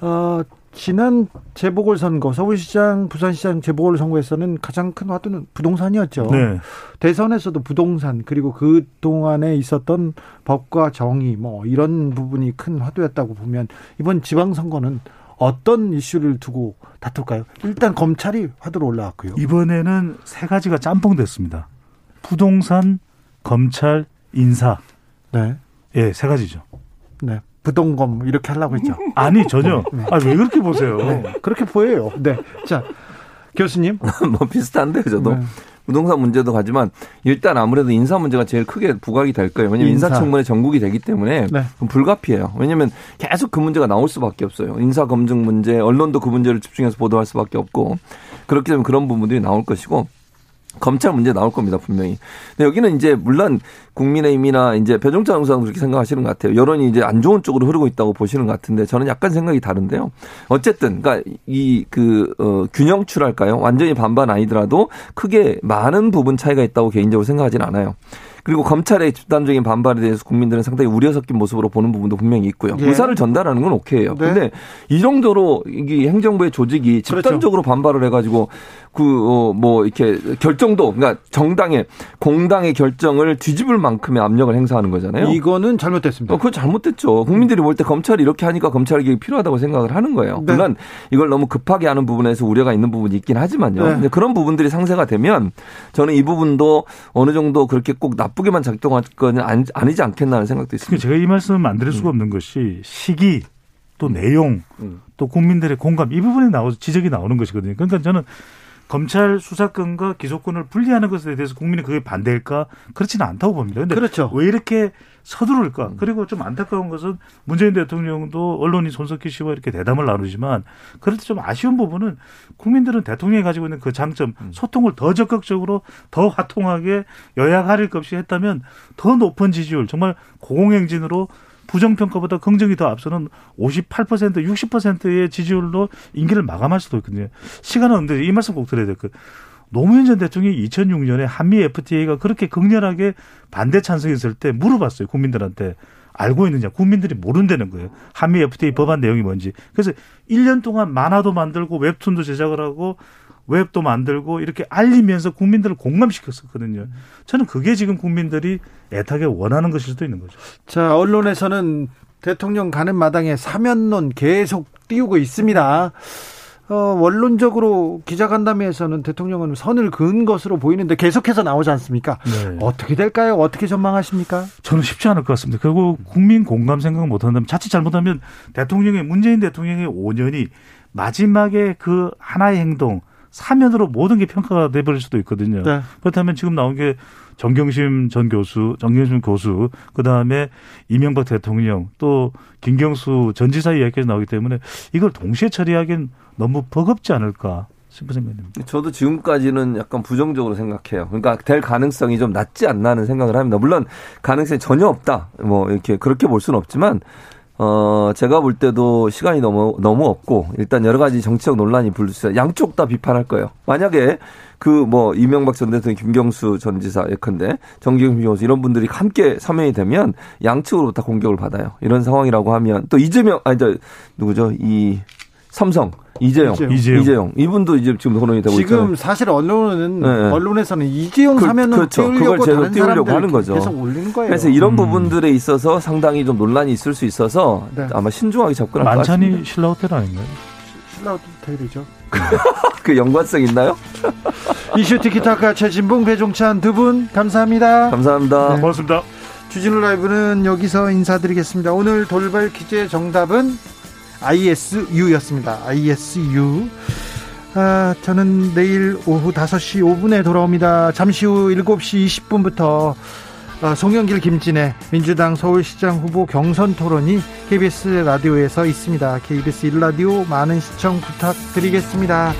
어, 지난 재보궐선거 서울시장, 부산시장 재보궐선거에서는 가장 큰 화두는 부동산이었죠. 네. 대선에서도 부동산 그리고 그 동안에 있었던 법과 정의 뭐 이런 부분이 큰 화두였다고 보면 이번 지방선거는 어떤 이슈를 두고 다툴까요? 일단 검찰이 화두로 올라왔고요. 이번에는 세 가지가 짬뽕 됐습니다. 부동산, 검찰, 인사. 네. 예, 세 가지죠. 네. 부동검 이렇게 하려고 했죠. 아니 전혀. 네. 아왜 그렇게 보세요? 네. 그렇게 보여요. 네. 자 교수님. 뭐 비슷한데요, 저도. 네. 부동산 문제도 가지만 일단 아무래도 인사 문제가 제일 크게 부각이 될 거예요. 왜냐하면 인사. 청문회 전국이 되기 때문에 네. 불가피해요. 왜냐하면 계속 그 문제가 나올 수밖에 없어요. 인사 검증 문제, 언론도 그 문제를 집중해서 보도할 수밖에 없고 그렇기 때문에 그런 부분들이 나올 것이고 검찰 문제 나올 겁니다, 분명히. 근데 여기는 이제 물론 국민의힘이나 이제 배종찬 의사는 그렇게 생각하시는 것 같아요. 여론이 이제 안 좋은 쪽으로 흐르고 있다고 보시는 것 같은데 저는 약간 생각이 다른데요. 어쨌든 그러니까 이 그 어, 균형출할까요? 완전히 반반 아니더라도 크게 많은 부분 차이가 있다고 개인적으로 생각하지는 않아요. 그리고 검찰의 집단적인 반발에 대해서 국민들은 상당히 우려 섞인 모습으로 보는 부분도 분명히 있고요. 예. 의사를 전달하는 건 오케이예요. 네. 근데 이 정도로 이 행정부의 조직이 그렇죠. 집단적으로 그렇죠. 반발을 해가지고 그뭐 어, 이렇게 결정도 그러니까 정당의 공당의 결정을 뒤집을 만큼의 압력을 행사하는 거잖아요. 이거는 잘못됐습니다. 어, 그건 잘못됐죠. 국민들이 볼 때 검찰이 이렇게 하니까 검찰이 필요하다고 생각을 하는 거예요. 네. 물론 이걸 너무 급하게 하는 부분에서 우려가 있는 부분이 있긴 하지만요. 네. 근데 그런 부분들이 상세가 되면 저는 이 부분도 어느 정도 그렇게 꼭 나 쁘게만 작동할 건 아니지 않겠나 하는 생각도 있습니다. 제가 이 말씀을 안 드릴 수가 없는 것이 시기 또 내용 음. 또 국민들의 공감 이 부분에 나오 지적이 나오는 것이거든요. 그러니까 저는 검찰 수사권과 기소권을 분리하는 것에 대해서 국민이 그게 반대일까? 그렇지는 않다고 봅니다. 근데 그렇죠. 왜 이렇게 서두를까? 음. 그리고 좀 안타까운 것은 문재인 대통령도 언론인 손석희 씨와 이렇게 대담을 나누지만 그래도 좀 아쉬운 부분은 국민들은 대통령이 가지고 있는 그 장점 음. 소통을 더 적극적으로 더 화통하게 여야 가릴 것 없이 했다면 더 높은 지지율 정말 고공행진으로 부정평가보다 긍정이 더 앞서는 58% 60%의 지지율로 임기를 마감할 수도 있거든요. 시간은 없는데 이 말씀 꼭 드려야 될 그. 노무현 전 대통령이 2006년에 한미 FTA가 그렇게 극렬하게 반대 찬성했을 때 물어봤어요. 국민들한테. 알고 있느냐. 국민들이 모른다는 거예요. 한미 FTA 법안 내용이 뭔지. 그래서 1년 동안 만화도 만들고 웹툰도 제작을 하고 웹도 만들고 이렇게 알리면서 국민들을 공감시켰었거든요. 저는 그게 지금 국민들이 애타게 원하는 것일 수도 있는 거죠. 자, 언론에서는 대통령 가는 마당에 사면론 계속 띄우고 있습니다. 어, 원론적으로 기자간담회에서는 대통령은 선을 그은 것으로 보이는데 계속해서 나오지 않습니까? 네. 어떻게 될까요? 어떻게 전망하십니까? 저는 쉽지 않을 것 같습니다. 그리고 국민 공감 생각 못 한다면 자칫 잘못하면 대통령의 문재인 대통령의 5년이 마지막에 그 하나의 행동 사면으로 모든 게 평가가 돼버릴 수도 있거든요. 네. 그렇다면 지금 나온 게 정경심 전 교수, 정경심 교수, 그 다음에 이명박 대통령, 또 김경수 전 지사 이야기까지 나오기 때문에 이걸 동시에 처리하기엔 너무 버겁지 않을까 싶은 생각이 듭니다. 저도 지금까지는 약간 부정적으로 생각해요. 그러니까 될 가능성이 좀 낮지 않나 하는 생각을 합니다. 물론 가능성이 전혀 없다. 뭐 이렇게 그렇게 볼 수는 없지만 어, 제가 볼 때도 시간이 너무, 너무 없고, 일단 여러 가지 정치적 논란이 불수있어요 양쪽 다 비판할 거예요. 만약에 그 뭐, 이명박 전 대통령, 김경수 전 지사 예컨대, 정기경 교수 이런 분들이 함께 서명이 되면 양측으로 다 공격을 받아요. 이런 상황이라고 하면 또 이재명, 아니, 저, 누구죠? 이 삼성. 이재용, 이재용, 이재용, 이분도 이제 지금 혼론이 되고 지금 있잖아요. 사실 언론은 네. 언론에서는 이재용 그, 사면은 그렇죠. 그걸 제가 띄우려고 하는 거죠. 계속 올리는 거예요. 그래서 이런 음. 부분들에 있어서 상당히 좀 논란이 있을 수 있어서 네. 아마 신중하게 접근할 것 같습니다. 만찬이 신라 호텔 아닌가요? 신라 호텔이죠. 그 연관성 있나요? 이슈 티키타카 최진봉 배종찬 두 분 감사합니다. 감사합니다. 네. 고맙습니다. 주진우 라이브는 여기서 인사드리겠습니다. 오늘 돌발 퀴즈의 정답은 ISU였습니다. ISU. 아, 저는 내일 오후 5시 5분에 돌아옵니다. 잠시 후 7시 20분부터 아, 송영길 김진애 민주당 서울시장 후보 경선 토론이 KBS 라디오에서 있습니다. KBS 1라디오 많은 시청 부탁드리겠습니다.